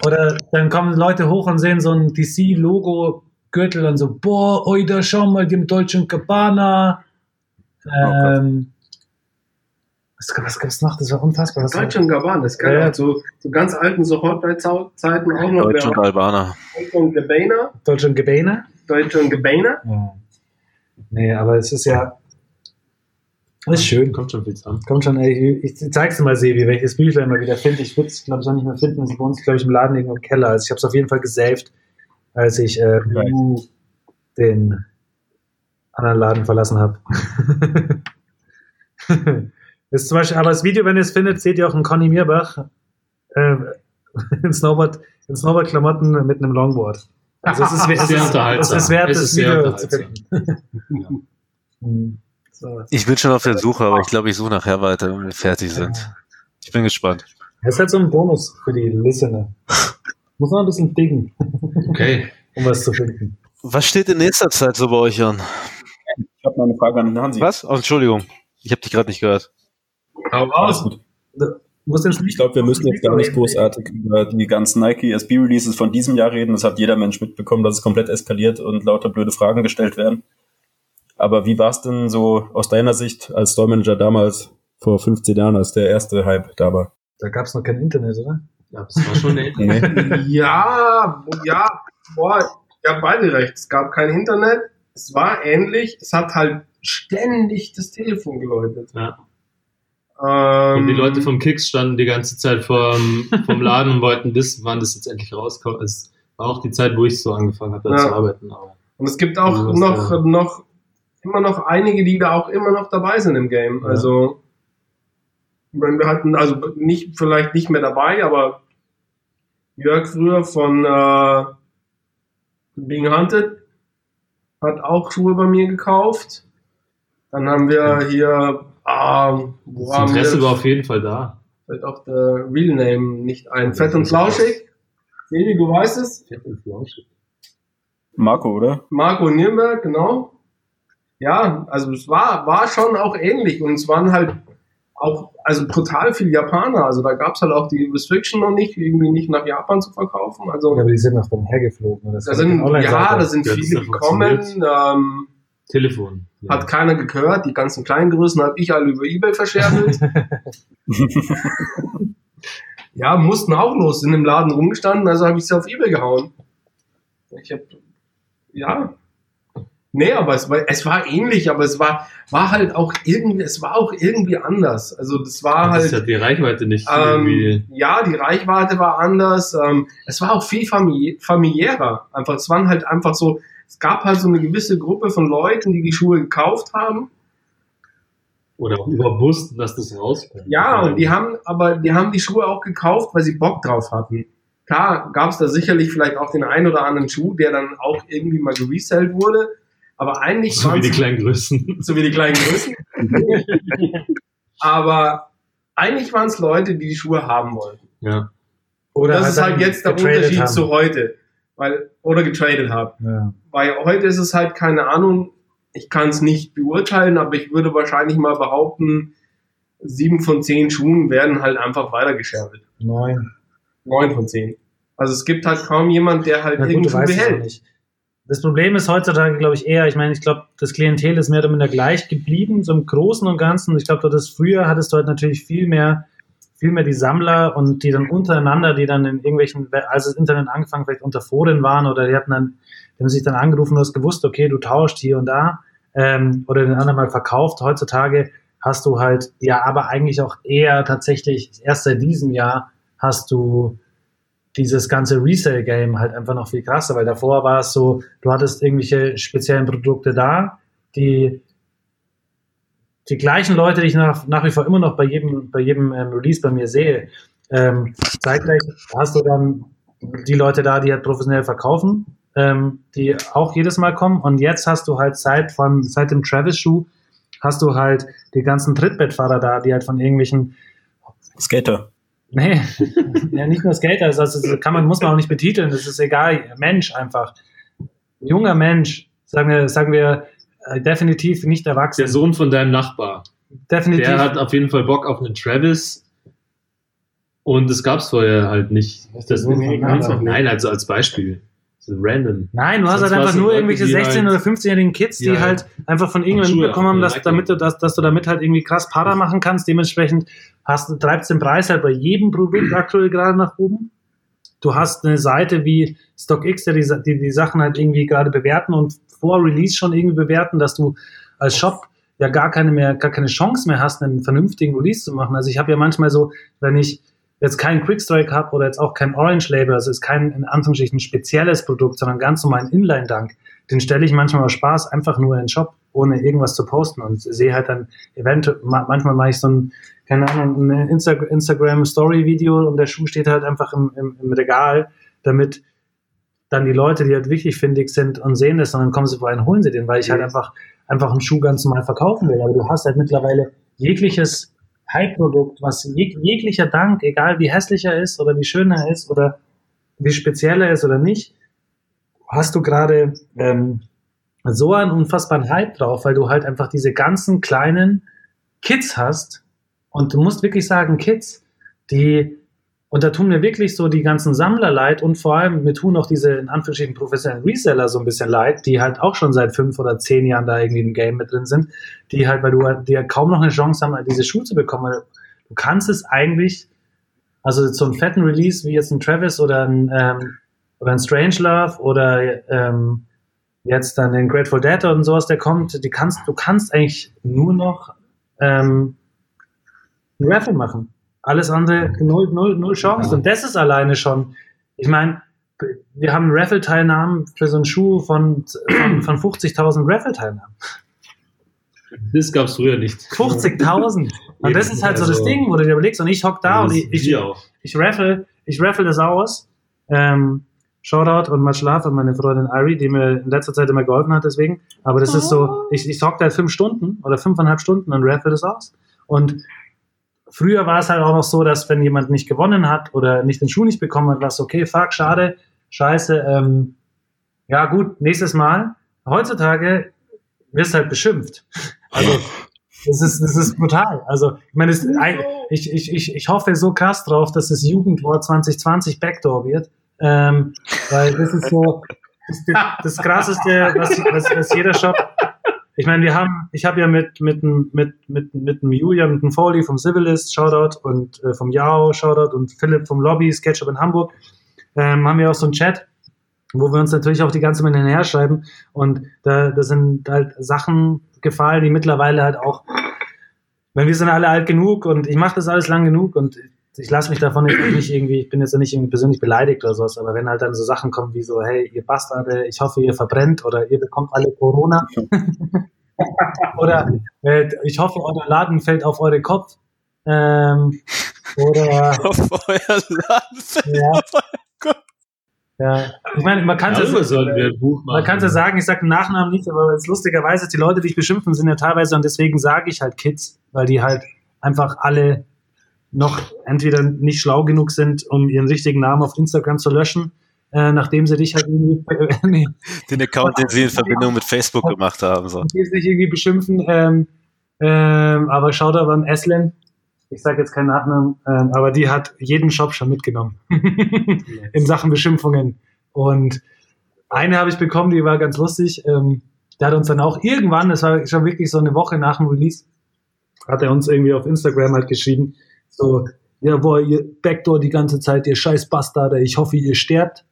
Speaker 6: oder dann kommen Leute hoch und sehen so ein DC-Logo-Gürtel und so, boah, oi, da schau mal, die Deutschen Cabana. Ähm, was, was gab's noch? Das war unfassbar. Was
Speaker 4: Deutsche und Gabbana, das kann
Speaker 6: Ja.
Speaker 4: auch so, so ganz alten so Hotline-Zeiten auch noch.
Speaker 3: Deutsch und Albaner.
Speaker 4: Deutsche und Gabbana,
Speaker 6: Deutsche und Gebäne?
Speaker 4: Deutsche und Gabbana.
Speaker 6: Ja. Nee, aber es ist ja. Ist schön.
Speaker 5: Kommt schon viel zusammen.
Speaker 6: Kommt schon, ey, ich, ich zeig's dir mal, Sebi, welches Büchlein mal wieder finde. Ich würde es, glaube ich, auch nicht mehr finden. Es ist bei uns, glaube ich, im Laden irgendwo im Keller. Also ich habe es auf jeden Fall gesaved, als ich äh, den anderen Laden verlassen habe. das ist zum Beispiel, aber das Video, wenn ihr es findet, seht ihr auch einen Conny Mierbach äh, in Snowboard, in Snowboard-Klamotten mit einem Longboard. Also es ist, es
Speaker 5: Sehr
Speaker 6: ist,
Speaker 5: unterhaltsam.
Speaker 6: es ist wert,
Speaker 5: Es
Speaker 6: das
Speaker 5: ist sehr
Speaker 6: Video zu finden. Hm. So.
Speaker 3: Ich bin schon auf der Suche, aber ich glaube, ich suche nachher weiter, wenn wir fertig sind. Ich bin gespannt.
Speaker 6: Das ist halt so ein Bonus für die Listener. Muss man ein bisschen diggen.
Speaker 5: Okay.
Speaker 6: um was zu finden.
Speaker 3: Was steht in nächster Zeit so bei euch an?
Speaker 7: Ich habe noch eine Frage an Hansi.
Speaker 3: Was? Oh, Entschuldigung, ich habe dich gerade nicht gehört.
Speaker 4: Hau
Speaker 7: Alles
Speaker 4: raus.
Speaker 7: gut.
Speaker 6: Musst ins
Speaker 7: Ich glaube, wir müssen jetzt gar nicht großartig über die ganzen Nike SB-Releases von diesem Jahr reden. Das hat jeder Mensch mitbekommen, dass es komplett eskaliert und lauter blöde Fragen gestellt werden. Aber wie war es denn so aus deiner Sicht als Store-Manager damals, vor 15 Jahren, als der erste Hype da war?
Speaker 6: Da gab es noch kein Internet, oder?
Speaker 5: Ja, das war schon eine
Speaker 7: Nee.
Speaker 4: Ja, ja, boah, ihr habt beide recht. Es gab kein Internet. Es war ähnlich. Es hat halt ständig das Telefon geläutet.
Speaker 5: Ja.
Speaker 4: Ähm,
Speaker 5: Und die Leute vom Kicks standen die ganze Zeit vom, vom Laden und wollten wissen, wann das jetzt endlich rauskommt. Es war auch die Zeit, wo ich so angefangen habe,
Speaker 4: Ja.
Speaker 5: zu arbeiten. Aber
Speaker 4: Und es gibt auch
Speaker 5: Also
Speaker 4: noch,
Speaker 5: ja.
Speaker 4: noch, immer noch einige, die da auch immer noch dabei sind im Game.
Speaker 5: Ja.
Speaker 4: Also, wenn wir hatten, also nicht, vielleicht nicht mehr dabei, aber Jörg früher von äh, Being Hunted hat auch Schuhe bei mir gekauft. Dann haben wir hier, ähm, wo
Speaker 5: das Interesse war auf jeden Fall da.
Speaker 4: fällt auch der Real Name nicht ein. Fett und Flauschig. Sebi, du weißt es?
Speaker 5: Fett und flauschig.
Speaker 7: Marco, oder?
Speaker 4: Marco Nürnberg, genau. Ja, also es war, war schon auch ähnlich und es waren halt auch, also brutal viel Japaner. Also da gab es halt auch die Restriction noch nicht, irgendwie nicht nach Japan zu verkaufen. Also
Speaker 6: Ja, aber die sind noch dann hergeflogen. Das
Speaker 4: da sind, ja, da sind
Speaker 5: Ja,
Speaker 4: viele gekommen. Ähm,
Speaker 5: Telefon. Ja.
Speaker 4: hat keiner gehört. Die ganzen kleinen Größen habe ich alle über Ebay verscherbelt. ja, mussten auch los, sind im Laden rumgestanden, also habe ich sie auf Ebay gehauen. Ich habe, ja. Nee, aber es war, es war ähnlich, aber es war, war halt auch irgendwie, es war auch irgendwie anders. Also das war
Speaker 5: das
Speaker 4: halt.
Speaker 5: ist ja die Reichweite nicht
Speaker 4: Ähm,
Speaker 5: irgendwie.
Speaker 4: ja, die Reichweite war anders. Ähm, es war auch viel famili familiärer. Einfach, es waren halt einfach so, es gab halt so eine gewisse Gruppe von Leuten, die die Schuhe gekauft haben.
Speaker 5: Oder auch überhaupt wussten, dass das rauskommt.
Speaker 4: Ja, und die haben, aber die haben die Schuhe auch gekauft, weil sie Bock drauf hatten. Klar, gab es da sicherlich vielleicht auch den einen oder anderen Schuh, der dann auch irgendwie mal geresellt wurde. Aber eigentlich
Speaker 5: So wie die kleinen Größen.
Speaker 4: so wie die kleinen Größen. aber eigentlich waren es Leute, die die Schuhe haben wollten.
Speaker 5: Ja.
Speaker 6: Oder
Speaker 4: das ist halt jetzt der Unterschied
Speaker 6: haben.
Speaker 4: zu heute. Weil, oder getradet haben.
Speaker 6: Ja.
Speaker 4: Weil heute ist es halt keine Ahnung, ich kann es nicht beurteilen, aber ich würde wahrscheinlich mal behaupten, sieben von zehn Schuhen werden halt einfach weitergescherbelt.
Speaker 6: Neun.
Speaker 4: Neun von zehn. Also es gibt halt kaum jemand, der halt
Speaker 6: Na gut, auch
Speaker 4: behält.
Speaker 6: Das Problem ist heutzutage, glaube ich, eher, ich meine, ich glaube, das Klientel ist mehr oder minder gleich geblieben, so im Großen und Ganzen. Ich glaube, hattest früher hattest du halt natürlich viel mehr, viel mehr die Sammler und die dann untereinander, die dann in irgendwelchen, als das Internet angefangen, vielleicht unter Foren waren oder die hatten dann, die haben sich dann angerufen, du hast gewusst, okay, du tauscht hier und da, ähm, oder den anderen mal verkauft. Heutzutage hast du halt, ja, aber eigentlich auch eher tatsächlich, erst seit diesem Jahr hast du dieses ganze Resale-Game halt einfach noch viel krasser, weil davor war es so, du hattest irgendwelche speziellen Produkte da, die die gleichen Leute, die ich nach, nach wie vor immer noch bei jedem, bei jedem ähm, Release bei mir sehe, ähm, zeitgleich hast du dann die Leute da, die halt professionell verkaufen, ähm, die auch jedes Mal kommen. Und jetzt hast du halt seit von seit dem Travis-Schuh hast du halt die ganzen Trittbettfahrer da, die halt von irgendwelchen
Speaker 7: Skater.
Speaker 6: Nee, ja, nicht nur Skater, das also, kann man, muss man auch nicht betiteln, das ist egal, Mensch einfach. Junger Mensch, sagen wir, sagen wir, definitiv nicht erwachsen.
Speaker 5: Der Sohn von deinem Nachbar.
Speaker 6: definitiv.
Speaker 5: Der hat auf jeden Fall Bock auf einen Travis. Und das gab's vorher halt nicht. Das,
Speaker 6: Nachbar?
Speaker 5: nein, also als Beispiel. So random.
Speaker 6: Nein, du hast
Speaker 5: Sonst
Speaker 6: halt einfach nur irgendwelche
Speaker 5: die
Speaker 6: 16-
Speaker 5: halt-
Speaker 6: oder 15-jährigen Kids, die
Speaker 5: Ja,
Speaker 6: halt einfach von irgendwann
Speaker 5: Schuhe
Speaker 6: mitbekommen haben, dass, damit du, dass, dass du damit halt irgendwie krass Para machen kannst. Dementsprechend hast, du- treibst den Preis halt bei jedem Produkt aktuell gerade nach oben. Du hast eine Seite wie StockX, die, die, die Sachen halt irgendwie gerade bewerten und vor Release schon irgendwie bewerten, dass du als Shop ja gar keine mehr, gar keine Chance mehr hast, einen vernünftigen Release zu machen. Also ich habe ja manchmal so, wenn ich jetzt keinen Quickstrike habe oder jetzt auch kein Orange Label, also ist kein in Anführungsstrichen spezielles Produkt, sondern ganz normalen Inline-Dunk, den stelle ich manchmal aus Spaß einfach nur in den Shop, ohne irgendwas zu posten und sehe halt dann eventuell, ma- manchmal mache ich so ein, keine Ahnung, ein Insta Instagram-Story-Video und der Schuh steht halt einfach im, im, im Regal, damit dann die Leute, die halt wirklich findig sind und sehen das und dann kommen sie vorbei und holen sie den, weil ich halt einfach, einfach einen Schuh ganz normal verkaufen will. Aber du hast halt mittlerweile jegliches Hype-Produkt, was jeg jeglicher Dank, egal wie hässlich er ist oder wie schön er ist oder wie speziell er ist oder nicht, hast du gerade ähm, so einen unfassbaren Hype drauf, weil du halt einfach diese ganzen kleinen Kids hast. Und du musst wirklich sagen, Kids, die, und da tun mir wirklich so die ganzen Sammler leid und vor allem mir tun auch diese in Anführungsstrichen professionellen Reseller so ein bisschen leid, die halt auch schon seit fünf oder zehn Jahren da irgendwie im Game mit drin sind, die halt, weil du halt, halt kaum noch eine Chance haben, diese Schuhe zu bekommen. Du kannst es eigentlich, also so einen fetten Release wie jetzt ein Travis oder ein, ähm, oder ein Strangelove oder ähm, jetzt dann den Grateful Dead und sowas, der kommt, die kannst, du kannst eigentlich nur noch ähm, ein Raffle machen. Alles andere null, null, null Chance. Und das ist alleine schon, ich meine, wir haben Raffle-Teilnahmen für so einen Schuh von, von, von 50.000 Raffle-Teilnahmen.
Speaker 5: Das gab es früher nicht.
Speaker 6: 50.000. Und das ist halt so das
Speaker 5: Also-
Speaker 6: Ding, wo du dir überlegst, und ich hock da und
Speaker 5: Das
Speaker 6: ich, ich, ich raffle, ich raffle das aus. Ähm, Shoutout und much love an meine Freundin Ari, die mir in letzter Zeit immer geholfen hat, deswegen. Aber das ist so, ich, ich hock da fünf Stunden oder fünfeinhalb Stunden und raffle das aus. Und früher war es halt auch noch so, dass wenn jemand nicht gewonnen hat oder nicht den Schuh nicht bekommen hat, war es okay, fuck, schade, scheiße, ähm, ja gut, nächstes Mal. Heutzutage wirst halt beschimpft. Also das ist, das ist brutal. Also ich meine, ich, ich, ich, ich hoffe so krass drauf, dass das Jugendwort 2020 Backdoor wird. Ähm, weil das ist so das, das krasseste, was, was, was jeder Shop. Ich meine, wir haben, ich habe ja mit mit mit mit mit dem Julia, mit dem Foley vom Civilist, Shoutout und äh, vom Yao, Shoutout und Philipp vom Lobby, Sketchup in Hamburg, ähm, haben wir auch so einen Chat, wo wir uns natürlich auch die ganze Zeit hinterher schreiben. Und da, da sind halt Sachen gefallen, die mittlerweile halt auch, weil wir sind alle alt genug und ich mache das alles lang genug und ich lasse mich davon jetzt nicht irgendwie, ich bin jetzt nicht irgendwie persönlich beleidigt oder sowas, aber wenn halt dann so Sachen kommen wie so, hey, ihr Bastarde, ich hoffe, ihr verbrennt oder ihr bekommt alle Corona. Oder äh, ich hoffe, euer Laden fällt auf eure Kopf. Ähm, oder
Speaker 3: Auf euer Laden.
Speaker 6: ja, ja, ich meine, man kann es man kann ja sagen, ich sage den Nachnamen nicht, aber jetzt lustigerweise, die Leute, die ich beschimpfen, sind ja teilweise, und deswegen sage ich halt Kids, weil die halt einfach alle noch entweder nicht schlau genug sind, um ihren richtigen Namen auf Instagram zu löschen, äh, nachdem sie dich halt irgendwie, nee,
Speaker 3: Den Account, den sie in Verbindung mit Facebook gemacht haben. So.
Speaker 6: die sich irgendwie beschimpfen. Ähm, ähm, aber schau da beim Eslen, ich sage jetzt keinen Nachnamen, ähm, aber die hat jeden Shop schon mitgenommen in Sachen Beschimpfungen. Und eine habe ich bekommen, die war ganz lustig. Ähm, der hat uns dann auch irgendwann, das war schon wirklich so eine Woche nach dem Release, hat er uns irgendwie auf Instagram halt geschrieben, so, ja, boah, ihr Backdoor die ganze Zeit, ihr scheiß Bastarde, ich hoffe, ihr sterbt.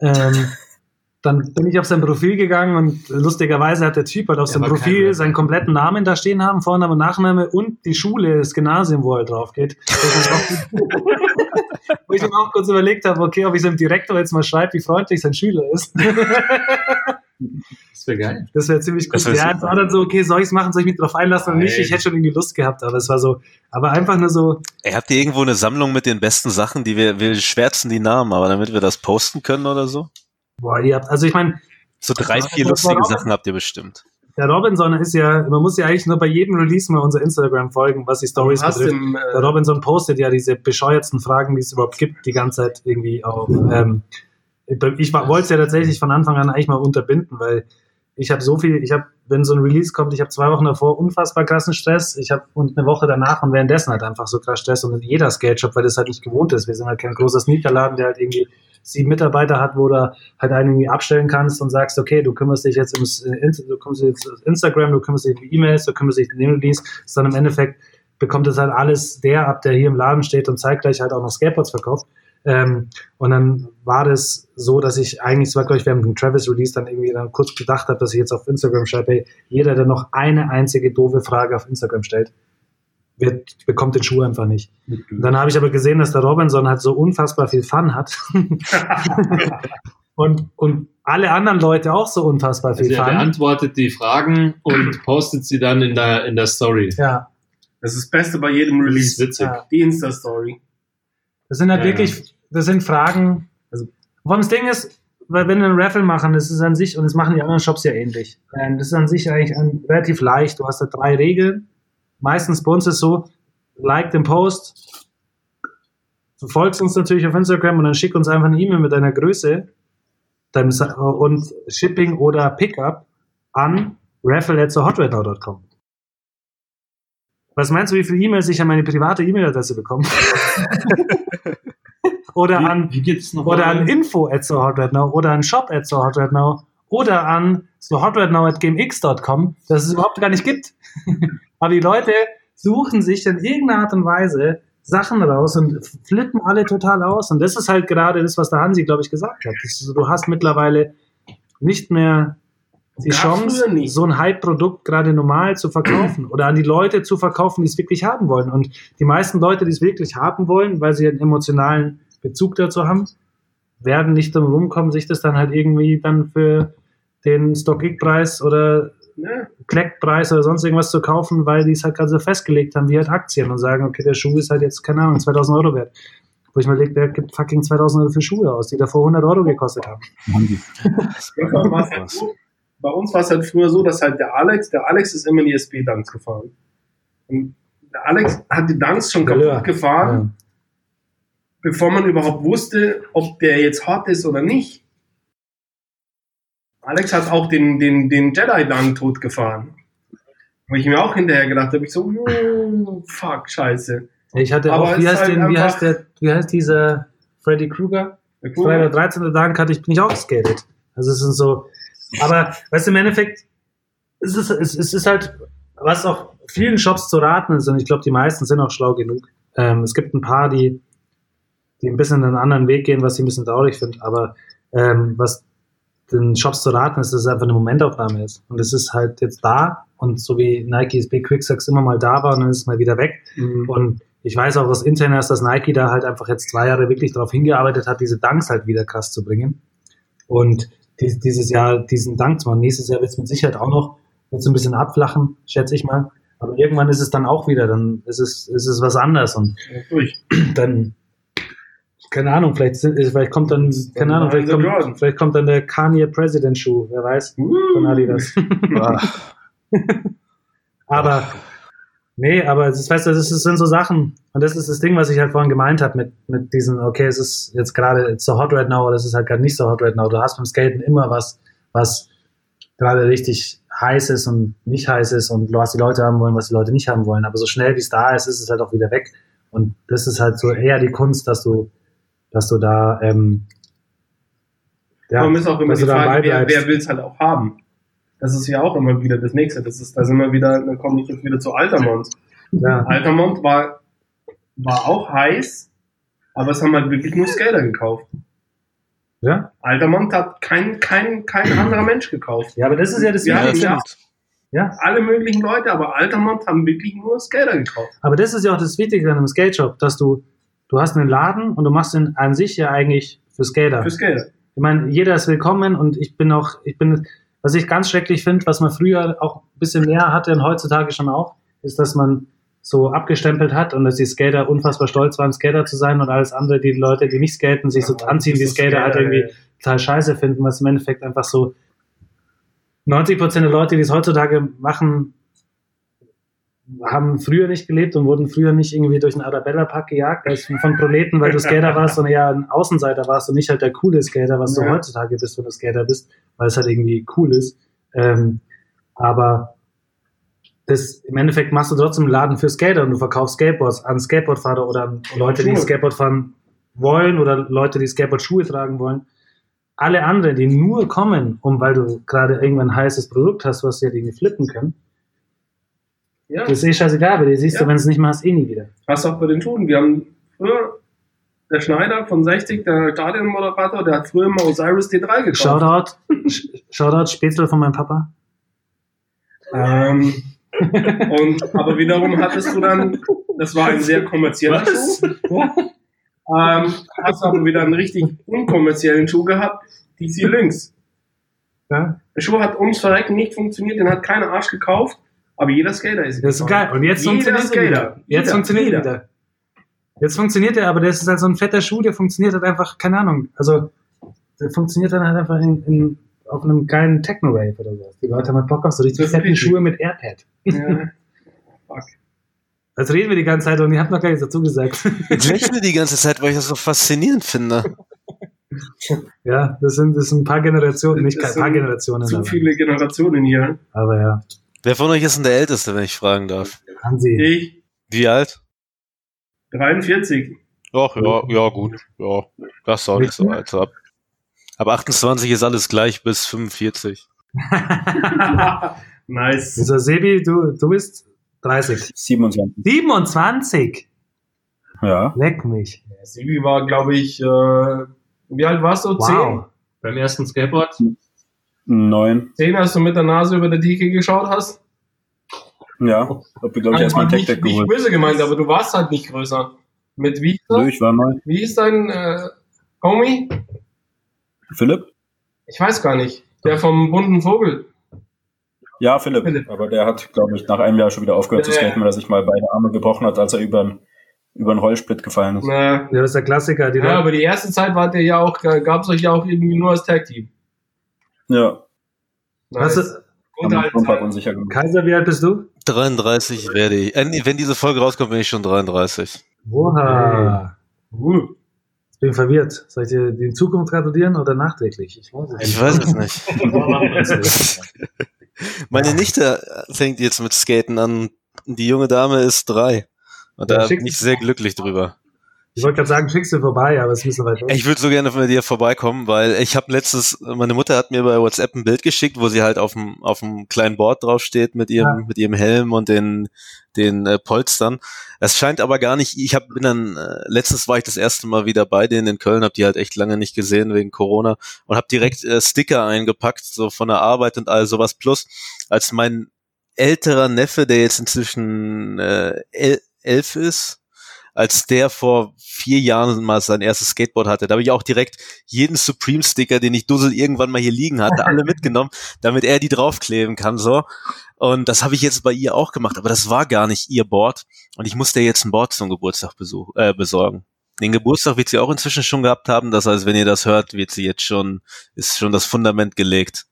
Speaker 6: Ähm, dann bin ich auf sein Profil gegangen und lustigerweise hat der Typ halt auf
Speaker 5: Der
Speaker 6: seinem Profil seinen kompletten Namen da stehen haben, Vorname, Nachname und die Schule, das Gymnasium, wo er drauf geht. wo ich mir auch kurz überlegt habe, okay, ob ich seinem Direktor jetzt mal schreibe, wie freundlich sein Schüler ist.
Speaker 5: Das wäre geil.
Speaker 6: Das wäre ziemlich gut.
Speaker 3: Das
Speaker 6: Ja, es war dann so, okay, soll ich es machen, soll ich mich drauf einlassen oder nicht? Ich hätte schon irgendwie Lust gehabt, aber es war so, aber einfach nur so,
Speaker 3: Ey, habt ihr irgendwo eine Sammlung mit den besten Sachen, die wir, wir schwärzen die Namen, aber damit wir das posten können oder so?
Speaker 6: boah, ihr habt, also ich meine,
Speaker 3: So drei, vier lustige
Speaker 6: auch-
Speaker 3: Sachen habt ihr bestimmt.
Speaker 6: der Robinson ist ja, man muss ja eigentlich nur bei jedem Release mal unser Instagram folgen, was die Stories betrifft.
Speaker 4: im,
Speaker 6: Der
Speaker 4: äh,
Speaker 6: Robinson postet ja diese bescheuertsten Fragen, die es überhaupt gibt, die ganze Zeit irgendwie auch. Ähm, ich wollte es ja tatsächlich von Anfang an eigentlich mal unterbinden, weil ich habe so viel, ich habe, wenn so ein Release kommt, ich habe zwei Wochen davor unfassbar krassen Stress, ich habe und eine Woche danach und währenddessen halt einfach so krass Stress und jeder Skate-Shop, weil das halt nicht gewohnt ist. Wir sind halt kein großer Sneakerladen, der halt irgendwie sieben Mitarbeiter hat, wo du halt einen irgendwie abstellen kannst und sagst, okay, du kümmerst dich jetzt ums äh, du kümmerst dich jetzt um Instagram, du kümmerst dich um E-Mails, du kümmerst dich um den Release, ist dann im Endeffekt bekommt es halt alles der ab, der hier im Laden steht und zeitgleich halt auch noch Skateboards verkauft. Ähm, und dann war das so, dass ich eigentlich, es war glaube ich während dem Travis Release dann irgendwie dann kurz gedacht habe, dass ich jetzt auf Instagram schreibe, hey, jeder, der noch eine einzige doofe Frage auf Instagram stellt, wird, bekommt den Schuh einfach nicht. Und dann habe ich aber gesehen, dass der Robinson halt so unfassbar viel Fun hat. und, und alle anderen Leute auch so unfassbar viel
Speaker 5: Also er
Speaker 6: Fun.
Speaker 5: beantwortet die Fragen und postet sie dann in der, in der Story.
Speaker 6: Ja,
Speaker 4: Das ist das Beste bei jedem
Speaker 5: Das ist
Speaker 4: Release.
Speaker 5: witzig.
Speaker 6: Ja.
Speaker 4: Die Insta-Story.
Speaker 6: Das sind halt
Speaker 5: Ja,
Speaker 6: wirklich, das sind Fragen.
Speaker 4: Also-
Speaker 6: vor allem das Ding ist, weil wenn wir einen Raffle machen, das ist an sich, und das machen die anderen Shops ja ähnlich. Ähm, das ist an sich eigentlich relativ leicht. Du hast da drei Regeln. Meistens bei uns ist so, like den Post, du folgst uns natürlich auf Instagram und dann schick uns einfach eine E-Mail mit deiner Größe. sa- und Shipping oder Pickup an raffle.hotrate.com. Was meinst du, wie viele E-Mails ich an meine private E-Mail-Adresse bekomme? oder an oder an info at so hot right now oder an shop at so hot right now oder an so hot right now at gamex.com, das es überhaupt gar nicht gibt. Aber die Leute suchen sich in irgendeiner Art und Weise Sachen raus und flippen alle total aus. Und das ist halt gerade das, was der Hansi, glaube ich, gesagt hat. Ist, du hast mittlerweile nicht mehr die Chance, so ein Hype-Produkt gerade normal zu verkaufen oder an die Leute zu verkaufen, die es wirklich haben wollen. Und die meisten Leute, die es wirklich haben wollen, weil sie einen emotionalen Bezug dazu haben, werden nicht drum rumkommen, sich das dann halt irgendwie dann für den StockX-Preis oder
Speaker 4: Ja.
Speaker 6: Kleck-Preis oder sonst irgendwas zu kaufen, weil die es halt gerade so festgelegt haben, wie halt Aktien und sagen, okay, der Schuh ist halt jetzt, keine Ahnung, 2000 Euro wert. Wo ich mir lege, wer gibt fucking 2000 Euro für Schuhe aus, die davor 100 Euro gekostet haben.
Speaker 4: Ja. Bei uns war es halt früher so, dass halt der Alex, der Alex ist immer in die SP-Dunks gefahren. Und der Alex hat die Dunks schon kaputt
Speaker 6: Ja.
Speaker 4: gefahren, bevor man überhaupt wusste, ob der jetzt hot ist oder nicht. Alex hat auch den, den, den Jedi-Dunk tot gefahren. Wo ich mir auch hinterher gedacht habe, ich so, oh, fuck, scheiße.
Speaker 6: Ich hatte
Speaker 4: Aber
Speaker 6: auch, wie heißt,
Speaker 4: halt
Speaker 6: den, wie, heißt der, wie heißt dieser Freddy Krueger?
Speaker 4: Der
Speaker 6: Freitag 13. Dank hatte ich, bin ich auch geskatet. Also es sind so, aber weißt du, im Endeffekt, es ist, es, es ist halt, was auch vielen Shops zu raten ist, und ich glaube, die meisten sind auch schlau genug. Ähm, es gibt ein paar, die, die ein bisschen einen anderen Weg gehen, was ich ein bisschen traurig finde, aber ähm, was den Shops zu raten ist, dass es einfach eine Momentaufnahme ist. Und es ist halt jetzt da und so wie Nike's Big Quick Sacks immer mal da war und dann ist es mal wieder weg.
Speaker 4: Mhm.
Speaker 6: Und ich weiß auch aus intern ist, dass Nike da halt einfach jetzt zwei Jahre wirklich darauf hingearbeitet hat, diese Dunks halt wieder krass zu bringen. Und dies, dieses Jahr diesen Dank zu machen. Nächstes Jahr wird es mit Sicherheit auch noch jetzt ein bisschen abflachen, schätze ich mal. Aber irgendwann ist es dann auch wieder, dann ist es, ist es was anderes und dann, keine Ahnung, vielleicht, vielleicht kommt dann, keine Ahnung, vielleicht kommt, vielleicht kommt dann der Kanye President Schuh, wer weiß, von Adidas. Aber nee, aber ist, weißt du, das, ist, das sind so Sachen und das ist das Ding, was ich halt vorhin gemeint habe mit, mit diesen, okay, es ist jetzt gerade it's so hot right now oder es ist halt gerade nicht so hot right now. Du hast beim Skaten immer was, was gerade richtig heiß ist und nicht heiß ist und was die Leute haben wollen, was die Leute nicht haben wollen. Aber so schnell wie es da ist, ist es halt auch wieder weg. Und das ist halt so eher die Kunst, dass du, dass du da ähm,
Speaker 4: Ja, ist auch immer die Frage, wer, wer will es halt auch haben. Das ist ja auch immer wieder das nächste. Das ist, da sind wir wieder, dann komme ich jetzt wieder zu Altamont.
Speaker 6: ja.
Speaker 4: Altamont war, war auch heiß, aber es haben halt wirklich nur Skater gekauft.
Speaker 6: ja.
Speaker 4: Altamont hat kein, kein, kein anderer Mensch gekauft.
Speaker 6: Ja, aber das ist ja das
Speaker 4: Ja,
Speaker 6: Wichtigste.
Speaker 4: ja. Alle möglichen Leute, aber Altamont haben wirklich nur Skater gekauft.
Speaker 6: Aber das ist ja auch das Wichtige an einem Skate Shop, dass du, du hast einen Laden und du machst ihn an sich ja eigentlich für Skater.
Speaker 4: Für Skater.
Speaker 6: Ich meine, jeder ist willkommen und ich bin auch, ich bin, was ich ganz schrecklich finde, was man früher auch ein bisschen mehr hatte und heutzutage schon auch, ist, dass man so abgestempelt hat und dass die Skater unfassbar stolz waren, Skater zu sein und alles andere, die Leute, die nicht skaten, sich so
Speaker 4: Ja,
Speaker 6: anziehen, wie
Speaker 4: ist
Speaker 6: Skater halt
Speaker 4: Skater,
Speaker 6: irgendwie total scheiße finden, was im Endeffekt einfach so 90% der Leute, die es heutzutage machen, haben früher nicht gelebt und wurden früher nicht irgendwie durch einen Arabella-Pack gejagt, als von Proleten, weil du Skater warst, sondern eher ein Außenseiter warst und nicht halt der coole Skater, was du
Speaker 4: Ja.
Speaker 6: heutzutage bist, wenn du Skater bist, weil es halt irgendwie cool ist. Ähm, aber das, im Endeffekt machst du trotzdem einen Laden für Skater und du verkaufst Skateboards an Skateboardfahrer oder an Leute, die. Skateboard fahren wollen oder Leute, die Skateboard-Schuhe tragen wollen. Alle anderen, die nur kommen, um weil du gerade irgendwann ein heißes Produkt hast, was sie halt irgendwie flippen können,
Speaker 4: Ja.
Speaker 6: das ist eh scheißegal, weil die siehst du,
Speaker 4: Ja.
Speaker 6: wenn es nicht mal hast, eh nie wieder.
Speaker 4: Was auch bei den Tuden. Wir haben früher, der Schneider von 60, der Stadionmoderator, der hat früher mal Osiris D3 gekauft.
Speaker 6: Shoutout, Sh- Shoutout Spätzle von meinem Papa.
Speaker 4: Ähm, und, aber wiederum hattest du dann, das war ein sehr kommerzieller Schuh. Ähm, hast aber wieder einen richtig unkommerziellen Schuh gehabt, DC Lynx.
Speaker 6: Ja?
Speaker 4: Der Schuh hat ums Verrecken nicht funktioniert, den hat keiner Arsch gekauft, aber jeder Skater ist
Speaker 6: Das ist geil. Und jetzt
Speaker 4: Jeder
Speaker 6: funktioniert er
Speaker 4: Skater.
Speaker 6: wieder. Jetzt
Speaker 4: Jeder.
Speaker 6: funktioniert
Speaker 4: Jeder.
Speaker 6: er wieder. Jetzt funktioniert er, aber das ist halt so ein fetter Schuh, der funktioniert halt einfach, keine Ahnung. Also, der funktioniert dann halt einfach in, in, auf einem geilen Techno-Rave oder so. Die Leute haben halt Bock auf so richtig fetten. Schuhe mit Airpad.
Speaker 4: Ja. Fuck.
Speaker 6: Das reden wir die ganze Zeit und ihr habt noch gar nichts dazu gesagt.
Speaker 3: Ich lächle die ganze Zeit, weil ich das so faszinierend finde.
Speaker 6: Ja, das sind, das sind ein paar Generationen, nicht ein paar Generationen.
Speaker 4: Zu viele Generationen hier.
Speaker 6: Aber ja,
Speaker 3: Wer von euch ist denn der Älteste, wenn ich fragen darf?
Speaker 6: Hansi.
Speaker 4: Ich,
Speaker 3: Wie alt?
Speaker 4: 43.
Speaker 3: Ach, ja, ja, gut. Ja, das ist auch nicht so alt. Ab, ab 28 ist alles gleich bis 45.
Speaker 4: nice.
Speaker 6: Also Sebi, du, du bist 30.
Speaker 7: 27.
Speaker 6: 27?
Speaker 7: Ja.
Speaker 6: Leck mich.
Speaker 4: Sibi war, glaube ich, äh, wie alt warst du?
Speaker 6: Wow.
Speaker 5: Beim ersten Skateboard?
Speaker 7: Neun.
Speaker 4: Zehn? Als du mit der Nase über der Theke geschaut hast?
Speaker 7: Ja. Hab ich, glaube ich, erstmal ein
Speaker 4: nicht,
Speaker 7: Tech-Deck
Speaker 4: nicht
Speaker 7: geholt.
Speaker 4: böse gemeint, aber du warst halt nicht größer. Mit wie,
Speaker 7: Nö, ich war neun.
Speaker 4: wie hieß dein äh, Homie?
Speaker 7: Philipp?
Speaker 4: Ich weiß gar nicht. Der vom bunten Vogel.
Speaker 7: Ja, Philipp.
Speaker 4: Philipp.
Speaker 7: Aber der hat, glaube ich, nach einem Jahr schon wieder aufgehört
Speaker 4: Ja,
Speaker 7: zu skaten, weil er sich mal beide Arme gebrochen hat, als er über über einen Rollsplit gefallen ist.
Speaker 6: Ja, das ist der Klassiker. Die
Speaker 4: ja, aber die erste Zeit wart ihr ja auch, gab es euch ja auch irgendwie nur als Tag-Team.
Speaker 7: Ja.
Speaker 6: Was ist,
Speaker 4: halt.
Speaker 6: Kaiser, wie alt bist du?
Speaker 3: 33 werde ich. Äh, wenn diese Folge rauskommt, bin ich schon 33.
Speaker 6: Oha.
Speaker 4: uh,
Speaker 6: Ich bin verwirrt. Soll ich dir die in Zukunft gratulieren oder nachträglich? Ich weiß es
Speaker 3: Ich weiß es nicht. Meine Nichte fängt jetzt mit Skaten an. Die junge Dame ist drei. Und da bin ich sehr glücklich drüber.
Speaker 6: Ich wollte gerade sagen, schickst du vorbei, aber es ein bisschen weit weg.
Speaker 3: Ich würde so gerne von dir vorbeikommen, weil ich habe letztes, meine Mutter hat mir bei WhatsApp ein Bild geschickt, wo sie halt auf dem auf dem kleinen Board draufsteht mit ihrem mit ihrem Helm und den den äh, Polstern. Es scheint aber gar nicht. Ich hab, bin dann äh, letztens war ich das erste Mal wieder bei denen in Köln, habe die halt echt lange nicht gesehen wegen Corona und habe direkt äh, Sticker eingepackt so von der Arbeit und all sowas. Plus als mein älterer Neffe, der jetzt inzwischen äh, el elf ist, als der vor vier Jahren mal sein erstes Skateboard hatte, da habe ich auch direkt jeden Supreme-Sticker, den ich Dussel irgendwann mal hier liegen hatte, alle mitgenommen, damit er die draufkleben kann, so. Und das habe ich jetzt bei ihr auch gemacht, aber das war gar nicht ihr Board. Und ich musste jetzt ein Board zum Geburtstag besuch, äh, besorgen. Den Geburtstag wird sie auch inzwischen schon gehabt haben. Das heißt, wenn ihr das hört, wird sie jetzt schon, ist schon das Fundament gelegt,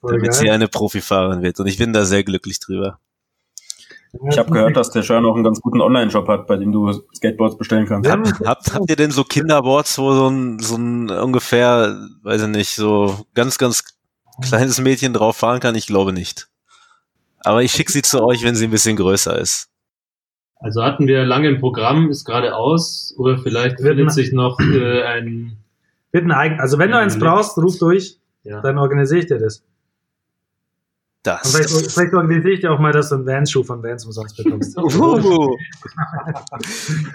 Speaker 6: Voll
Speaker 3: damit
Speaker 6: geil.
Speaker 3: sie eine Profifahrerin wird. Und ich bin da sehr glücklich drüber.
Speaker 7: Ich habe gehört, dass der Schein auch einen ganz guten Online-Shop hat, bei dem du Skateboards bestellen kannst.
Speaker 6: Haben,
Speaker 3: Habt, habt ihr denn so Kinderboards, wo so ein, so ein ungefähr, weiß ich nicht, so ganz, ganz kleines Mädchen drauf fahren kann? Ich glaube nicht. Aber ich schicke sie zu euch, wenn sie ein bisschen größer ist.
Speaker 5: Also hatten wir lange im Programm, ist gerade aus, oder vielleicht
Speaker 6: Wird
Speaker 5: findet sich noch äh, ein,
Speaker 6: wird ein eigen, also wenn du
Speaker 5: Ja,
Speaker 6: eins brauchst, ruf durch,
Speaker 5: ja.
Speaker 6: dann organisiere ich dir das. Und
Speaker 3: Das.
Speaker 6: vielleicht, vielleicht organisiere ich dir auch mal, dass du einen Vans-Schuh von Vans umsonst bekommst.
Speaker 3: Uh.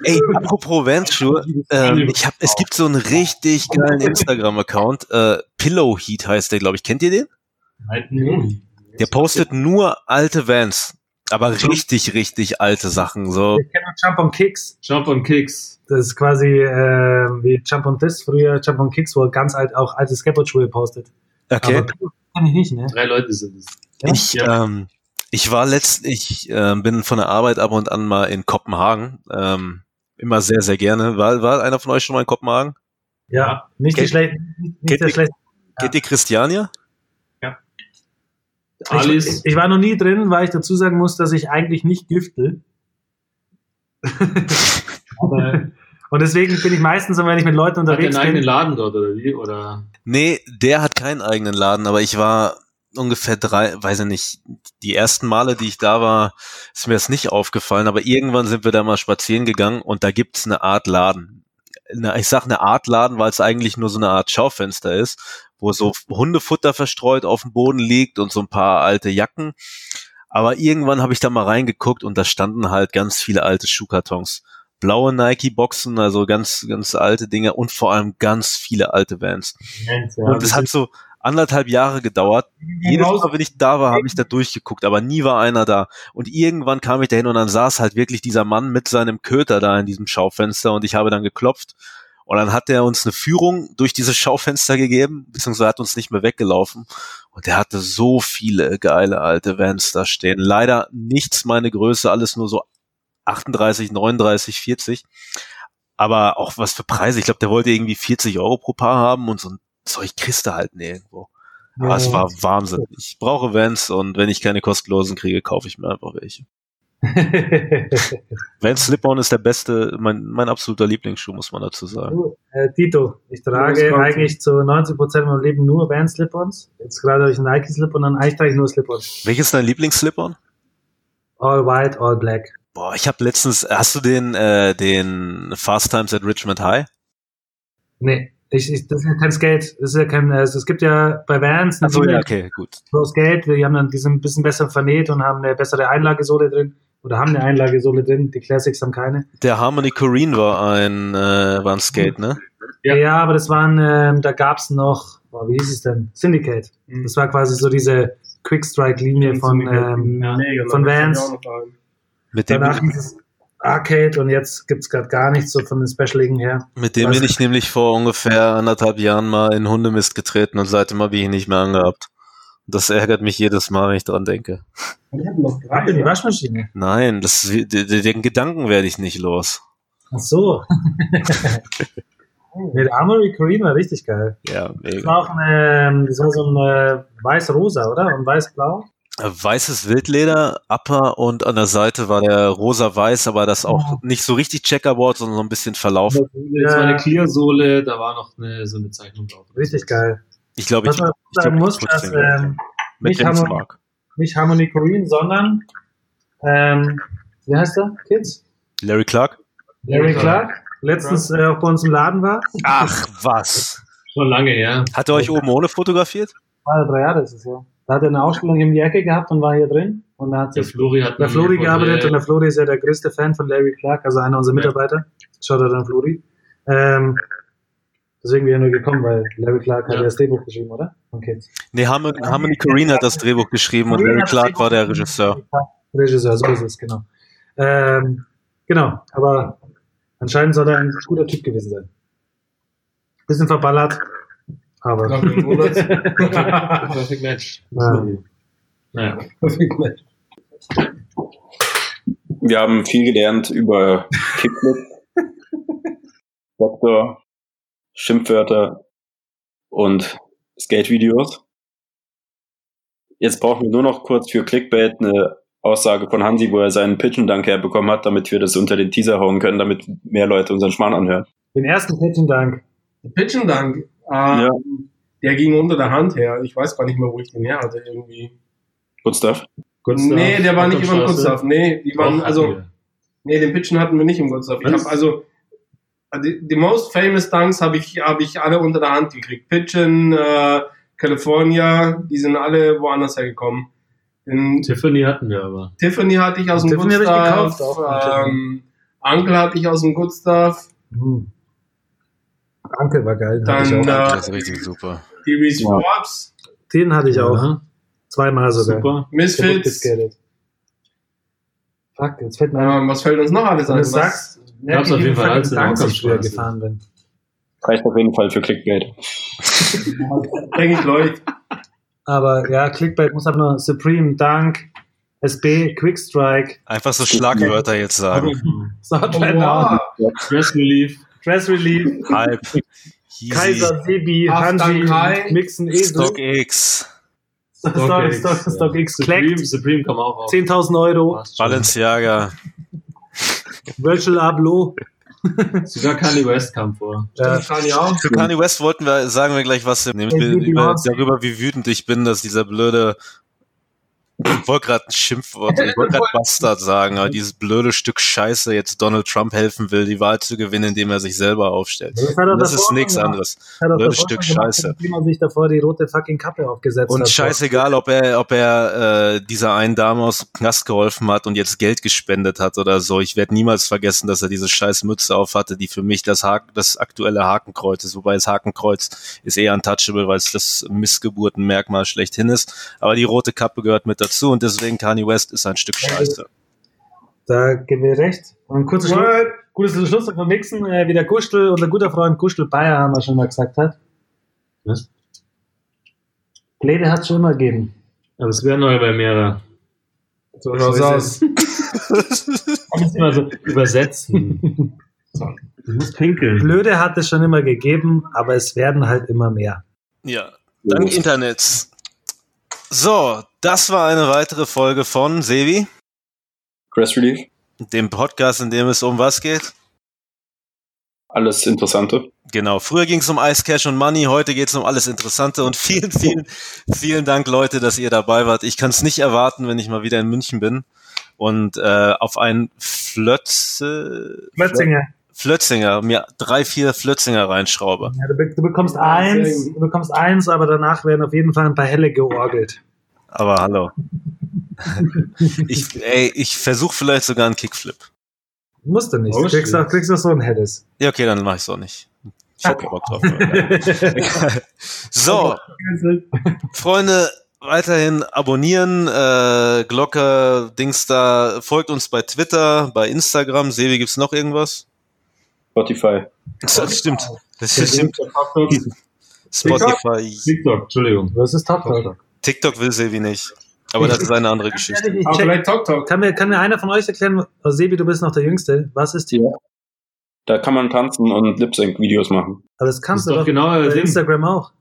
Speaker 3: Ey, apropos Vans-Schuhe, ähm, ich hab, es gibt so einen richtig geilen Instagram-Account, äh, Pillow Heat heißt der, glaube ich. Kennt ihr den?
Speaker 5: Nein,
Speaker 3: Der postet nur alte Vans, aber richtig, richtig alte Sachen. So,
Speaker 6: Ich kenne noch Jump on Kicks.
Speaker 5: Jump on Kicks.
Speaker 6: Das ist quasi äh, wie Jump on This, früher Jump on Kicks, wo er ganz alt auch alte Skateboard-Schuhe postet.
Speaker 3: okay.
Speaker 6: Aber kann ich nicht, ne?
Speaker 5: Drei Leute sind es.
Speaker 3: Ich, ähm, ich war letzt, ich äh, bin von der Arbeit ab und an mal in Kopenhagen. Ähm, immer sehr, sehr gerne. War, war einer von euch schon mal in Kopenhagen?
Speaker 6: Ja, nicht, die
Speaker 3: Kennt-
Speaker 6: schlecht, nicht
Speaker 3: kennt
Speaker 6: der
Speaker 3: ihr-
Speaker 6: schlechte.
Speaker 3: Kennt ihr Christiania?
Speaker 5: Alice,
Speaker 6: Ich, ich war noch nie drin, weil ich dazu sagen muss, dass ich eigentlich nicht gifte.
Speaker 5: aber
Speaker 6: Und deswegen bin ich meistens, wenn ich mit Leuten
Speaker 5: hat er einen
Speaker 6: unterwegs
Speaker 5: eigenen
Speaker 6: bin,
Speaker 5: Laden dort, oder wie? Oder?
Speaker 3: Nee, der hat keinen eigenen Laden, aber ich war ungefähr drei, weiß ich nicht, die ersten Male, die ich da war, ist mir das nicht aufgefallen, aber irgendwann sind wir da mal spazieren gegangen und da gibt's eine Art Laden. Ich sag eine Art Laden, weil es eigentlich nur so eine Art Schaufenster ist, wo so Hundefutter verstreut auf dem Boden liegt und so ein paar alte Jacken. Aber irgendwann habe ich da mal reingeguckt und da standen halt ganz viele alte Schuhkartons. Blaue Nike-Boxen, also ganz, ganz alte Dinge und vor allem ganz viele alte Vans. Und es hat so anderthalb Jahre gedauert. Jedes Mal, wenn ich da war, habe ich da durchgeguckt, aber nie war einer da. Und irgendwann kam ich da hin und dann saß halt wirklich dieser Mann mit seinem Köter da in diesem Schaufenster und ich habe dann geklopft. Und dann hat er uns eine Führung durch dieses Schaufenster gegeben, beziehungsweise hat uns nicht mehr weggelaufen. Und der hatte so viele geile alte Vans da stehen. Leider nichts meine Größe, alles nur so 38, 39, 40. Aber auch was für Preise. Ich glaube, der wollte irgendwie 40 Euro pro Paar haben und so ein Zeug kriegst du halt nirgendwo. Aber es war Wahnsinn. Ich brauche Vans und wenn ich keine kostenlosen kriege, kaufe ich mir einfach welche. Vans Slip-On ist der beste, mein, mein absoluter Lieblingsschuh, muss man dazu sagen.
Speaker 6: äh, Tito, ich trage eigentlich zu 90% meinem Leben nur Vans Slip-Ons. Jetzt gerade habe ich einen Nike Slip-On, dann eigentlich trage ich nur Slip-Ons.
Speaker 3: Welches ist dein Lieblings-Slip-On?
Speaker 6: All white, all black.
Speaker 3: Boah, ich habe letztens, hast du den, äh, den Fast Times at Richmond High?
Speaker 6: Nee, ich, ich, das ist ja kein Skate. Das ist ja kein, also es gibt ja bei Vans
Speaker 3: Achso,
Speaker 6: eine
Speaker 3: ja, okay, gut.
Speaker 6: Pro Skate, die haben dann, die sind ein bisschen besser vernäht und haben eine bessere Einlagesohle drin. Oder haben eine Einlagesohle drin. Die Classics haben keine.
Speaker 3: Der Harmony Corrine war ein, äh, war ein Skate, ne?
Speaker 6: Ja,
Speaker 5: Ja.
Speaker 6: aber das waren, ähm, da gab's noch, boah, wie hieß es denn? Syndicate.
Speaker 4: Mhm.
Speaker 6: Das war quasi so diese Quick-Strike-Linie von, ähm,
Speaker 4: ja, genau,
Speaker 6: von Vans.
Speaker 3: Mit dem,
Speaker 6: danach hieß es Arcade und jetzt gibt's gerade gar nichts so von den Specialigen her.
Speaker 3: mit dem bin ich nämlich vor ungefähr anderthalb Jahren mal in Hundemist getreten und seitdem habe ich ihn nicht mehr angehabt. Das ärgert mich jedes Mal, wenn ich dran denke.
Speaker 4: Wir hatten noch drei.
Speaker 6: In die
Speaker 4: ne?
Speaker 6: Waschmaschine.
Speaker 3: Nein, das, den, Gedanken werde ich nicht los.
Speaker 6: Ach so. der Armory Korean war richtig geil.
Speaker 3: Ja,
Speaker 6: Das
Speaker 3: mega.
Speaker 6: war auch ein, ähm, das war so ein äh, weiß-rosa, oder? Und weiß-blau.
Speaker 3: Weißes Wildleder, Upper und an der Seite war der rosa-weiß, aber das auch nicht so richtig Checkerboard, sondern so ein bisschen verlaufen.
Speaker 5: Das war eine Clear-Sohle, da war noch eine, so eine Zeichnung drauf.
Speaker 6: Richtig geil.
Speaker 3: Ich glaube, ich,
Speaker 6: Was man
Speaker 3: ich glaub,
Speaker 6: sagen
Speaker 3: ich
Speaker 6: muss, dass ähm,
Speaker 3: mit
Speaker 6: nicht Harmony- nicht Harmony Korean, sondern ähm, wie heißt der? Kids?
Speaker 3: Larry Clark?
Speaker 6: Larry
Speaker 5: Clark.
Speaker 6: Letztens äh, auch bei uns im Laden war.
Speaker 3: Ach, was?
Speaker 5: Schon lange her.
Speaker 3: Hat er euch oben ohne fotografiert?
Speaker 6: War drei Jahre ist es ja. Da hat er eine Ausstellung in die Ecke gehabt und war hier drin. Und da hat
Speaker 5: Der
Speaker 6: sich
Speaker 5: Flori hat
Speaker 6: der Flori gearbeitet und der Flori ist ja der größte Fan von Larry Clark, also einer unserer
Speaker 5: Ja.
Speaker 6: Mitarbeiter. Schaut er dann Flori. Ähm, deswegen bin ich nur gekommen, weil Larry Clark hat
Speaker 5: Ja.
Speaker 6: ja das Drehbuch geschrieben, oder? Okay.
Speaker 3: Nee, Harmony, Harmony Corrine hat das Drehbuch geschrieben und Larry Clark war der Regisseur.
Speaker 6: Regisseur, so ist es, genau. Ähm, genau, aber anscheinend soll er ein guter Typ gewesen sein. Bisschen verballert, aber.
Speaker 5: Perfect Match.
Speaker 6: Ja.
Speaker 5: Naja.
Speaker 4: Perfekt, Mensch.
Speaker 7: Wir haben viel gelernt über Kickflip, Doktor, Schimpfwörter und Skate-Videos. Jetzt brauchen wir nur noch kurz für Clickbait eine Aussage von Hansi, wo er seinen Pitchen-Dank herbekommen hat, damit wir das unter den Teaser hauen können, damit mehr Leute unseren Schmarrn anhören.
Speaker 6: Den ersten Pitchen Dank.
Speaker 4: Ähm,
Speaker 7: Ja.
Speaker 4: Der ging unter der Hand her. Ich weiß gar nicht mehr, wo ich den her hatte irgendwie.
Speaker 7: Good stuff.
Speaker 5: Gustav,
Speaker 4: nee, der war nicht über den
Speaker 5: Ottostraße.
Speaker 4: Gustav. Nee, die waren,
Speaker 5: Doch,
Speaker 4: also, nee, den Pitchen hatten wir nicht im Gustav. Ich
Speaker 5: Was?
Speaker 4: habe also, die, die most famous Dunks habe ich, habe ich alle unter der Hand gekriegt. Pitchen, äh, California, die sind alle woanders hergekommen. Den
Speaker 5: Tiffany hatten wir aber.
Speaker 4: Tiffany hatte ich aus dem
Speaker 6: Tiffany habe ich
Speaker 4: Gustav.
Speaker 6: gekauft, auch von Tiffany.
Speaker 4: ähm, Uncle hatte ich aus dem Gustav.
Speaker 6: Hm. Danke, war geil.
Speaker 4: Dann,
Speaker 6: ich auch.
Speaker 4: äh,
Speaker 3: Das ist richtig super.
Speaker 4: Die Reese
Speaker 7: Ja.
Speaker 4: Forbes,
Speaker 6: Den hatte ich auch.
Speaker 5: Ja,
Speaker 6: Zweimal sogar.
Speaker 5: Super.
Speaker 4: Misfits.
Speaker 6: Fuck, jetzt fällt mir.
Speaker 4: Ähm, was fällt uns noch alles
Speaker 6: du
Speaker 4: Was-
Speaker 6: sagst,
Speaker 5: Gab's auf jeden Fall als
Speaker 6: ich gefahren bin.
Speaker 7: Reicht auf jeden Fall für Clickbait.
Speaker 4: denke ich, läuft.
Speaker 6: Aber ja, Clickbait muss aber nur Supreme, Dank, SB, Quickstrike,
Speaker 3: Einfach so Schlagwörter jetzt sagen.
Speaker 6: Southland
Speaker 4: wow.
Speaker 5: Stress Relief.
Speaker 6: Dress Relief,
Speaker 3: Hype.
Speaker 6: Kaiser, Sebi, Hanji, Mixen, Esel,
Speaker 3: Stock X.
Speaker 6: Stock, Stock, Stock, Stock X,
Speaker 5: Supreme, Supreme kam auch auf.
Speaker 6: 10.000 Euro.
Speaker 3: Balenciaga.
Speaker 6: Virtual Abloh.
Speaker 5: Sogar Kanye West kam vor.
Speaker 6: Ja,
Speaker 4: auch.
Speaker 3: Für Kanye West wollten wir, sagen wir gleich was, nämlich darüber, wie wütend ich bin, dass dieser blöde, ich wollte gerade ein Schimpfwort, ich wollte gerade Bastard sagen, aber dieses blöde Stück Scheiße jetzt Donald Trump helfen will, die Wahl zu gewinnen, indem er sich selber aufstellt.
Speaker 6: Das
Speaker 3: Das ist nichts anderes.
Speaker 6: er
Speaker 3: Blödes Stück Scheiße.
Speaker 6: Wie man sich davor die rote fucking Kappe aufgesetzt
Speaker 3: Und
Speaker 6: hat.
Speaker 3: scheißegal, ob er, ob er äh, dieser einen Dame aus dem Knast geholfen hat und jetzt Geld gespendet hat oder so. Ich werde niemals vergessen, dass er diese scheiß Mütze auf hatte, die für mich das, Haken, das aktuelle Hakenkreuz ist. Wobei das Hakenkreuz ist eher untouchable, weil es das Missgeburtenmerkmal schlechthin ist. Aber die rote Kappe gehört mit dazu und deswegen Kanye West ist ein Stück Scheiße.
Speaker 6: Da geben wir recht. Und ein kurzes Schluss, gutes Schluss vom Mixen, äh, wie der Gustel, unser guter Freund Gustel Bayer, haben wir schon mal gesagt hat.
Speaker 5: Was?
Speaker 6: Pläne hat es schon immer gegeben.
Speaker 5: Aber es wäre neu bei mehrer.
Speaker 4: So schaut's aus.
Speaker 5: Muss immer so übersetzen. Du musst pinkeln.
Speaker 6: Blöde hat es schon immer gegeben, aber es werden halt immer mehr.
Speaker 3: Ja, dank Internets. So, das war eine weitere Folge von Sevi.
Speaker 7: Dress Relief.
Speaker 3: dem Podcast, in dem es um was geht.
Speaker 7: Alles Interessante.
Speaker 3: Genau, früher ging es um Ice Cash und Money, heute geht es um alles Interessante und vielen, vielen, vielen Dank, Leute, dass ihr dabei wart. Ich kann es nicht erwarten, wenn ich mal wieder in München bin und äh, auf einen Flötze,
Speaker 6: Mötzinger.
Speaker 3: Flötzinger, mir drei, vier Flötzinger reinschraube.
Speaker 6: Ja, du, be du bekommst eins, du bekommst eins, aber danach werden auf jeden Fall ein paar Helle georgelt.
Speaker 3: Aber hallo. ich, ey, ich versuche vielleicht sogar einen Kickflip.
Speaker 6: Musst du nicht.
Speaker 4: Oh,
Speaker 6: du kriegst auch, kriegst auch so ein Helles.
Speaker 3: Ja, okay, dann mache ich es auch nicht. Ich hab Bock drauf. so, Freunde, weiterhin abonnieren, äh, Glocke, Dings da, folgt uns bei Twitter, bei Instagram. Sebi, gibt's noch irgendwas?
Speaker 7: Spotify.
Speaker 3: Das stimmt. Das stimmt.
Speaker 5: TikTok,
Speaker 3: Spotify.
Speaker 5: TikTok, Entschuldigung.
Speaker 6: Was ist Top Talk?
Speaker 3: TikTok will Sebi nicht. Aber das ist eine andere Geschichte.
Speaker 6: Ich
Speaker 4: Aber vielleicht Talk Talk.
Speaker 6: kann, mir, kann mir einer von euch erklären, oh, Sebi, du bist noch der Jüngste, was ist die?
Speaker 7: Ja. Da kann man tanzen und Lip-Sync-Videos machen.
Speaker 6: Aber das kannst
Speaker 5: Das
Speaker 6: du
Speaker 5: doch
Speaker 6: doch
Speaker 5: genau
Speaker 6: bei
Speaker 5: das Ding.
Speaker 6: Instagram auch.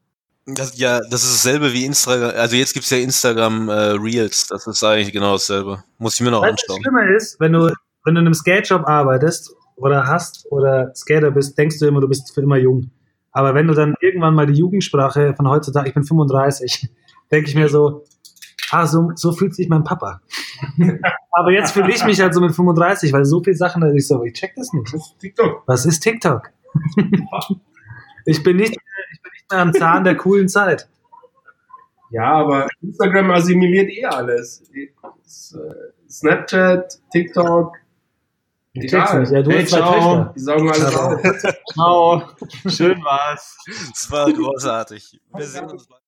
Speaker 3: Das, ja, das ist dasselbe wie Instagram. Also jetzt gibt's ja Instagram äh, Reels. Das ist eigentlich genau dasselbe. Muss ich mir noch
Speaker 6: Weißt du, was
Speaker 3: anschauen.
Speaker 6: schlimmer ist, wenn du, wenn du in einem Skate-Shop arbeitest oder hast oder Skater bist, denkst du immer, du bist für immer jung. Aber wenn du dann irgendwann mal die Jugendsprache von heutzutage, ich bin 35, denke ich mir so, ah, so, so fühlt sich mein Papa. Aber jetzt fühle ich mich halt so mit 35, weil so viele Sachen, dass ich so, ich check das nicht.
Speaker 4: Das ist TikTok.
Speaker 6: Was ist TikTok? ich, bin nicht, ich bin nicht mehr am Zahn der coolen Zeit.
Speaker 4: Ja, aber Instagram assimiliert eh alles. Äh, Snapchat, TikTok.
Speaker 6: Ich check's nicht. Ja, du
Speaker 5: Hey,
Speaker 6: hast zwei
Speaker 5: ciao.
Speaker 6: Töchter.
Speaker 4: Die saugen alles auf.
Speaker 5: Ciao. Schön war's.
Speaker 3: Das war großartig. Wir sehen uns bald.